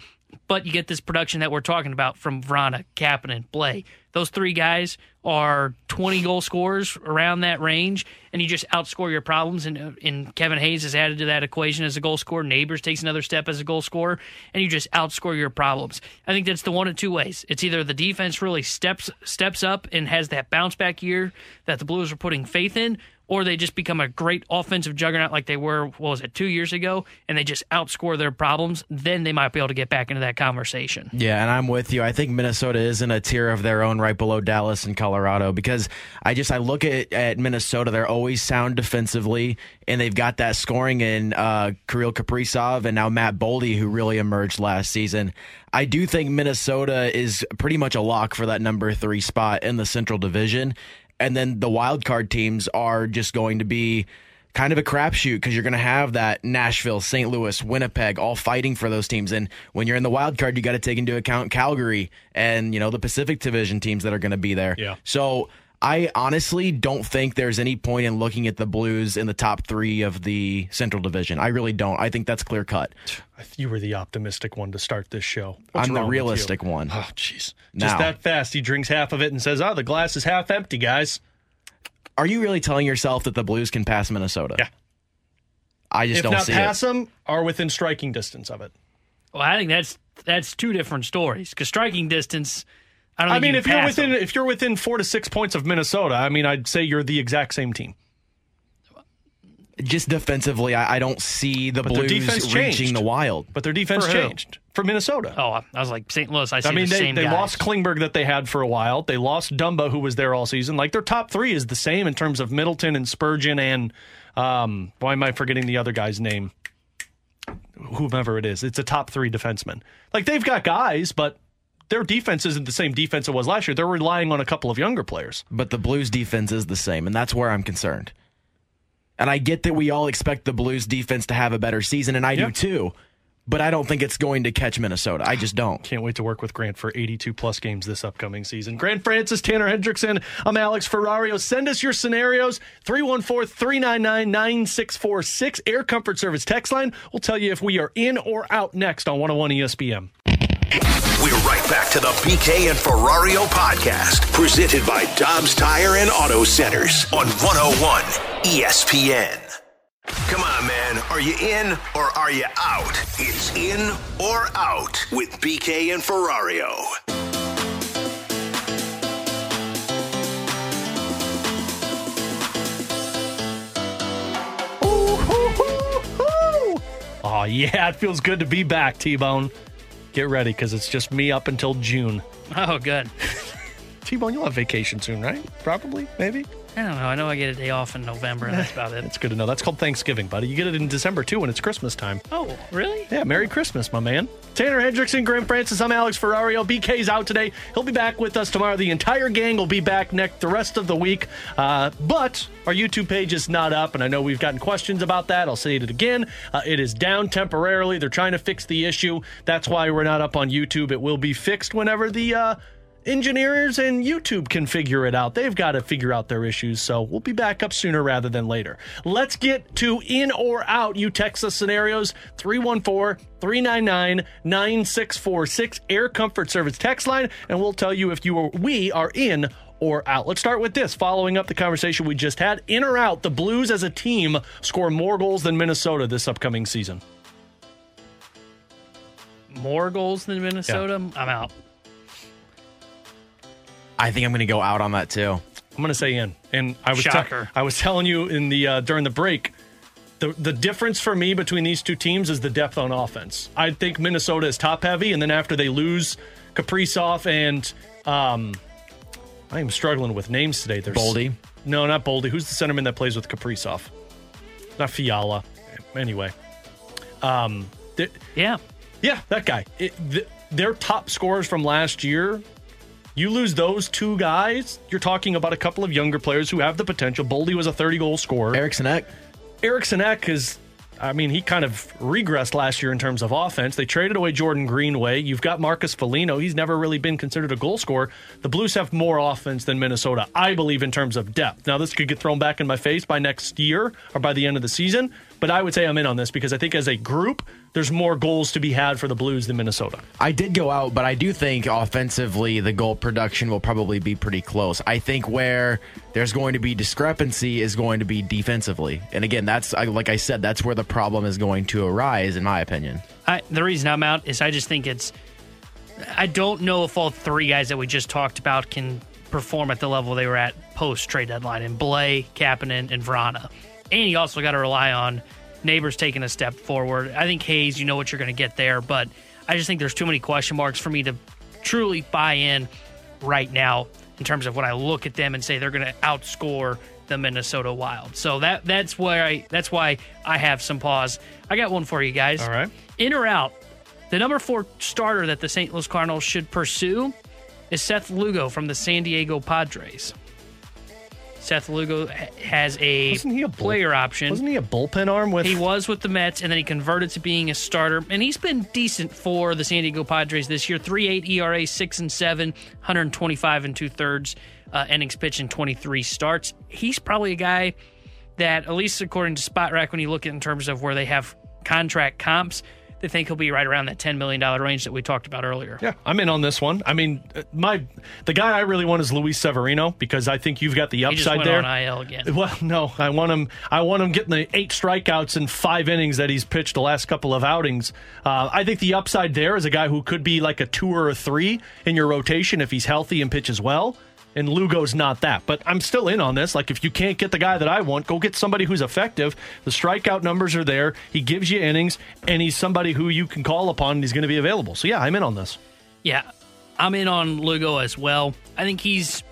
but you get this production that we're talking about from Vrana, Kapanen, Blais. Those three guys are 20 goal scorers around that range, and you just outscore your problems. And, uh, and Kevin Hayes is added to that equation as a goal scorer. Neighbors takes another step as a goal scorer, and you just outscore your problems. I think that's the one of two ways. It's either the defense really steps steps up and has that bounce back year that the Blues are putting faith in, or they just become a great offensive juggernaut like they were, what was it, two years ago, and they just outscore their problems, then they might be able to get back into that conversation. Yeah, and I'm with you. I think Minnesota is in a tier of their own right below Dallas and Colorado because I just I look at, at Minnesota, they're always sound defensively, and they've got that scoring in uh, Kirill Kaprizov and now Matt Boldy, who really emerged last season. I do think Minnesota is pretty much a lock for that number three spot in the Central Division and then the wild card teams are just going to be kind of a crapshoot because you're going to have that Nashville, St. Louis, Winnipeg all fighting for those teams. And when you're in the wild card, you got to take into account Calgary and you know the Pacific Division teams that are going to be there. Yeah. So I honestly don't think there's any point in looking at the Blues in the top three of the Central Division. I really don't. I think that's clear cut. You were the optimistic one to start this show. What's I'm the realistic one. Oh, jeez. Just that fast. He drinks half of it and says, oh, the glass is half empty, guys. Are you really telling yourself that the Blues can pass Minnesota? Yeah. I just if don't not see pass it. them, are within striking distance of it. Well, I think that's that's two different stories because striking distance. I don't. I mean, you if you're within them. if you're within four to six points of Minnesota, I mean, I'd say you're the exact same team. Just defensively, I, I don't see the But their Blues defense reaching changed. the Wild. But their defense For changed for Minnesota. Oh, I was like St. Louis. I see I mean, the they, same they guys. lost Klingberg that they had for a while. They lost Dumba, who was there all season. Like their top three is the same in terms of Middleton and Spurgeon and um, why am I forgetting the other guy's name? Whomever it is, it's a top three defenseman. Like they've got guys, but their defense isn't the same defense it was last year. They're relying on a couple of younger players. But the Blues defense is the same, and that's where I'm concerned. And I get that we all expect the Blues defense to have a better season, and I Yeah. do too. But I don't think it's going to catch Minnesota. I just don't. Can't wait to work with Grant for 82 plus games this upcoming season. Grant Francis, Tanner Hendrickson. I'm Alex Ferrario. Send us your scenarios 314 399 9646. Air Comfort Service text line. We'll tell you if we are in or out next on 101 ESPN. We're right back to the BK and Ferrario podcast, presented by Dobbs Tire and Auto Centers on 101 ESPN. Come on, man. Are you in or are you out? It's in or out with BK and Ferrario. Oh, yeah, it feels good to be back, T Bone. Get ready because it's just me up until June. Oh, good. (laughs) T Bone, you'll have vacation soon, right? Probably, maybe. I don't know. I know I get a day off in November, and that's about it. (laughs) It's good to know. That's called Thanksgiving, buddy. You get it in December too when it's Christmas time. Oh, really? Yeah, Merry Christmas, my man. Tanner Hendrickson, Grant Francis, I'm Alex Ferrario. BK's out today. He'll be back with us tomorrow. The entire gang will be back next the rest of the week. Uh, but our YouTube page is not up, and I know we've gotten questions about that. I'll say it again. Uh, it is down temporarily. They're trying to fix the issue. That's why we're not up on YouTube. It will be fixed whenever the uh, engineers and YouTube can figure it out. They've got to figure out their issues. So we'll be back up sooner rather than later. Let's get to in or out. You text us scenarios 314 399 9646 Air Comfort Service text line, and we'll tell you if you are, we are in or out? Let's start with this. Following up the conversation we just had, in or out, the Blues as a team score more goals than Minnesota this upcoming season. More goals than Minnesota? I'm out. I think I'm going to go out on that too. I'm going to say in. And I was te- Shocker. I was telling you in the uh, during the break, the the difference for me between these two teams is the depth on offense. I think Minnesota is top heavy, and then after they lose Kaprizov and um, I am struggling with names today. There's Boldy? No, not Boldy. Who's the centerman that plays with Kaprizov? Not Fiala. Anyway, um, th- Yeah. yeah, that guy. It, th- their top scorers from last year. You lose those two guys, you're talking about a couple of younger players who have the potential. Boldy was a 30 goal scorer. Eriksson Ek. Eriksson Ek is, I mean, he kind of regressed last year in terms of offense. They traded away Jordan Greenway. You've got Marcus Foligno. He's never really been considered a goal scorer. The Blues have more offense than Minnesota, I believe, in terms of depth. Now, this could get thrown back in my face by next year or by the end of the season, but I would say I'm in on this because I think as a group, there's more goals to be had for the Blues than Minnesota. I did go out, but I do think offensively the goal production will probably be pretty close. I think where there's going to be discrepancy is going to be defensively. And again, that's like I said, that's where the problem is going to arise, in my opinion. I, the reason I'm out is I just think it's. I don't know if all three guys that we just talked about can perform at the level they were at post trade deadline, and Blais, Kapanen, and Vrana. And you also got to rely on neighbors taking a step forward. I think Hayes, you know what you're going to get there, but I just think there's too many question marks for me to truly buy in right now in terms of when I look at them and say they're going to outscore the Minnesota Wild. So that that's where I that's why I have some pause. I got one for you guys. All right. In or out, the number four starter that the St. Louis Cardinals should pursue is Seth Lugo from the San Diego Padres. Seth Lugo has a, Wasn't he a bull- player option. Wasn't he a bullpen arm with? He was with the Mets, and then he converted to being a starter, and he's been decent for the San Diego Padres this year. Three eight ERA, six and seven, 125 and two thirds uh, innings pitched in 23 starts. He's probably a guy that, at least according to Spotrac, when you look at in terms of where they have contract comps, they think he'll be right around that 10 million dollar range that we talked about earlier. Yeah, I'm in on this one. I mean, uh, my the guy I really want is Luis Severino because I think you've got the upside there. on IL again. Well, (laughs) no, I want him. I want him getting the eight strikeouts in five innings that he's pitched the last couple of outings. Uh, I think the upside there is a guy who could be like a two or a three in your rotation if he's healthy and pitches well. And Lugo's not that, but I'm still in on this. Like, if you can't get the guy that I want, go get somebody who's effective. The strikeout numbers are there. He gives you innings, and he's somebody who you can call upon, and he's going to be available. So yeah, I'm in on this. Yeah, I'm in on Lugo as well. I think he's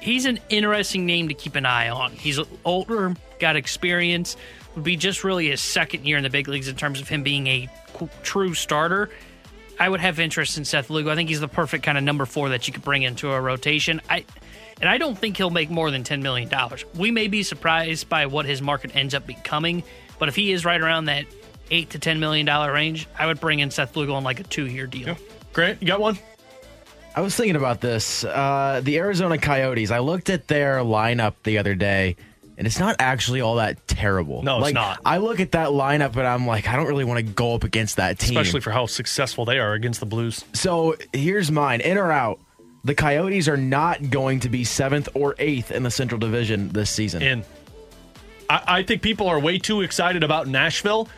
he's an interesting name to keep an eye on. He's older, got experience. Would be just really his second year in the big leagues in terms of him being a true starter. I would have interest in Seth Lugo. I think he's the perfect kind of number four that you could bring into a rotation. I and I don't think he'll make more than ten million dollars. We may be surprised by what his market ends up becoming, but if he is right around that eight to ten million dollar range, I would bring in Seth Lugo on like a two year deal. Grant, you got one? I was thinking about this. Uh, the Arizona Coyotes. I looked at their lineup the other day, and it's not actually all that terrible. No, it's like, not. I look at that lineup, and I'm like, I don't really want to go up against that team. Especially for how successful they are against the Blues. So here's mine: in or out. The Coyotes are not going to be seventh or eighth in the Central Division this season. In. I, I think people are way too excited about Nashville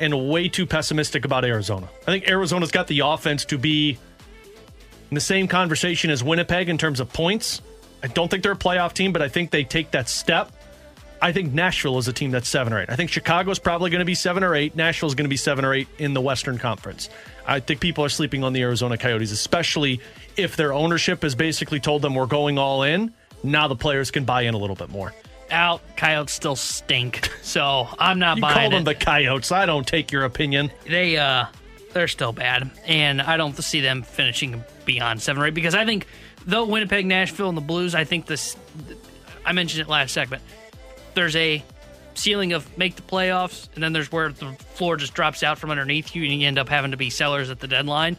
and way too pessimistic about Arizona. I think Arizona's got the offense to be in the same conversation as Winnipeg in terms of points. I don't think they're a playoff team, but I think they take that step. I think Nashville is a team that's seven or eight. I think Chicago's probably going to be seven or eight. Nashville's going to be seven or eight in the Western Conference. I think people are sleeping on the Arizona Coyotes, especially if their ownership has basically told them we're going all in. Now the players can buy in a little bit more. out. Coyotes still stink, so I'm not You buying call it. them the Coyotes. I don't take your opinion. they uh, they're still bad, and I don't see them finishing beyond seven or eight because I think though Winnipeg, Nashville, and the Blues, I think this. I mentioned it last segment. There's a ceiling of make the playoffs, and then there's where the floor just drops out from underneath you, and you end up having to be sellers at the deadline.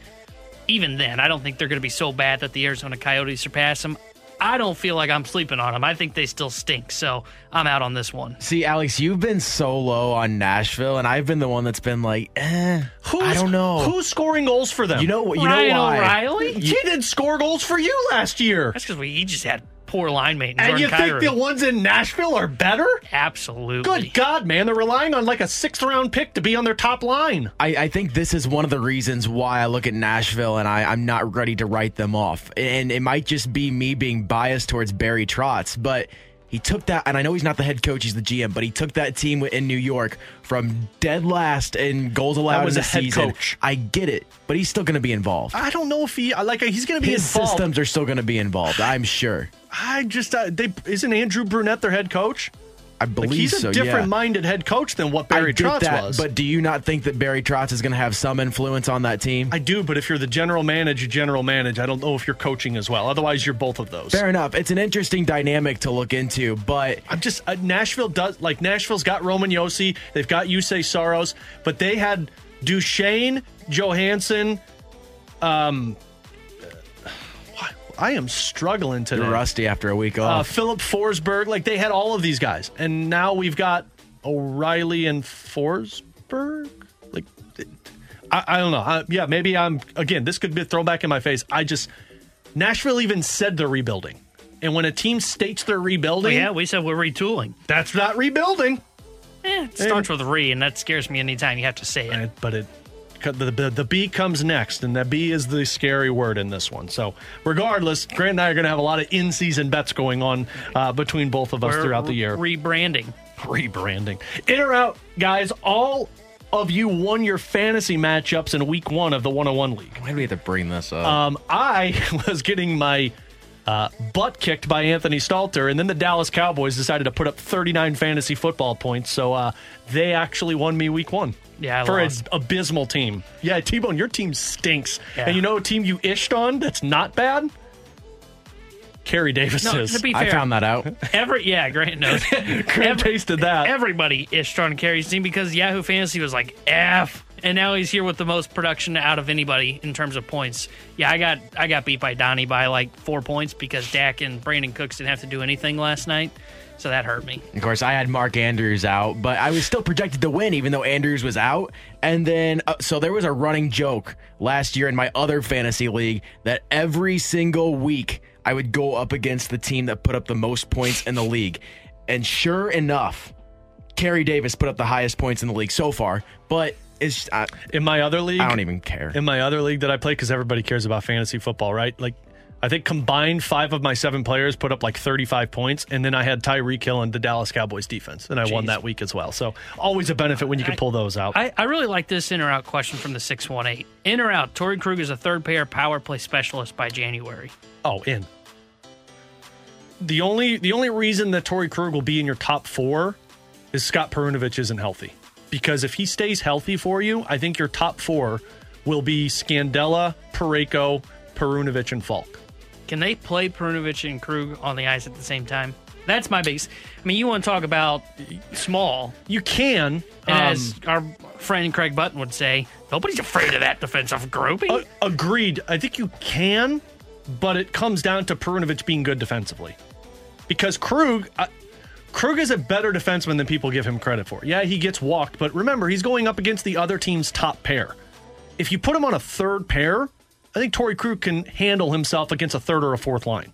Even then, I don't think they're going to be so bad that the Arizona Coyotes surpass them. I don't feel like I'm sleeping on them. I think they still stink, so I'm out on this one. See, Alex, you've been so low on Nashville, and I've been the one that's been like, eh, I don't know. Who's scoring goals for them? You know, you Ryan know why? O'Reilly? He didn't score goals for you last year. That's because we he just had poor line maintenance. And Jordan you think Kyrou. the ones in Nashville are better? Absolutely. Good God, man. They're relying on like a sixth round pick to be on their top line. I, I think this is one of the reasons why I look at Nashville and I, I'm not ready to write them off. And it might just be me being biased towards Barry Trotz, but he took that, and I know he's not the head coach, he's the GM, but he took that team in New York from dead last in goals allowed That was in a the head season. coach. I get it, but he's still going to be involved. I don't know if he like he's going to be His involved. systems are still going to be involved, I'm sure. I just uh, they isn't Andrew Brunette their head coach? I Like, believe he's a so. different yeah. minded head coach than what Barry Trotz that, was. but do you not think that Barry Trotz is going to have some influence on that team? I do, but if you're the general manager, general manage, I don't know if you're coaching as well. Otherwise, you're both of those. Fair enough. It's an interesting dynamic to look into, but I'm just uh, Nashville does like Nashville's got Roman Josi, they've got Juuse Saros, but they had Duchene, Johansen. Um, I am struggling today. you're rusty after a week Uh, off. Filip Forsberg, like they had all of these guys, and now we've got O'Reilly and Forsberg. Like, I, I don't know. I, yeah, maybe I'm again. This could be a throwback in my face. I just Nashville even said they're rebuilding, and when a team states they're rebuilding, Well, yeah, we said we're retooling. that's not rebuilding. Eh, it starts with re, and that scares me anytime you have to say it. Uh, but it the, the the B comes next, and the B is the scary word in this one. So, regardless, Grant and I are going to have a lot of in-season bets going on uh, between both of us We're throughout the year. Rebranding. Rebranding, in or out, guys. All of you won your fantasy matchups in Week One of the 101 League. Why do we have to bring this up? Um, I (laughs) was getting my uh, butt kicked by Anthony Stalter, and then the Dallas Cowboys decided to put up 39 fantasy football points. So uh, they actually won me week one. Yeah, I for an abysmal team. Yeah, T Bone, your team stinks. Yeah. And you know a team you ished on that's not bad? Kerry Davis No, is. to be I found that out. Every yeah, Grant knows. (laughs) Grant Every- tasted that. Everybody is trying to carry team because Yahoo Fantasy was like F, and now he's here with the most production out of anybody in terms of points. Yeah, I got I got beat by Donnie by like four points because Dak and Brandin Cooks didn't have to do anything last night, so that hurt me. Of course, I had Mark Andrews out, but I was still projected to win even though Andrews was out. And then, uh, so there was a running joke last year in my other fantasy league that every single week I would go up against the team that put up the most points in the league. And sure enough, Kerry Davis put up the highest points in the league so far, but it's, I, in my other league, I don't even care. in my other league that I play because everybody cares about fantasy football, right? Like, I think combined five of my seven players put up like 35 points, and then I had Tyreek Hill and the Dallas Cowboys defense, and I won that week as well. So always a benefit when you can pull those out. I, I really like this in or out question from the six one eight. In or out, Torrey Krug is a third pair power play specialist by January. oh, in. The only the only reason that Torrey Krug will be in your top four is Scott Perunovich isn't healthy. Because if he stays healthy for you, I think your top four will be Scandella, Parayko, Perunovich, and Falk. Can they play Perunovich and Krug on the ice at the same time? That's my base. I mean, you want to talk about small, You can. um, as our friend Craig Button would say, nobody's afraid of that defensive grouping. A- agreed. I think you can, but it comes down to Perunovich being good defensively. Because Krug, uh, Krug is a better defenseman than people give him credit for. Yeah, he gets walked, but remember, he's going up against the other team's top pair. If you put him on a third pair, I think Torrey Krug can handle himself against a third or a fourth line.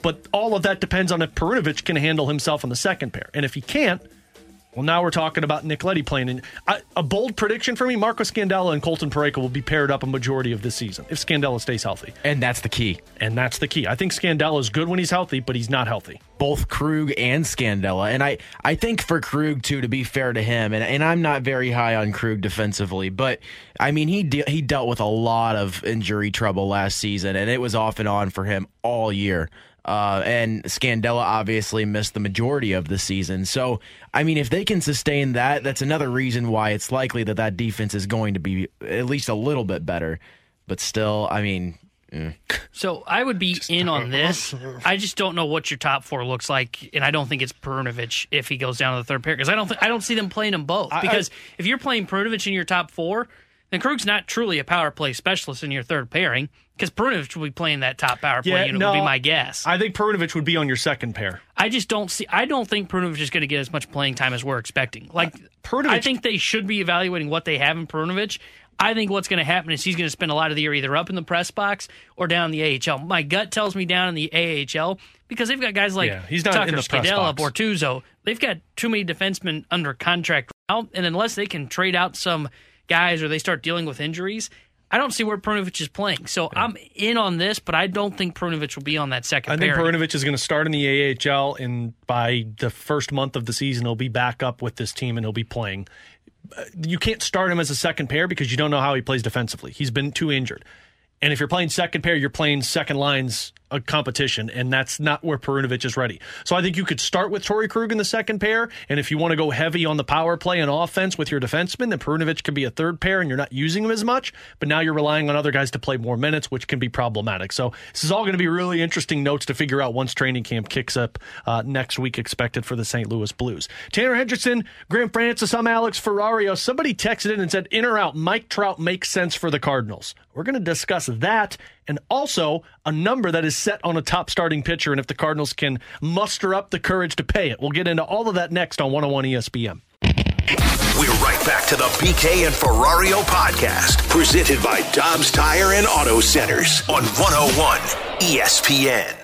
But all of that depends on if Perunovich can handle himself on the second pair. And if he can't, well, now we're talking about Nick Leddy playing. And I, a bold prediction for me: Marco Scandella and Colton Parayko will be paired up a majority of this season if Scandella stays healthy, And that's the key. and that's the key. I think Scandella is good when he's healthy, but he's not healthy. both Krug and Scandella. And I, I think for Krug too, to be fair to him, and, and I'm not very high on Krug defensively, but I mean he de- he dealt with a lot of injury trouble last season, and it was off and on for him all year. Uh, and Scandella obviously missed the majority of the season. So, I mean, if they can sustain that, that's another reason why it's likely that that defense is going to be at least a little bit better. But still, I mean, eh. So I would be in on this. I just don't know what your top four looks like, and I don't think it's Perunovich if he goes down to the third pair because I don't th- I don't see them playing them both. Because if you're playing Perunovich in your top four, then Krug's not truly a power play specialist in your third pairing because Perunovich will be playing that top power play unit. Would be my guess. I, think Perunovich would be on your second pair. I just don't see. I don't think Perunovich is going to get as much playing time as we're expecting. Uh, like Perunovich- I think they should be evaluating what they have in Perunovich. I think what's going to happen is he's going to spend a lot of the year either up in the press box or down in the AHL. My gut tells me down in the AHL because they've got guys like Yeah, he's not Tucker in the Scandella, box. Bortuzzo. They've got too many defensemen under contract now, and unless they can trade out some guys or they start dealing with injuries, I don't see where Perunovich is playing. So I'm in on this, but I don't think Perunovich will be on that second I think. Perunovich is going to start in the AHL, and by the first month of the season, he'll be back up with this team and he'll be playing. Uh, You can't start him as a second pair because you don't know how he plays defensively. He's been too injured. And if you're playing second pair, you're playing second lines a competition, and that's not where Perunovich is ready. So I think you could start with Torrey Krug in the second pair, and if you want to go heavy on the power play and offense with your defenseman, then Perunovich can be a third pair, and you're not using him as much. But now you're relying on other guys to play more minutes, which can be problematic. So this is all going to be really interesting notes to figure out once training camp kicks up uh, next week, expected for the St. Louis Blues. Tanner Hendrickson, Grant Francis, I'm Alex Ferrario. Somebody texted in and said, "In or out, Mike Trout makes sense for the Cardinals." We're going to discuss that and also a number that is set on a top starting pitcher, and if the Cardinals can muster up the courage to pay it. We'll get into all of that next on 101 ESPN. We're right back to the BK and Ferrario podcast, presented by Dobbs Tire and Auto Centers on 101 ESPN.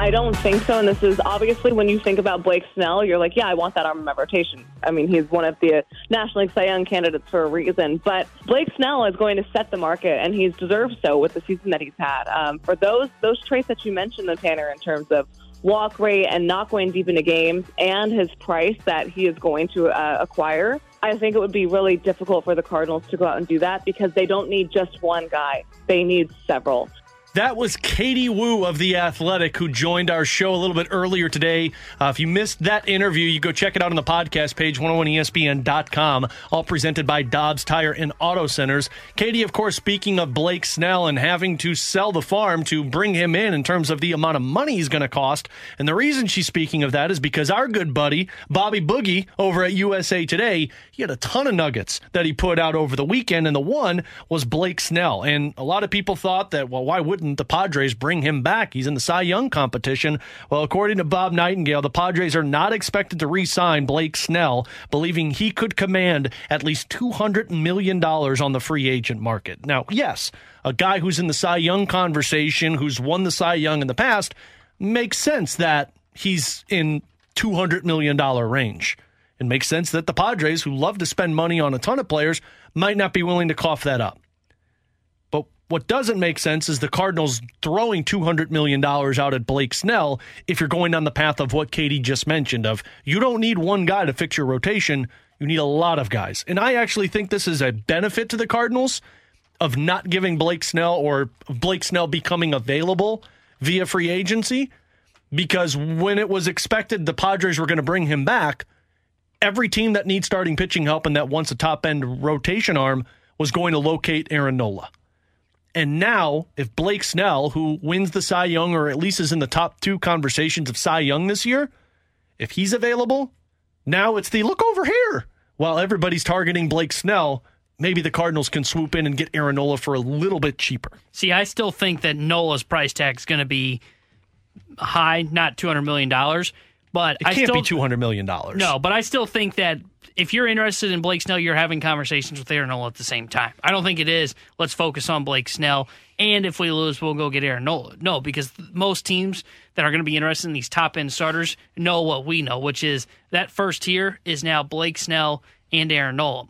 I don't think so. And this is obviously when you think about Blake Snell, you're like, yeah, I want that armament rotation. I mean, he's one of the National League Cy Young candidates for a reason. But Blake Snell is going to set the market, and he's deserved so with the season that he's had. Um, for those those traits that you mentioned, though, Tanner, in terms of walk rate and not going deep into games, and his price that he is going to uh, acquire. I think it would be really difficult for the Cardinals to go out and do that because they don't need just one guy; they need several. That was Katie Woo of The Athletic who joined our show a little bit earlier today. Uh, if you missed that interview, you go check it out on the podcast page, 101ESPN.com, all presented by Dobbs Tire and Auto Centers. Katie, of course, speaking of Blake Snell and having to sell the farm to bring him in in terms of the amount of money he's going to cost. And the reason she's speaking of that is because our good buddy, Bobby Boogie, over at USA Today, he had a ton of nuggets that he put out over the weekend, and the one was Blake Snell. And a lot of people thought that, well, why wouldn't the Padres bring him back? He's in the Cy Young competition. Well, according to Bob Nightingale, the Padres are not expected to re sign Blake Snell, believing he could command at least $200 million on the free agent market. Now, yes, a guy who's in the Cy Young conversation, who's won the Cy Young in the past, makes sense that he's in $200 million range. It makes sense that the Padres, who love to spend money on a ton of players, might not be willing to cough that up. What doesn't make sense is the Cardinals throwing $200 million out at Blake Snell if you're going down the path of what Katie just mentioned of you don't need one guy to fix your rotation, you need a lot of guys. And I actually think this is a benefit to the Cardinals of not giving Blake Snell or Blake Snell becoming available via free agency because when it was expected the Padres were going to bring him back, every team that needs starting pitching help and that wants a top end rotation arm was going to locate Aaron Nola. And now, if Blake Snell, who wins the Cy Young or at least is in the top two conversations of Cy Young this year, if he's available, now it's the look over here. While everybody's targeting Blake Snell, maybe the Cardinals can swoop in and get Aaron Nola for a little bit cheaper. See, I still think that Nola's price tag is going to be high, not two hundred million dollars. But It I can't still, be two hundred million dollars. No, but I still think that if you're interested in Blake Snell, you're having conversations with Aaron Nola at the same time. I don't think it is. Let's focus on Blake Snell, and if we lose, we'll go get Aaron Nola. No, because most teams that are going to be interested in these top end starters know what we know, which is that first tier is now Blake Snell and Aaron Nola.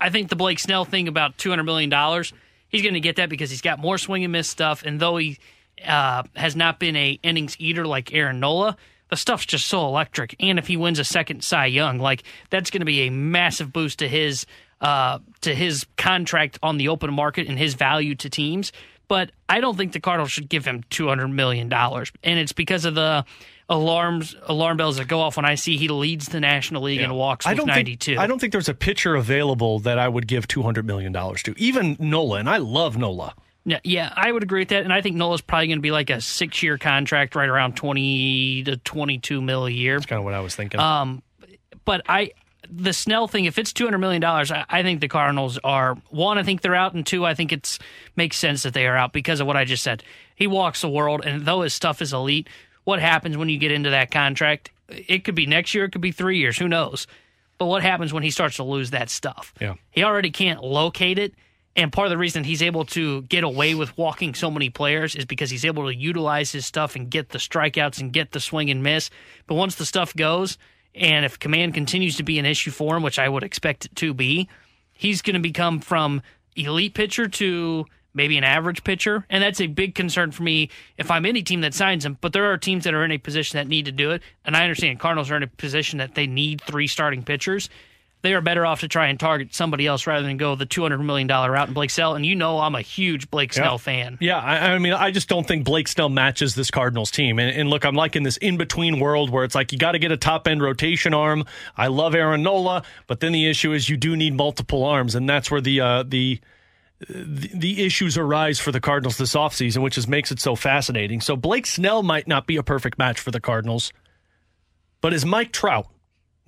I think the Blake Snell thing about two hundred million dollars, he's going to get that because he's got more swing and miss stuff, and though he uh, has not been a innings eater like Aaron Nola the stuff's just so electric. And if he wins a second Cy Young, like that's going to be a massive boost to his uh, to his contract on the open market and his value to teams. But I don't think the Cardinals should give him two hundred million dollars, and it's because of the alarms alarm bells that go off when I see he leads the National League and walks I with don't ninety think. I don't think there's a pitcher available that I would give two hundred million dollars to. Even Nola, and I love Nola. Yeah, yeah, I would agree with that, and I think Nola's probably going to be like a six-year contract, right around twenty to twenty-two mil a year. That's kind of what I was thinking. Um, but I the Snell thing, if it's two hundred million dollars, I, I think the Cardinals are one. I think they're out, and two, I think it's makes sense that they are out because of what I just said. He walks the world, and though his stuff is elite, what happens when you get into that contract? It could be next year, it could be three years, who knows? But what happens when he starts to lose that stuff? Yeah. He already can't locate it. And part of the reason he's able to get away with walking so many players is because he's able to utilize his stuff and get the strikeouts and get the swing and miss. But once the stuff goes, and if command continues to be an issue for him, which I would expect it to be, he's going to become from elite pitcher to maybe an average pitcher. And that's a big concern for me if I'm any team that signs him. But there are teams that are in a position that need to do it. And I understand Cardinals are in a position that they need three starting pitchers. They are better off to try and target somebody else rather than go the $200 million route in Blake Snell. And you know I'm a huge Blake Snell Yeah. fan. Yeah, I, I mean, I just don't think Blake Snell matches this Cardinals team. And, and look, I'm like in this in between world where it's like you got to get a top end rotation arm. I love Aaron Nola, but then the issue is you do need multiple arms, and that's where the uh, the the the issues arise for the Cardinals this offseason, which is makes it so fascinating. So Blake Snell might not be a perfect match for the Cardinals, but is Mike Trout?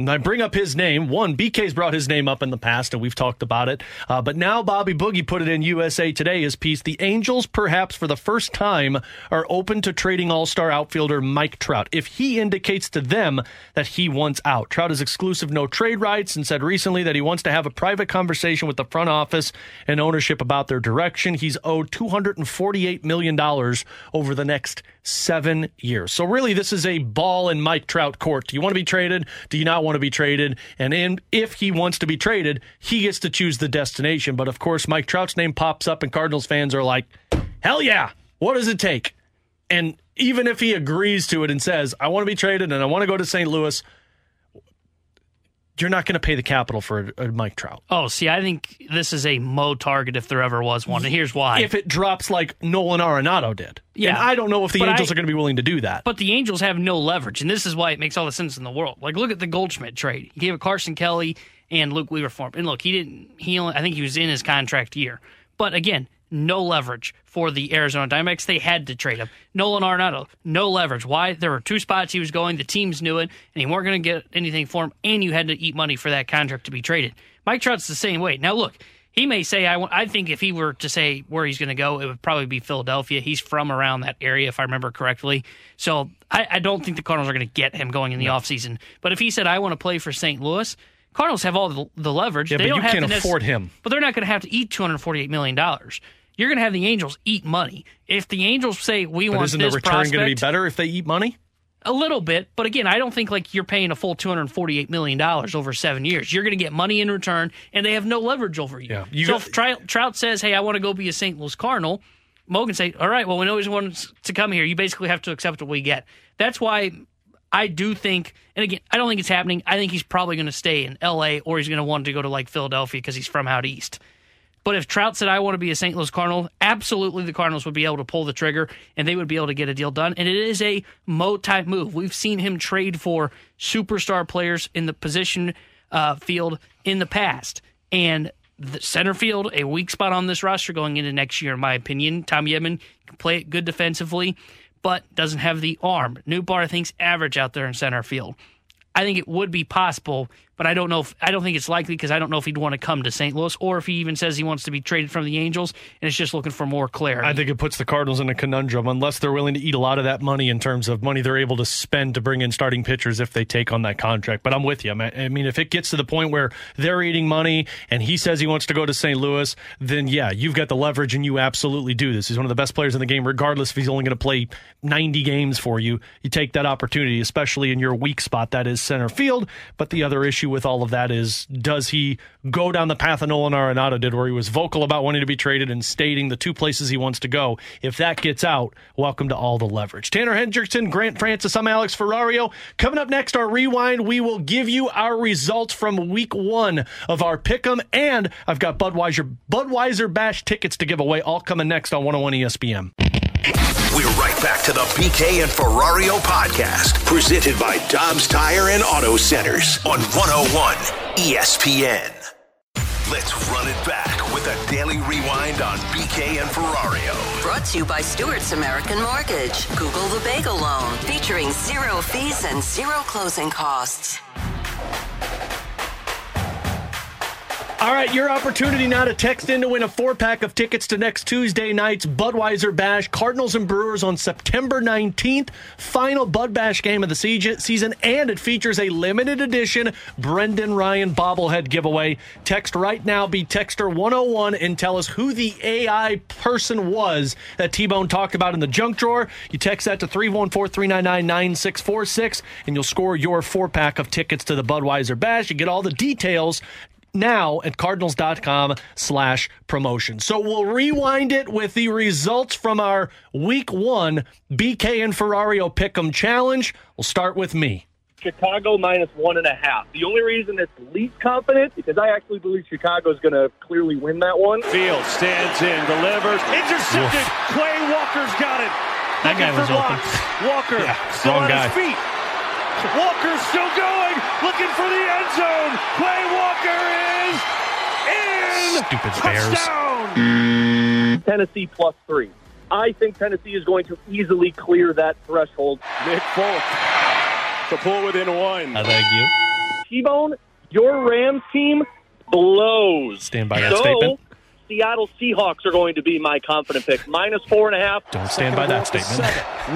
I bring up his name. One, BK's brought his name up in the past, and we've talked about it. Uh, but now Bobby Boogie put it in USA Today, his piece. The Angels, perhaps for the first time, are open to trading all star outfielder Mike Trout if he indicates to them that he wants out. Trout has exclusive no trade rights and said recently that he wants to have a private conversation with the front office and ownership about their direction. He's owed $248 million over the next seven years. So really, this is a ball in Mike Trout court. Do you want to be traded? Do you not want to be traded? And in, if he wants to be traded, he gets to choose the destination. But of course, Mike Trout's name pops up, and Cardinals fans are like, hell yeah, what does it take? And even if he agrees to it and says, I want to be traded and I want to go to St. Louis, you're not going to pay the capital for a, a Mike Trout. Oh, see, I think this is a Mo target if there ever was one. And here's why. If it drops like Nolan Arenado did. Yeah. And I don't know if the But Angels I- are going to be willing to do that. But the Angels have no leverage, and this is why it makes all the sense in the world. Like, look at the Goldschmidt trade. He gave it Carson Kelly and Luke Weaver for him. And look, he didn't. He only, I think he was in his contract year. But again, no leverage for the Arizona Diamondbacks. They had to trade him. Nolan Arenado, no leverage. Why? There were two spots he was going. The teams knew it, and he weren't going to get anything for him. And you had to eat money for that contract to be traded. Mike Trout's the same way. Now, look. He may say, I, I think if he were to say where he's going to go, it would probably be Philadelphia. He's from around that area, if I remember correctly. So I, I don't think the Cardinals are going to get him going in the offseason. But if he said, I want to play for St. Louis, Cardinals have all the, the leverage. Yeah, they but don't you have can't to afford him. But they're not going to have to eat $248 million. You're going to have the Angels eat money. If the Angels say, we But want isn't the this return prospect, going to be better if they eat money? a little bit, but again, I don't think like you're paying a full two hundred forty-eight million dollars over seven years. You're going to get money in return, and they have no leverage over you. Yeah, you so got- if Trout, Trout says, "Hey, I want to go be a St. Louis Cardinal," Mo can say, "All right, well, we know he wants to come here. You basically have to accept what we get." That's why I do think, and again, I don't think it's happening. I think he's probably going to stay in L.A. or he's going to want to go to like Philadelphia because he's from out east. But if Trout said, I want to be a St. Louis Cardinal, absolutely the Cardinals would be able to pull the trigger and they would be able to get a deal done. And it is a Mo type move. We've seen him trade for superstar players in the position uh, field in the past. And the center field, a weak spot on this roster going into next year, in my opinion. Tommy Edman can play it good defensively, but doesn't have the arm. Nootbaar thinks average out there in center field. I think it would be possible, but I don't know if I don't think it's likely because I don't know if he'd want to come to St. Louis or if he even says he wants to be traded from the Angels and it's just looking for more clarity. I think it puts the Cardinals in a conundrum unless they're willing to eat a lot of that money in terms of money they're able to spend to bring in starting pitchers if they take on that contract. But I'm with you. I mean- I mean, if it gets to the point where they're eating money and he says he wants to go to St. Louis, then yeah, you've got the leverage and you absolutely do this. He's one of the best players in the game, regardless if he's only going to play 90 games for you. You take that opportunity, especially in your weak spot, that is center field. But the other issue with all of that is does he go down the path of Nolan Arenado did, where he was vocal about wanting to be traded and stating the two places he wants to go? If that gets out, welcome to all the leverage. Tanner Hendrickson, Grant Francis, I'm Alex Ferrario. Coming up next, our rewind, we will give you our results from week one of our pick'em, and I've got Budweiser Budweiser Bash tickets to give away, all coming next on 101 ESPN. We're right back to the BK and Ferrario podcast, presented by Dobbs Tire and Auto Centers on 101 ESPN. Let's run it back with a daily rewind on BK and Ferrario. Brought to you by Stewart's American Mortgage. Google the Bagel Loan, featuring zero fees and zero closing costs. All right, your opportunity now to text in to win a four pack of tickets to next Tuesday night's Budweiser Bash, Cardinals and Brewers on September 19th. Final Bud Bash game of the season, and it features a limited edition Brendan Ryan bobblehead giveaway. Text right now, be Texter 101, and tell us who the AI person was that T Bone talked about in the junk drawer. You text that to 314 399 9646, and you'll score your four pack of tickets to the Budweiser Bash. You get all the details now at cardinals.com slash promotion. So we'll rewind it with the results from our week one BK and Ferrario Pick'em challenge. We'll start with me. Chicago minus one and a half. The only reason it's least confident because I actually believe Chicago is going to clearly win that one. Field stands in, delivers, intercepted. Quay Walker's got it. That guy was open. Walker Yeah, still wrong on guy. his feet. Walker's still going, looking for the end zone. Quay Walker is in. Stupid Bears. Touchdown. Tennessee plus three. I think Tennessee is going to easily clear that threshold. Nick Folk to pull within one. I thank you. T-Bone, your Rams team blows. Stand by that so, statement. Seattle Seahawks are going to be my confident pick. Minus four and a half. Don't stand by that statement.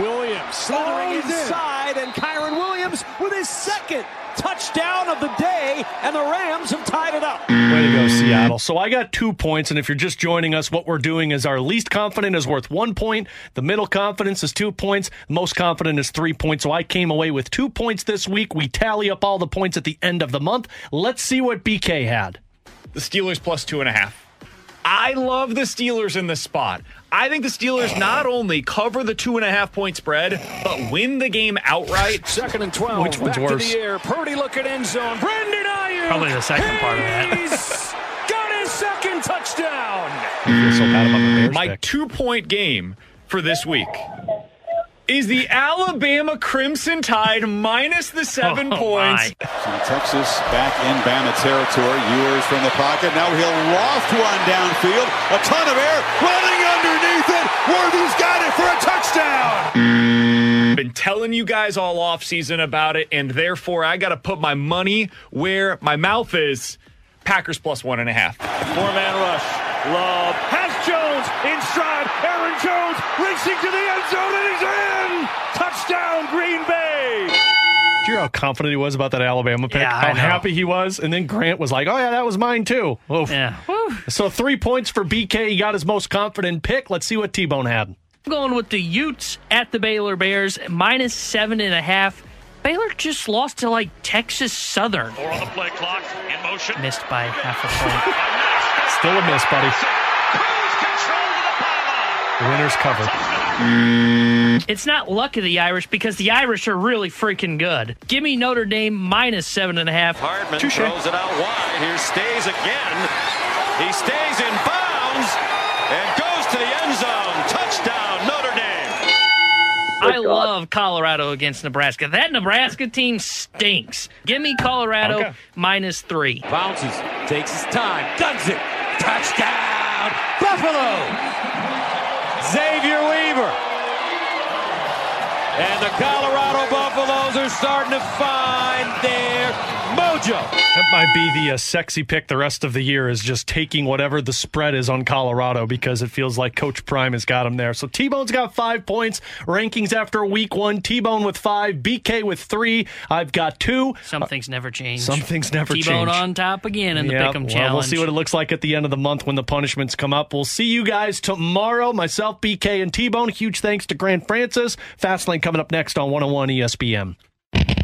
Williams slithering inside, and Kyren Williams with his second touchdown of the day, and the Rams have tied it up. Way to go, Seattle. So I got two points, and if you're just joining us, what we're doing is our least confident is worth one point, the middle confidence is two points, most confident is three points. So I came away with two points this week. We tally up all the points at the end of the month. Let's see what BK had. the Steelers plus two and a half. I love the Steelers in this spot. I think the Steelers not only cover the two and a half point spread, but win the game outright. Second and 12. Which one's Back worse? to the air. Purdy looking end zone. Brandon Aiyuk. Probably the second part of that. He's got his second touchdown. So bad about the My two point game for this week is the Alabama Crimson Tide minus the seven (laughs) Oh, points. my. Texas back in Bama territory. Ewers from the pocket. Now he'll loft one downfield. A ton of air running underneath it. Worthy's got it for a touchdown. Been telling you guys all off season about it, and therefore I got to put my money where my mouth is. Packers plus one and a half. Four man rush. Love has Jones in stride. Aaron Jones racing to the end zone and he's in. Touchdown, Green Bay. Did you hear how confident he was about that Alabama pick? Yeah, how know. happy he was? And then Grant was like, oh, yeah, that was mine too. Oof. Yeah. Woo. So three points for BK. He got his most confident pick. Let's see what T Bone had. I'm going with the Utes at the Baylor Bears, minus seven and a half. Baylor just lost to like Texas Southern. Four on the play clock. In motion. Missed by half a point. (laughs) Still a miss, buddy. The winner's covered. Mm. It's not luck of the Irish because the Irish are really freaking good. Give me Notre Dame minus seven and a half. Hartman Touche. throws it out wide. Here stays again. He stays in bounds and goes to the end zone. Touchdown, Notre Dame. I love Colorado against Nebraska. That Nebraska team stinks. Give me Colorado Okay. minus three. Bounces, takes his time, does it. Touchdown, Buffalo. Xavier Weaver. And the Colorado Buffaloes are starting to find their mojo. That might be the uh, sexy pick the rest of the year is just taking whatever the spread is on Colorado because it feels like Coach Prime has got him there. So T Bone's got five points. Rankings after week one. T Bone with five. BK with three. I've got two. Some things never change. Some things never change. T-Bone on top again in the Yeah, Pick'em well, Challenge. We'll see what it looks like at the end of the month when the punishments come up. We'll see you guys tomorrow. Myself, BK, and T Bone. Huge thanks to Grant Francis. Fastlane coming up next on 101 ESPN.